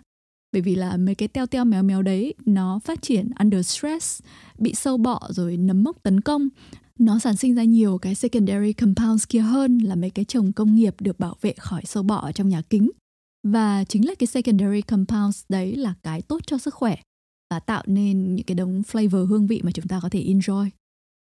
bởi vì là mấy cái teo teo méo méo đấy nó phát triển under stress bị sâu bọ rồi nấm mốc tấn công nó sản sinh ra nhiều cái secondary compounds kia hơn là mấy cái trồng công nghiệp được bảo vệ khỏi sâu bọ trong nhà kính. Và chính là cái secondary compounds đấy là cái tốt cho sức khỏe và tạo nên những cái đống flavor hương vị mà chúng ta có thể enjoy.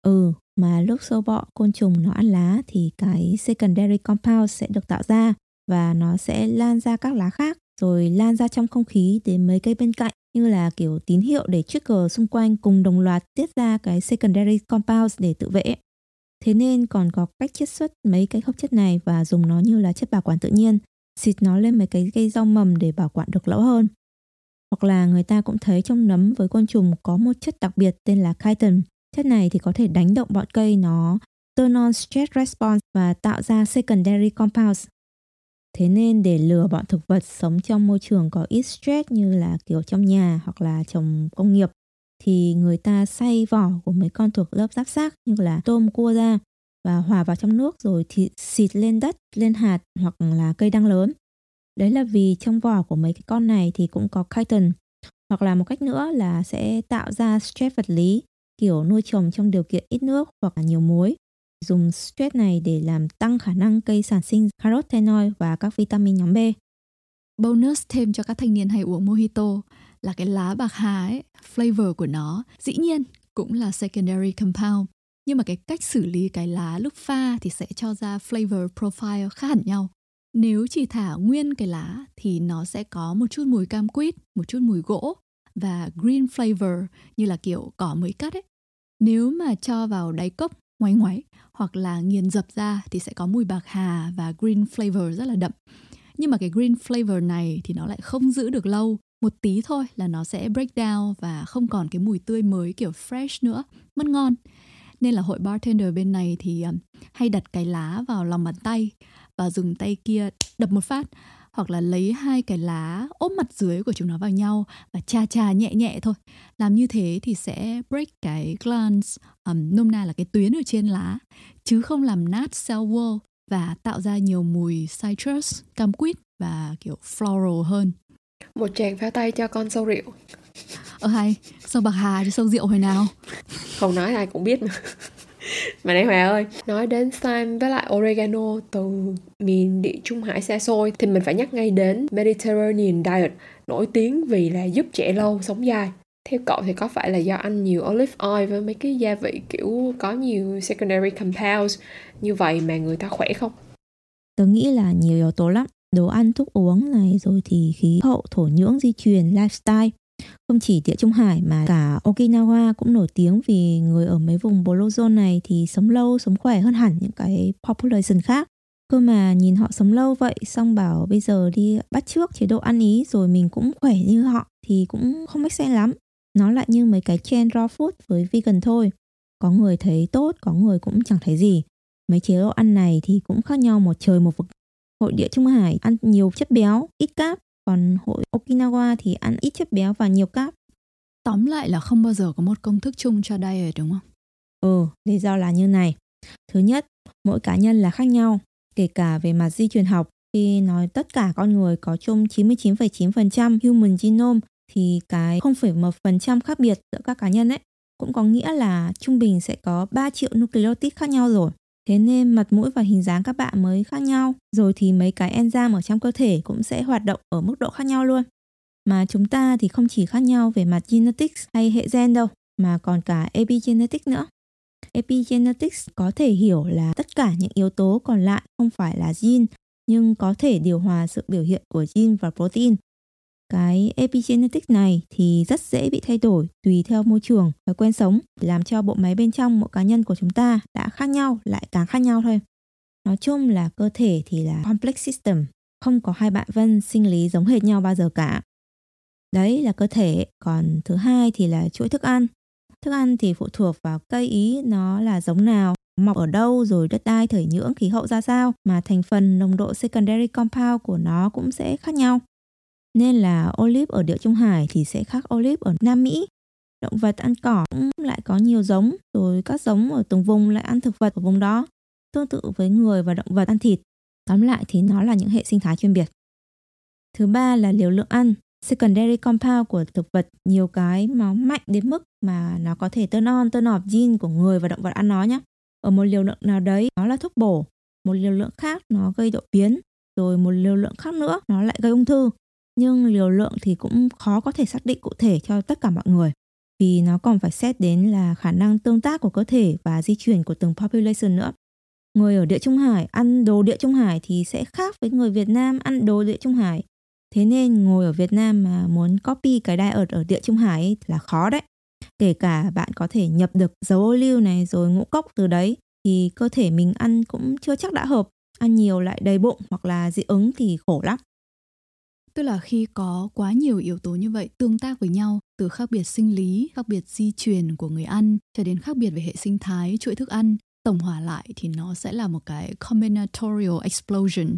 Ừ, mà lúc sâu bọ, côn trùng nó ăn lá thì cái secondary compound sẽ được tạo ra và nó sẽ lan ra các lá khác rồi lan ra trong không khí đến mấy cây bên cạnh như là kiểu tín hiệu để trigger xung quanh cùng đồng loạt tiết ra cái secondary compounds để tự vệ. Thế nên còn có cách chiết xuất mấy cái hợp chất này và dùng nó như là chất bảo quản tự nhiên, xịt nó lên mấy cái cây rau mầm để bảo quản được lâu hơn. Hoặc là người ta cũng thấy trong nấm với côn trùng có một chất đặc biệt tên là chitin. Chất này thì có thể đánh động bọn cây nó turn on stress response và tạo ra secondary compounds Thế nên để lừa bọn thực vật sống trong môi trường có ít stress như là kiểu trong nhà hoặc là trồng công nghiệp thì người ta xay vỏ của mấy con thuộc lớp giáp xác như là tôm cua ra và hòa vào trong nước rồi thì xịt lên đất, lên hạt hoặc là cây đang lớn. Đấy là vì trong vỏ của mấy cái con này thì cũng có chitin hoặc là một cách nữa là sẽ tạo ra stress vật lý kiểu nuôi trồng trong điều kiện ít nước hoặc là nhiều muối dùng stress này để làm tăng khả năng cây sản sinh carotenoid và các vitamin nhóm B. Bonus thêm cho các thanh niên hay uống mojito là cái lá bạc hà ấy, flavor của nó dĩ nhiên cũng là secondary compound nhưng mà cái cách xử lý cái lá lúc pha thì sẽ cho ra flavor profile khác hẳn nhau. Nếu chỉ thả nguyên cái lá thì nó sẽ có một chút mùi cam quýt, một chút mùi gỗ và green flavor như là kiểu cỏ mới cắt ấy. Nếu mà cho vào đáy cốc ngoáy ngoáy hoặc là nghiền dập ra thì sẽ có mùi bạc hà và green flavor rất là đậm. Nhưng mà cái green flavor này thì nó lại không giữ được lâu, một tí thôi là nó sẽ break down và không còn cái mùi tươi mới kiểu fresh nữa, mất ngon. Nên là hội bartender bên này thì à, hay đặt cái lá vào lòng bàn tay và dùng tay kia đập một phát hoặc là lấy hai cái lá ốp mặt dưới của chúng nó vào nhau và cha cha nhẹ nhẹ thôi. Làm như thế thì sẽ break cái glans, um, nôm na là cái tuyến ở trên lá, chứ không làm nát cell wall và tạo ra nhiều mùi citrus, cam quýt và kiểu floral hơn. Một tràng pháo tay cho con sâu rượu. Ờ hay, sâu bạc hà cho sâu rượu hồi nào? Không nói ai cũng biết mà mà này Hòa ơi, nói đến thyme với lại oregano, từ miền địa trung hải xa xôi, thì mình phải nhắc ngay đến Mediterranean diet, nổi tiếng vì là giúp trẻ lâu sống dài. Theo cậu thì có phải là do ăn nhiều olive oil với mấy cái gia vị kiểu có nhiều secondary compounds như vậy mà người ta khỏe không? Tớ nghĩ là nhiều yếu tố lắm. Đồ ăn thuốc uống này, rồi thì khí hậu, thổ nhưỡng di truyền, lifestyle không chỉ địa Trung Hải mà cả Okinawa cũng nổi tiếng vì người ở mấy vùng Blue Zone này thì sống lâu, sống khỏe hơn hẳn những cái population khác. Cơ mà nhìn họ sống lâu vậy xong bảo bây giờ đi bắt trước chế độ ăn ý rồi mình cũng khỏe như họ thì cũng không make sense lắm. Nó lại như mấy cái trend raw food với vegan thôi. Có người thấy tốt, có người cũng chẳng thấy gì. Mấy chế độ ăn này thì cũng khác nhau một trời một vực. Hội địa Trung Hải ăn nhiều chất béo, ít cáp còn hội Okinawa thì ăn ít chất béo và nhiều cáp. Tóm lại là không bao giờ có một công thức chung cho diet đúng không? Ừ, lý do là như này. Thứ nhất, mỗi cá nhân là khác nhau, kể cả về mặt di truyền học. Khi nói tất cả con người có chung 99,9% human genome thì cái 0,1% khác biệt giữa các cá nhân ấy cũng có nghĩa là trung bình sẽ có 3 triệu nucleotide khác nhau rồi. Thế nên mặt mũi và hình dáng các bạn mới khác nhau. Rồi thì mấy cái enzyme ở trong cơ thể cũng sẽ hoạt động ở mức độ khác nhau luôn. Mà chúng ta thì không chỉ khác nhau về mặt genetics hay hệ gen đâu, mà còn cả epigenetics nữa. Epigenetics có thể hiểu là tất cả những yếu tố còn lại không phải là gene, nhưng có thể điều hòa sự biểu hiện của gene và protein cái epigenetics này thì rất dễ bị thay đổi tùy theo môi trường và quen sống, làm cho bộ máy bên trong mỗi cá nhân của chúng ta đã khác nhau, lại càng khác nhau thôi. Nói chung là cơ thể thì là complex system, không có hai bạn vân sinh lý giống hệt nhau bao giờ cả. Đấy là cơ thể, còn thứ hai thì là chuỗi thức ăn. Thức ăn thì phụ thuộc vào cây ý nó là giống nào, mọc ở đâu rồi đất đai thời nhưỡng, khí hậu ra sao, mà thành phần nồng độ secondary compound của nó cũng sẽ khác nhau nên là olive ở địa Trung Hải thì sẽ khác olive ở Nam Mỹ. Động vật ăn cỏ cũng lại có nhiều giống, rồi các giống ở từng vùng lại ăn thực vật ở vùng đó. Tương tự với người và động vật ăn thịt. Tóm lại thì nó là những hệ sinh thái chuyên biệt. Thứ ba là liều lượng ăn. Secondary compound của thực vật nhiều cái nó mạnh đến mức mà nó có thể turn on, turn off gene của người và động vật ăn nó nhé. ở một liều lượng nào đấy nó là thuốc bổ một liều lượng khác nó gây độ biến rồi một liều lượng khác nữa nó lại gây ung thư nhưng liều lượng thì cũng khó có thể xác định cụ thể cho tất cả mọi người vì nó còn phải xét đến là khả năng tương tác của cơ thể và di chuyển của từng population nữa. Người ở địa Trung Hải, ăn đồ địa Trung Hải thì sẽ khác với người Việt Nam ăn đồ địa Trung Hải. Thế nên ngồi ở Việt Nam mà muốn copy cái diet ở địa Trung Hải là khó đấy. Kể cả bạn có thể nhập được dầu ô liu này rồi ngũ cốc từ đấy, thì cơ thể mình ăn cũng chưa chắc đã hợp. Ăn nhiều lại đầy bụng hoặc là dị ứng thì khổ lắm. Tức là khi có quá nhiều yếu tố như vậy tương tác với nhau, từ khác biệt sinh lý, khác biệt di truyền của người ăn cho đến khác biệt về hệ sinh thái, chuỗi thức ăn, tổng hòa lại thì nó sẽ là một cái combinatorial explosion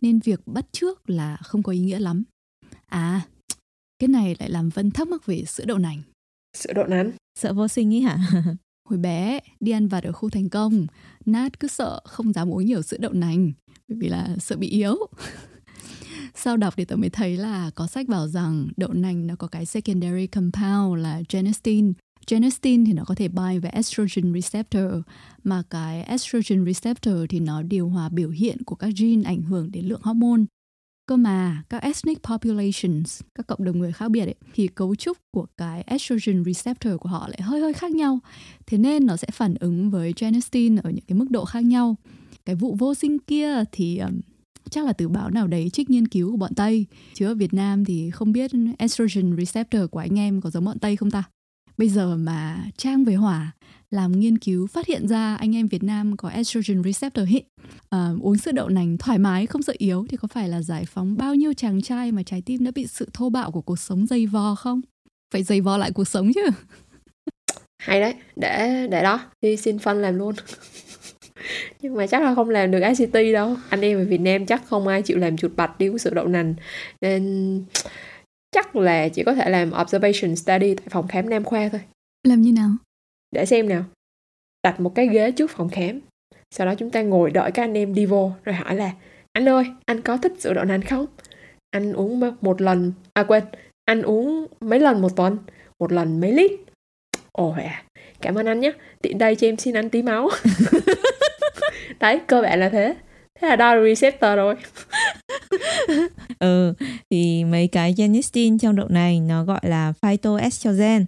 nên việc bắt trước là không có ý nghĩa lắm. À, cái này lại làm Vân thắc mắc về sữa đậu nành. Sữa đậu nành? Sợ vô sinh ý hả? [LAUGHS] Hồi bé, đi ăn vặt ở khu thành công, Nat cứ sợ không dám uống nhiều sữa đậu nành bởi vì là sợ bị yếu sau đọc thì tôi mới thấy là có sách bảo rằng đậu nành nó có cái secondary compound là genistein Genistein thì nó có thể bind với estrogen receptor mà cái estrogen receptor thì nó điều hòa biểu hiện của các gene ảnh hưởng đến lượng hormone. Cơ mà các ethnic populations, các cộng đồng người khác biệt ấy, thì cấu trúc của cái estrogen receptor của họ lại hơi hơi khác nhau. Thế nên nó sẽ phản ứng với genistein ở những cái mức độ khác nhau. Cái vụ vô sinh kia thì um, chắc là từ báo nào đấy trích nghiên cứu của bọn Tây. Chứ ở Việt Nam thì không biết estrogen receptor của anh em có giống bọn Tây không ta? Bây giờ mà Trang về hỏa làm nghiên cứu phát hiện ra anh em Việt Nam có estrogen receptor hit à, ờ, uống sữa đậu nành thoải mái không sợ yếu thì có phải là giải phóng bao nhiêu chàng trai mà trái tim đã bị sự thô bạo của cuộc sống dày vò không? Phải dày vò lại cuộc sống chứ. Hay đấy, để để đó đi xin phân làm luôn nhưng mà chắc là không làm được ICT đâu. Anh em ở Việt Nam chắc không ai chịu làm chuột bạch đi của sữa đậu nành. Nên chắc là chỉ có thể làm observation study tại phòng khám nam khoa thôi. Làm như nào? Để xem nào. Đặt một cái ghế trước phòng khám. Sau đó chúng ta ngồi đợi các anh em đi vô rồi hỏi là anh ơi anh có thích sữa đậu nành không? Anh uống một lần à quên anh uống mấy lần một tuần? Một lần mấy lít. Ồ à. Cảm ơn anh nhé. Tiện đây cho em xin anh tí máu [LAUGHS] đấy, cơ bản là thế. Thế là đo receptor rồi. [LAUGHS] Ừ thì mấy cái genistein trong đậu này nó gọi là phytoestrogen.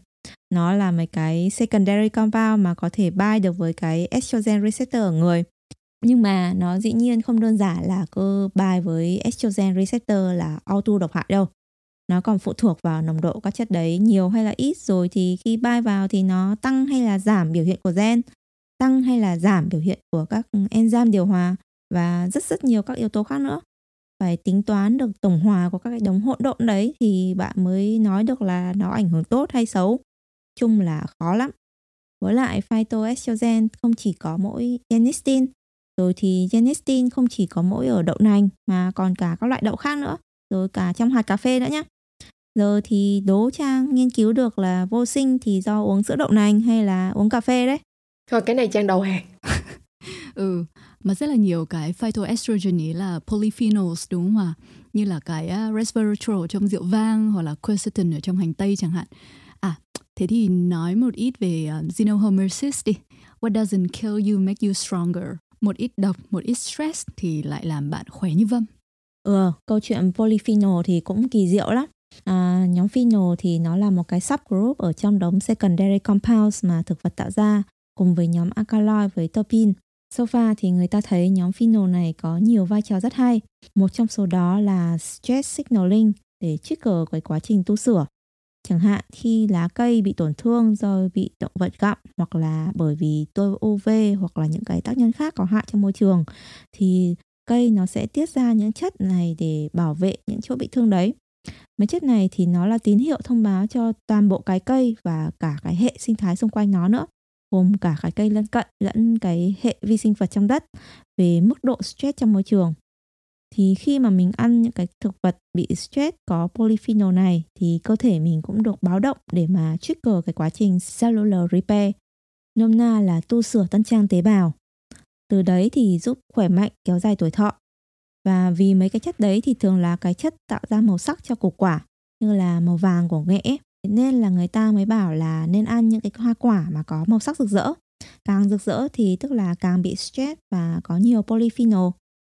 Nó là mấy cái secondary compound mà có thể bind được với cái estrogen receptor ở người. Nhưng mà nó dĩ nhiên không đơn giản là cơ bài với estrogen receptor là auto độc hại đâu. Nó còn phụ thuộc vào nồng độ các chất đấy nhiều hay là ít. Rồi thì khi bay vào thì nó tăng hay là giảm biểu hiện của gen tăng hay là giảm biểu hiện của các enzyme điều hòa và rất rất nhiều các yếu tố khác nữa. Phải tính toán được tổng hòa của các cái đống hỗn độn đấy thì bạn mới nói được là nó ảnh hưởng tốt hay xấu. Chung là khó lắm. Với lại phytoestrogen không chỉ có mỗi genistein, rồi thì genistein không chỉ có mỗi ở đậu nành mà còn cả các loại đậu khác nữa, rồi cả trong hạt cà phê nữa nhé giờ thì đố trang nghiên cứu được là vô sinh thì do uống sữa đậu nành hay là uống cà phê đấy thôi cái này trang đầu hàng. [LAUGHS] Ừ mà rất là nhiều cái phytoestrogen ý là polyphenols đúng không ạ? Như là cái uh, resveratrol trong rượu vang hoặc là quercetin ở trong hành tây chẳng hạn. À thế thì nói một ít về uh, xenohomocyst đi. What doesn't kill you make you stronger? Một ít độc một ít stress thì lại làm bạn khỏe như vâm ừ câu chuyện polyphenol thì cũng kỳ diệu lắm. À, nhóm phenol thì nó là một cái subgroup ở trong đống secondary compounds mà thực vật tạo ra cùng với nhóm alkaloid với terpene. So far thì người ta thấy nhóm phenol này có nhiều vai trò rất hay. Một trong số đó là stress signaling để trigger cái quá trình tu sửa. Chẳng hạn khi lá cây bị tổn thương do bị động vật gặm hoặc là bởi vì tia UV hoặc là những cái tác nhân khác có hại trong môi trường, thì cây nó sẽ tiết ra những chất này để bảo vệ những chỗ bị thương đấy. Mấy chất này thì nó là tín hiệu thông báo cho toàn bộ cái cây và cả cái hệ sinh thái xung quanh nó nữa gồm cả cái cây lân cận lẫn cái hệ vi sinh vật trong đất về mức độ stress trong môi trường. Thì khi mà mình ăn những cái thực vật bị stress có polyphenol này thì cơ thể mình cũng được báo động để mà trigger cái quá trình cellular repair, nôm na là tu sửa tân trang tế bào. Từ đấy thì giúp khỏe mạnh kéo dài tuổi thọ. Và vì mấy cái chất đấy thì thường là cái chất tạo ra màu sắc cho củ quả, như là màu vàng của nghệ nên là người ta mới bảo là nên ăn những cái hoa quả mà có màu sắc rực rỡ Càng rực rỡ thì tức là càng bị stress và có nhiều polyphenol.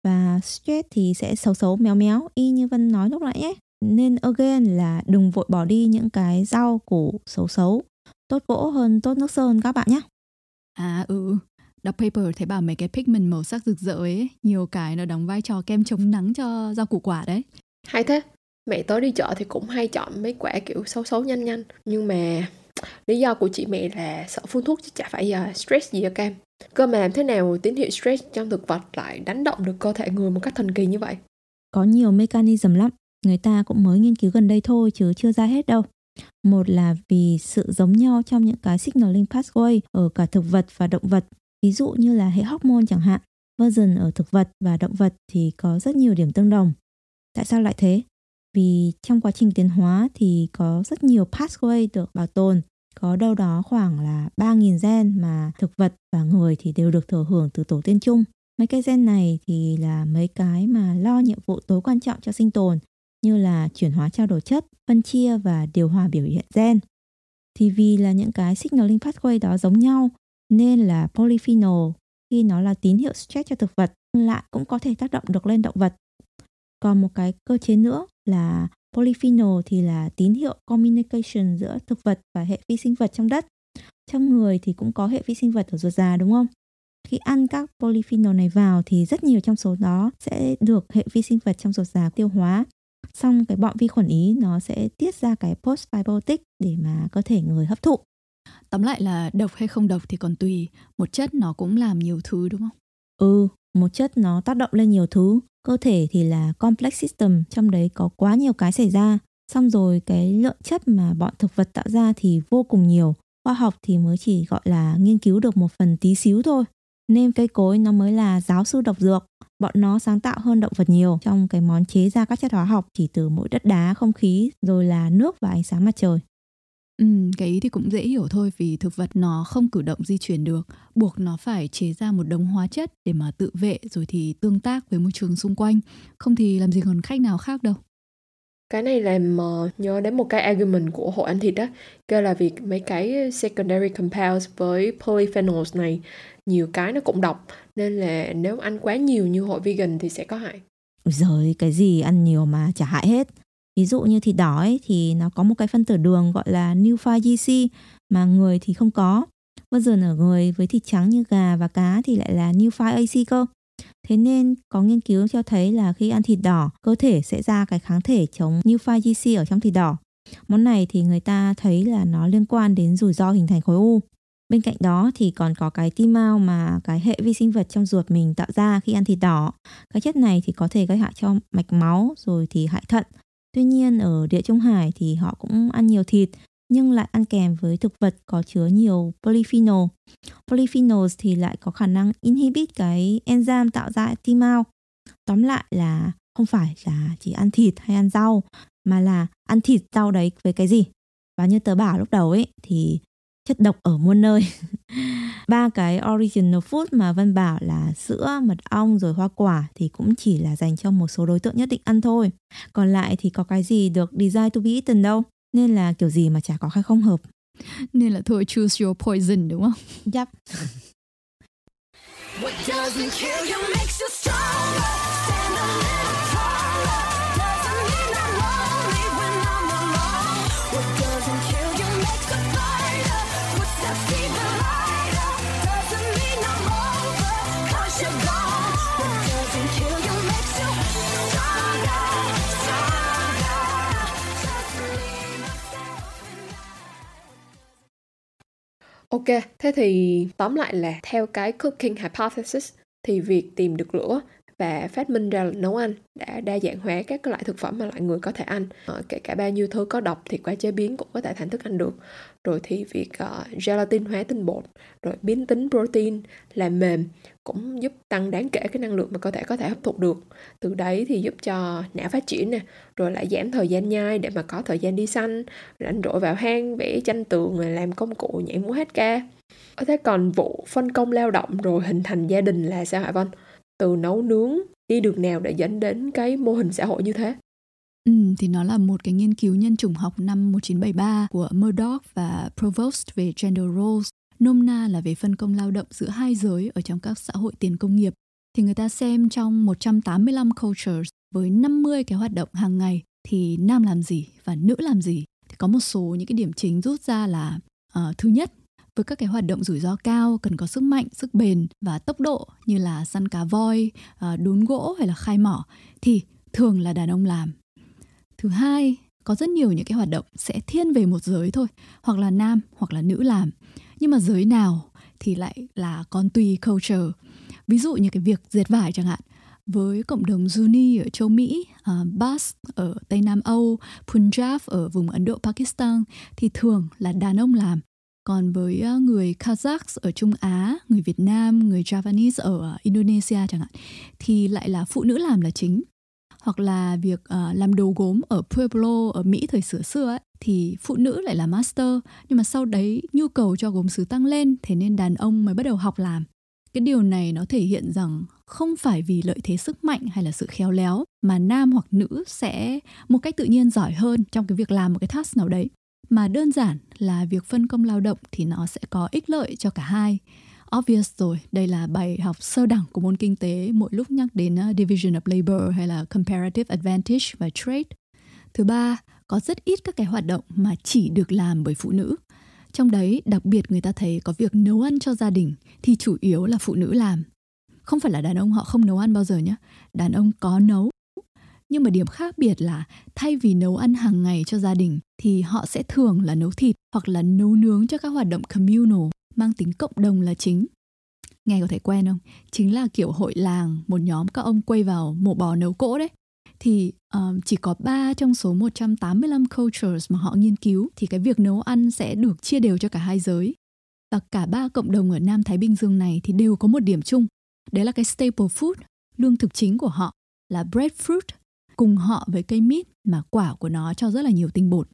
Và stress thì sẽ xấu xấu méo méo y như Vân nói lúc nãy nhé. Nên again là đừng vội bỏ đi những cái rau củ xấu xấu. Tốt gỗ hơn tốt nước sơn các bạn nhé. À ừ, đọc paper thấy bảo mấy cái pigment màu sắc rực rỡ ấy, nhiều cái nó đóng vai trò kem chống nắng cho rau củ quả đấy. Hay thế, mẹ tớ đi chợ thì cũng hay chọn mấy quả kiểu xấu xấu nhanh nhanh. Nhưng mà lý do của chị mẹ là sợ phun thuốc chứ chả phải uh, stress gì ở cam. Cơ mà làm thế nào tín hiệu stress trong thực vật lại đánh động được cơ thể người một cách thần kỳ như vậy? Có nhiều mechanism lắm, người ta cũng mới nghiên cứu gần đây thôi chứ chưa ra hết đâu. Một là vì sự giống nhau trong những cái signaling pathway ở cả thực vật và động vật, ví dụ như là hệ hormone chẳng hạn. Version ở thực vật và động vật thì có rất nhiều điểm tương đồng. Tại sao lại thế? Vì trong quá trình tiến hóa thì có rất nhiều pathway được bảo tồn. Có đâu đó khoảng là 3.000 gen mà thực vật và người thì đều được thừa hưởng từ tổ tiên chung. Mấy cái gen này thì là mấy cái mà lo nhiệm vụ tối quan trọng cho sinh tồn như là chuyển hóa trao đổi chất, phân chia và điều hòa biểu hiện gen. Thì vì là những cái signaling pathway đó giống nhau nên là polyphenol khi nó là tín hiệu stress cho thực vật lại cũng có thể tác động được lên động vật. Còn một cái cơ chế nữa là polyphenol thì là tín hiệu communication giữa thực vật và hệ vi sinh vật trong đất. Trong người thì cũng có hệ vi sinh vật ở ruột già đúng không? Khi ăn các polyphenol này vào thì rất nhiều trong số đó sẽ được hệ vi sinh vật trong ruột già tiêu hóa xong cái bọn vi khuẩn ý nó sẽ tiết ra cái postbiotic để mà cơ thể người hấp thụ tóm lại là độc hay không độc thì còn tùy một chất nó cũng làm nhiều thứ đúng không ừ một chất nó tác động lên nhiều thứ cơ thể thì là complex system, trong đấy có quá nhiều cái xảy ra. Xong rồi cái lượng chất mà bọn thực vật tạo ra thì vô cùng nhiều. Khoa học thì mới chỉ gọi là nghiên cứu được một phần tí xíu thôi. Nên cây cối nó mới là giáo sư độc dược. Bọn nó sáng tạo hơn động vật nhiều. Trong cái món chế ra các chất hóa học chỉ từ mỗi đất đá không khí, rồi là nước và ánh sáng mặt trời. Ừ, cái ý thì cũng dễ hiểu thôi vì thực vật nó không cử động di chuyển được, buộc nó phải chế ra một đống hóa chất để mà tự vệ rồi thì tương tác với môi trường xung quanh, không thì làm gì còn cách nào khác đâu. Cái này làm uh, nhớ đến một cái argument của hội ăn thịt đó, kêu là việc mấy cái secondary compounds với polyphenols này nhiều cái nó cũng độc nên là nếu ăn quá nhiều như hội vegan thì sẽ có hại. Rồi cái gì ăn nhiều mà chả hại hết. Ví dụ như thịt đỏ ấy, thì nó có một cái phân tử đường gọi là Nufa GC mà người thì không có. Version ở người với thịt trắng như gà và cá thì lại là Nufa AC cơ. Thế nên có nghiên cứu cho thấy là khi ăn thịt đỏ, cơ thể sẽ ra cái kháng thể chống Nufa GC ở trong thịt đỏ. Món này thì người ta thấy là nó liên quan đến rủi ro hình thành khối u. Bên cạnh đó thì còn có cái tim mau mà cái hệ vi sinh vật trong ruột mình tạo ra khi ăn thịt đỏ. Cái chất này thì có thể gây hại cho mạch máu rồi thì hại thận. Tuy nhiên, ở địa Trung Hải thì họ cũng ăn nhiều thịt, nhưng lại ăn kèm với thực vật có chứa nhiều polyphenol. Polyphenols thì lại có khả năng inhibit cái enzyme tạo ra timao. Tóm lại là không phải là chỉ ăn thịt hay ăn rau, mà là ăn thịt rau đấy với cái gì. Và như tớ bảo lúc đầu ấy, thì chất độc ở muôn nơi. [LAUGHS] Ba cái original food mà vân bảo là sữa mật ong rồi hoa quả thì cũng chỉ là dành cho một số đối tượng nhất định ăn thôi. Còn lại thì có cái gì được design to be eaten đâu nên là kiểu gì mà chả có hay không hợp. Nên là thôi choose your poison đúng không? Yep. What doesn't kill you makes you stronger. Ok, thế thì tóm lại là theo cái cooking hypothesis thì việc tìm được lửa và phát minh ra nấu ăn đã đa dạng hóa các loại thực phẩm mà loại người có thể ăn. Ờ, kể cả bao nhiêu thứ có độc thì qua chế biến cũng có thể thành thức ăn được rồi thì việc uh, gelatin hóa tinh bột rồi biến tính protein làm mềm cũng giúp tăng đáng kể cái năng lượng mà cơ thể có thể hấp thụ được từ đấy thì giúp cho não phát triển nè rồi lại giảm thời gian nhai để mà có thời gian đi săn rảnh rỗi vào hang vẽ tranh tường làm công cụ nhảy múa hát ca Ở thế còn vụ phân công lao động rồi hình thành gia đình là sao hả Vân? từ nấu nướng đi đường nào để dẫn đến cái mô hình xã hội như thế? Ừ, thì nó là một cái nghiên cứu nhân chủng học năm 1973 của Murdoch và Provost về gender roles nôm na là về phân công lao động giữa hai giới ở trong các xã hội tiền công nghiệp thì người ta xem trong 185 cultures với 50 cái hoạt động hàng ngày thì nam làm gì và nữ làm gì thì có một số những cái điểm chính rút ra là uh, thứ nhất với các cái hoạt động rủi ro cao cần có sức mạnh, sức bền và tốc độ như là săn cá voi, uh, đốn gỗ hay là khai mỏ thì thường là đàn ông làm. Thứ hai, có rất nhiều những cái hoạt động sẽ thiên về một giới thôi, hoặc là nam hoặc là nữ làm. Nhưng mà giới nào thì lại là con tùy culture. Ví dụ như cái việc dệt vải chẳng hạn, với cộng đồng zuni ở châu Mỹ, à, uh, Bas ở Tây Nam Âu, Punjab ở vùng Ấn Độ, Pakistan thì thường là đàn ông làm. Còn với uh, người Kazakhs ở Trung Á, người Việt Nam, người Javanese ở uh, Indonesia chẳng hạn thì lại là phụ nữ làm là chính. Hoặc là việc uh, làm đồ gốm ở Pueblo ở Mỹ thời xưa xưa ấy, thì phụ nữ lại là master. Nhưng mà sau đấy nhu cầu cho gốm sứ tăng lên thế nên đàn ông mới bắt đầu học làm. Cái điều này nó thể hiện rằng không phải vì lợi thế sức mạnh hay là sự khéo léo mà nam hoặc nữ sẽ một cách tự nhiên giỏi hơn trong cái việc làm một cái task nào đấy mà đơn giản là việc phân công lao động thì nó sẽ có ích lợi cho cả hai obvious rồi đây là bài học sơ đẳng của môn kinh tế mỗi lúc nhắc đến uh, division of labor hay là comparative advantage và trade thứ ba có rất ít các cái hoạt động mà chỉ được làm bởi phụ nữ trong đấy đặc biệt người ta thấy có việc nấu ăn cho gia đình thì chủ yếu là phụ nữ làm. Không phải là đàn ông họ không nấu ăn bao giờ nhé. Đàn ông có nấu. Nhưng mà điểm khác biệt là thay vì nấu ăn hàng ngày cho gia đình thì họ sẽ thường là nấu thịt hoặc là nấu nướng cho các hoạt động communal mang tính cộng đồng là chính. Nghe có thể quen không? Chính là kiểu hội làng, một nhóm các ông quay vào mổ bò nấu cỗ đấy thì um, chỉ có 3 trong số 185 cultures mà họ nghiên cứu thì cái việc nấu ăn sẽ được chia đều cho cả hai giới. Và cả ba cộng đồng ở Nam Thái Bình Dương này thì đều có một điểm chung. Đấy là cái staple food, lương thực chính của họ là breadfruit, cùng họ với cây mít mà quả của nó cho rất là nhiều tinh bột.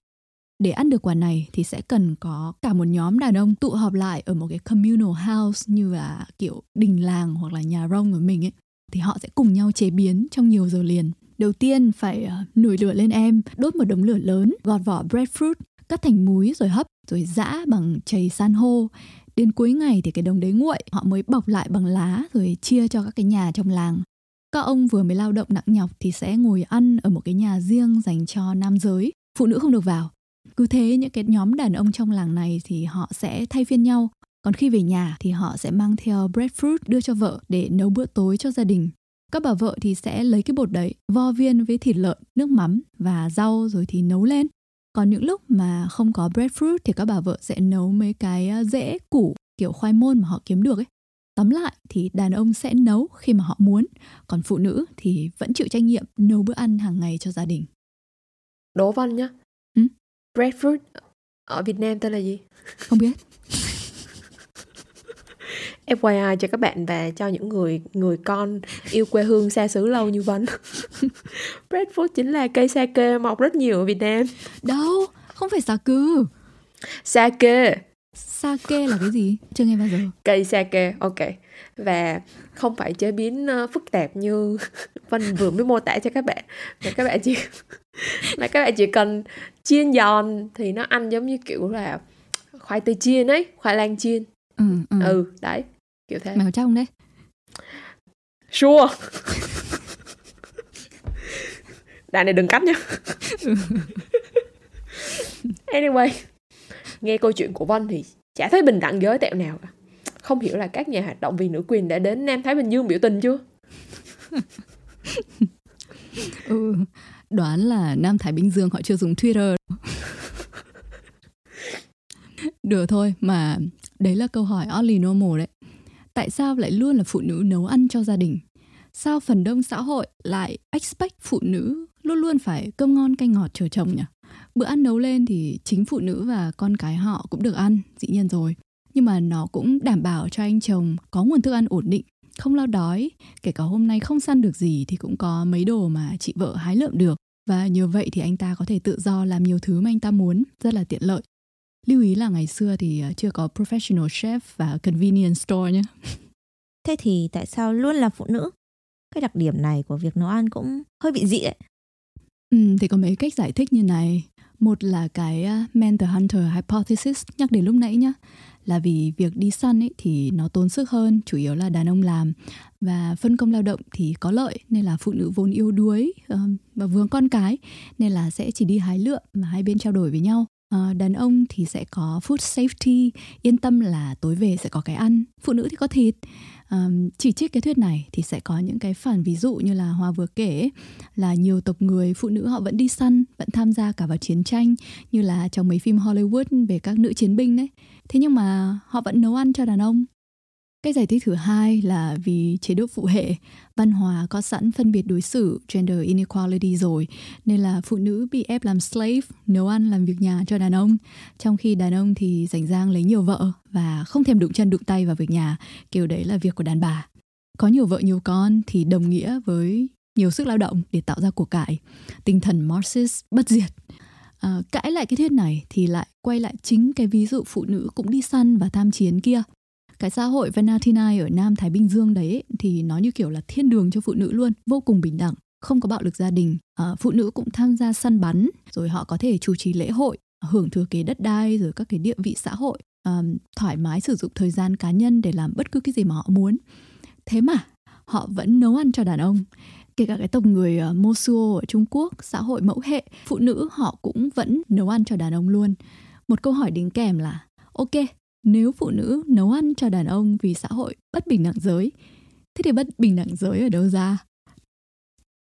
Để ăn được quả này thì sẽ cần có cả một nhóm đàn ông tụ họp lại ở một cái communal house như là kiểu đình làng hoặc là nhà rông của mình ấy thì họ sẽ cùng nhau chế biến trong nhiều giờ liền Đầu tiên phải uh, nổi lửa lên em, đốt một đống lửa lớn, gọt vỏ breadfruit, cắt thành múi rồi hấp, rồi giã bằng chày san hô. Đến cuối ngày thì cái đống đấy nguội, họ mới bọc lại bằng lá rồi chia cho các cái nhà trong làng. Các ông vừa mới lao động nặng nhọc thì sẽ ngồi ăn ở một cái nhà riêng dành cho nam giới, phụ nữ không được vào. Cứ thế những cái nhóm đàn ông trong làng này thì họ sẽ thay phiên nhau. Còn khi về nhà thì họ sẽ mang theo breadfruit đưa cho vợ để nấu bữa tối cho gia đình. Các bà vợ thì sẽ lấy cái bột đấy, vo viên với thịt lợn, nước mắm và rau rồi thì nấu lên. Còn những lúc mà không có breadfruit thì các bà vợ sẽ nấu mấy cái à, rễ củ kiểu khoai môn mà họ kiếm được ấy. Tóm lại thì đàn ông sẽ nấu khi mà họ muốn, còn phụ nữ thì vẫn chịu trách nhiệm nấu bữa ăn hàng ngày cho gia đình. Đố Văn nhá. Breadfruit ở Việt Nam tên là gì? Không biết. [LAUGHS] FYI cho các bạn và cho những người người con yêu quê hương xa xứ lâu như Vân. [LAUGHS] Breadfruit chính là cây sake mọc rất nhiều ở Việt Nam. Đâu, không phải cừ. Sake. Sake là cái gì? Chưa nghe bao giờ. Cây sake, ok. Và không phải chế biến uh, phức tạp như [LAUGHS] Vân vừa mới mô tả cho các bạn. Mà các bạn chỉ [LAUGHS] là các bạn chỉ cần chiên giòn thì nó ăn giống như kiểu là khoai tây chiên ấy, khoai lang chiên. Ừ, ừ. ừ đấy kiểu thế mèo trong đấy sure đoạn này đừng cắt nhá [LAUGHS] anyway nghe câu chuyện của Vân thì chả thấy bình đẳng giới tẹo nào cả. Không hiểu là các nhà hoạt động vì nữ quyền đã đến Nam Thái Bình Dương biểu tình chưa? Ừ đoán là Nam Thái Bình Dương họ chưa dùng Twitter được thôi, mà đấy là câu hỏi oddly normal đấy. Tại sao lại luôn là phụ nữ nấu ăn cho gia đình? Sao phần đông xã hội lại expect phụ nữ luôn luôn phải cơm ngon canh ngọt chờ chồng nhỉ? Bữa ăn nấu lên thì chính phụ nữ và con cái họ cũng được ăn dĩ nhiên rồi nhưng mà nó cũng đảm bảo cho anh chồng có nguồn thức ăn ổn định không lo đói kể cả hôm nay không săn được gì thì cũng có mấy đồ mà chị vợ hái lượm được và nhờ vậy thì anh ta có thể tự do làm nhiều thứ mà anh ta muốn rất là tiện lợi Lưu ý là ngày xưa thì ờ, chưa có professional chef và convenience store nhé. [LAUGHS] Thế thì tại sao luôn là phụ nữ? Cái đặc điểm này của việc nấu ăn cũng hơi bị dị ấy. Ừ, thì có mấy cách giải thích như này một là cái mentor man the hunter hypothesis nhắc đến lúc nãy nhá là vì việc đi săn ấy thì nó tốn sức hơn chủ yếu là đàn ông làm. Và phân công lao động thì có lợi nên là phụ nữ vốn yêu đuối ờ, và vướng con cái nên là sẽ chỉ đi hái lượm mà hai bên trao đổi với nhau. À, đàn ông thì sẽ có food safety yên tâm là tối về sẽ có cái ăn phụ nữ thì có thịt um, chỉ trích cái thuyết này thì sẽ có những cái phản ví dụ như là Hoa vừa kể là nhiều tộc người phụ nữ họ vẫn đi săn vẫn tham gia cả vào chiến tranh như là trong mấy phim Hollywood về các nữ chiến binh đấy thế nhưng mà họ vẫn nấu ăn cho đàn ông cái giải thích thứ hai là vì chế độ phụ hệ, văn hóa có sẵn phân biệt đối xử gender inequality rồi, nên là phụ nữ bị ép làm slave, nấu ăn làm việc nhà cho đàn ông, trong khi đàn ông thì rảnh rang lấy nhiều vợ và không thèm đụng chân đụng tay vào việc nhà, kiểu đấy là việc của đàn bà. Có nhiều vợ nhiều con thì đồng nghĩa với nhiều sức lao động để tạo ra của cải, tinh thần Marxist bất diệt. À, cãi lại cái thuyết này thì lại quay lại chính cái ví dụ phụ nữ cũng đi săn và tham chiến kia cái xã hội Venatinai ở Nam Thái Bình Dương đấy ấy, thì nó như kiểu là thiên đường cho phụ nữ luôn, vô cùng bình đẳng, không có bạo lực gia đình. À, phụ nữ cũng tham gia săn bắn, rồi họ có thể chủ trì lễ hội, hưởng thừa kế đất đai rồi các cái địa vị xã hội, à, thoải mái sử dụng thời gian cá nhân để làm bất cứ cái gì mà họ muốn. Thế mà họ vẫn nấu ăn cho đàn ông kể cả cái tộc người uh, Mosuo ở Trung Quốc, xã hội mẫu hệ, phụ nữ họ cũng vẫn nấu ăn cho đàn ông luôn. Một câu hỏi đính kèm là, ok, nếu phụ nữ nấu ăn cho đàn ông vì xã hội bất bình đẳng giới thế thì bất bình đẳng giới ở đâu ra?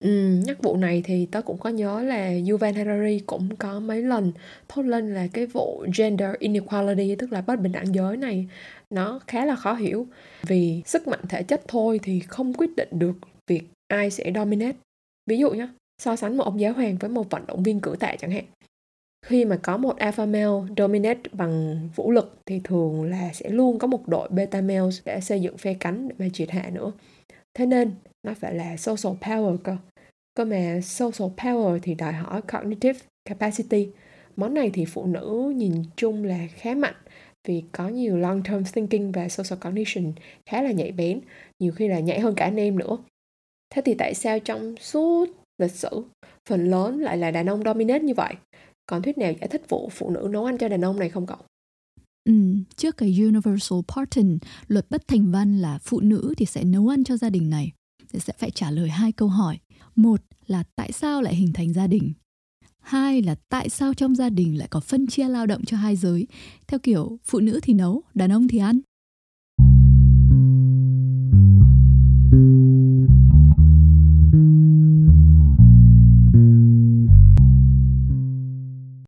Ừ, nhắc vụ này thì tớ cũng có nhớ là Yuval Harari cũng có mấy lần thốt lên là cái vụ gender inequality tức là bất bình đẳng giới này nó khá là khó hiểu. Vì sức mạnh thể chất thôi thì không quyết định được việc ai sẽ dominate. Ví dụ nhé so sánh một ông giáo hoàng với một vận động viên cử tạ chẳng hạn khi mà có một alpha male dominate bằng vũ lực thì thường là sẽ luôn có một đội beta males để xây dựng phe cánh để mà triệt hạ nữa. Thế nên, nó phải là social power cơ. Cơ mà social power thì đòi hỏi cognitive capacity. Món này thì phụ nữ nhìn chung là khá mạnh vì có nhiều long term thinking và social cognition khá là nhạy bén, nhiều khi là nhạy hơn cả anh em nữa. Thế thì tại sao trong suốt lịch sử, phần lớn lại là đàn ông dominate như vậy? còn thuyết nào giải thích vụ phụ nữ nấu ăn cho đàn ông này không cậu Ừ, trước cái Universal Pardon, luật bất thành văn là phụ nữ thì sẽ nấu ăn cho gia đình này. Thì sẽ phải trả lời hai câu hỏi. Một là tại sao lại hình thành gia đình? Hai là tại sao trong gia đình lại có phân chia lao động cho hai giới, theo kiểu phụ nữ thì nấu, đàn ông thì ăn?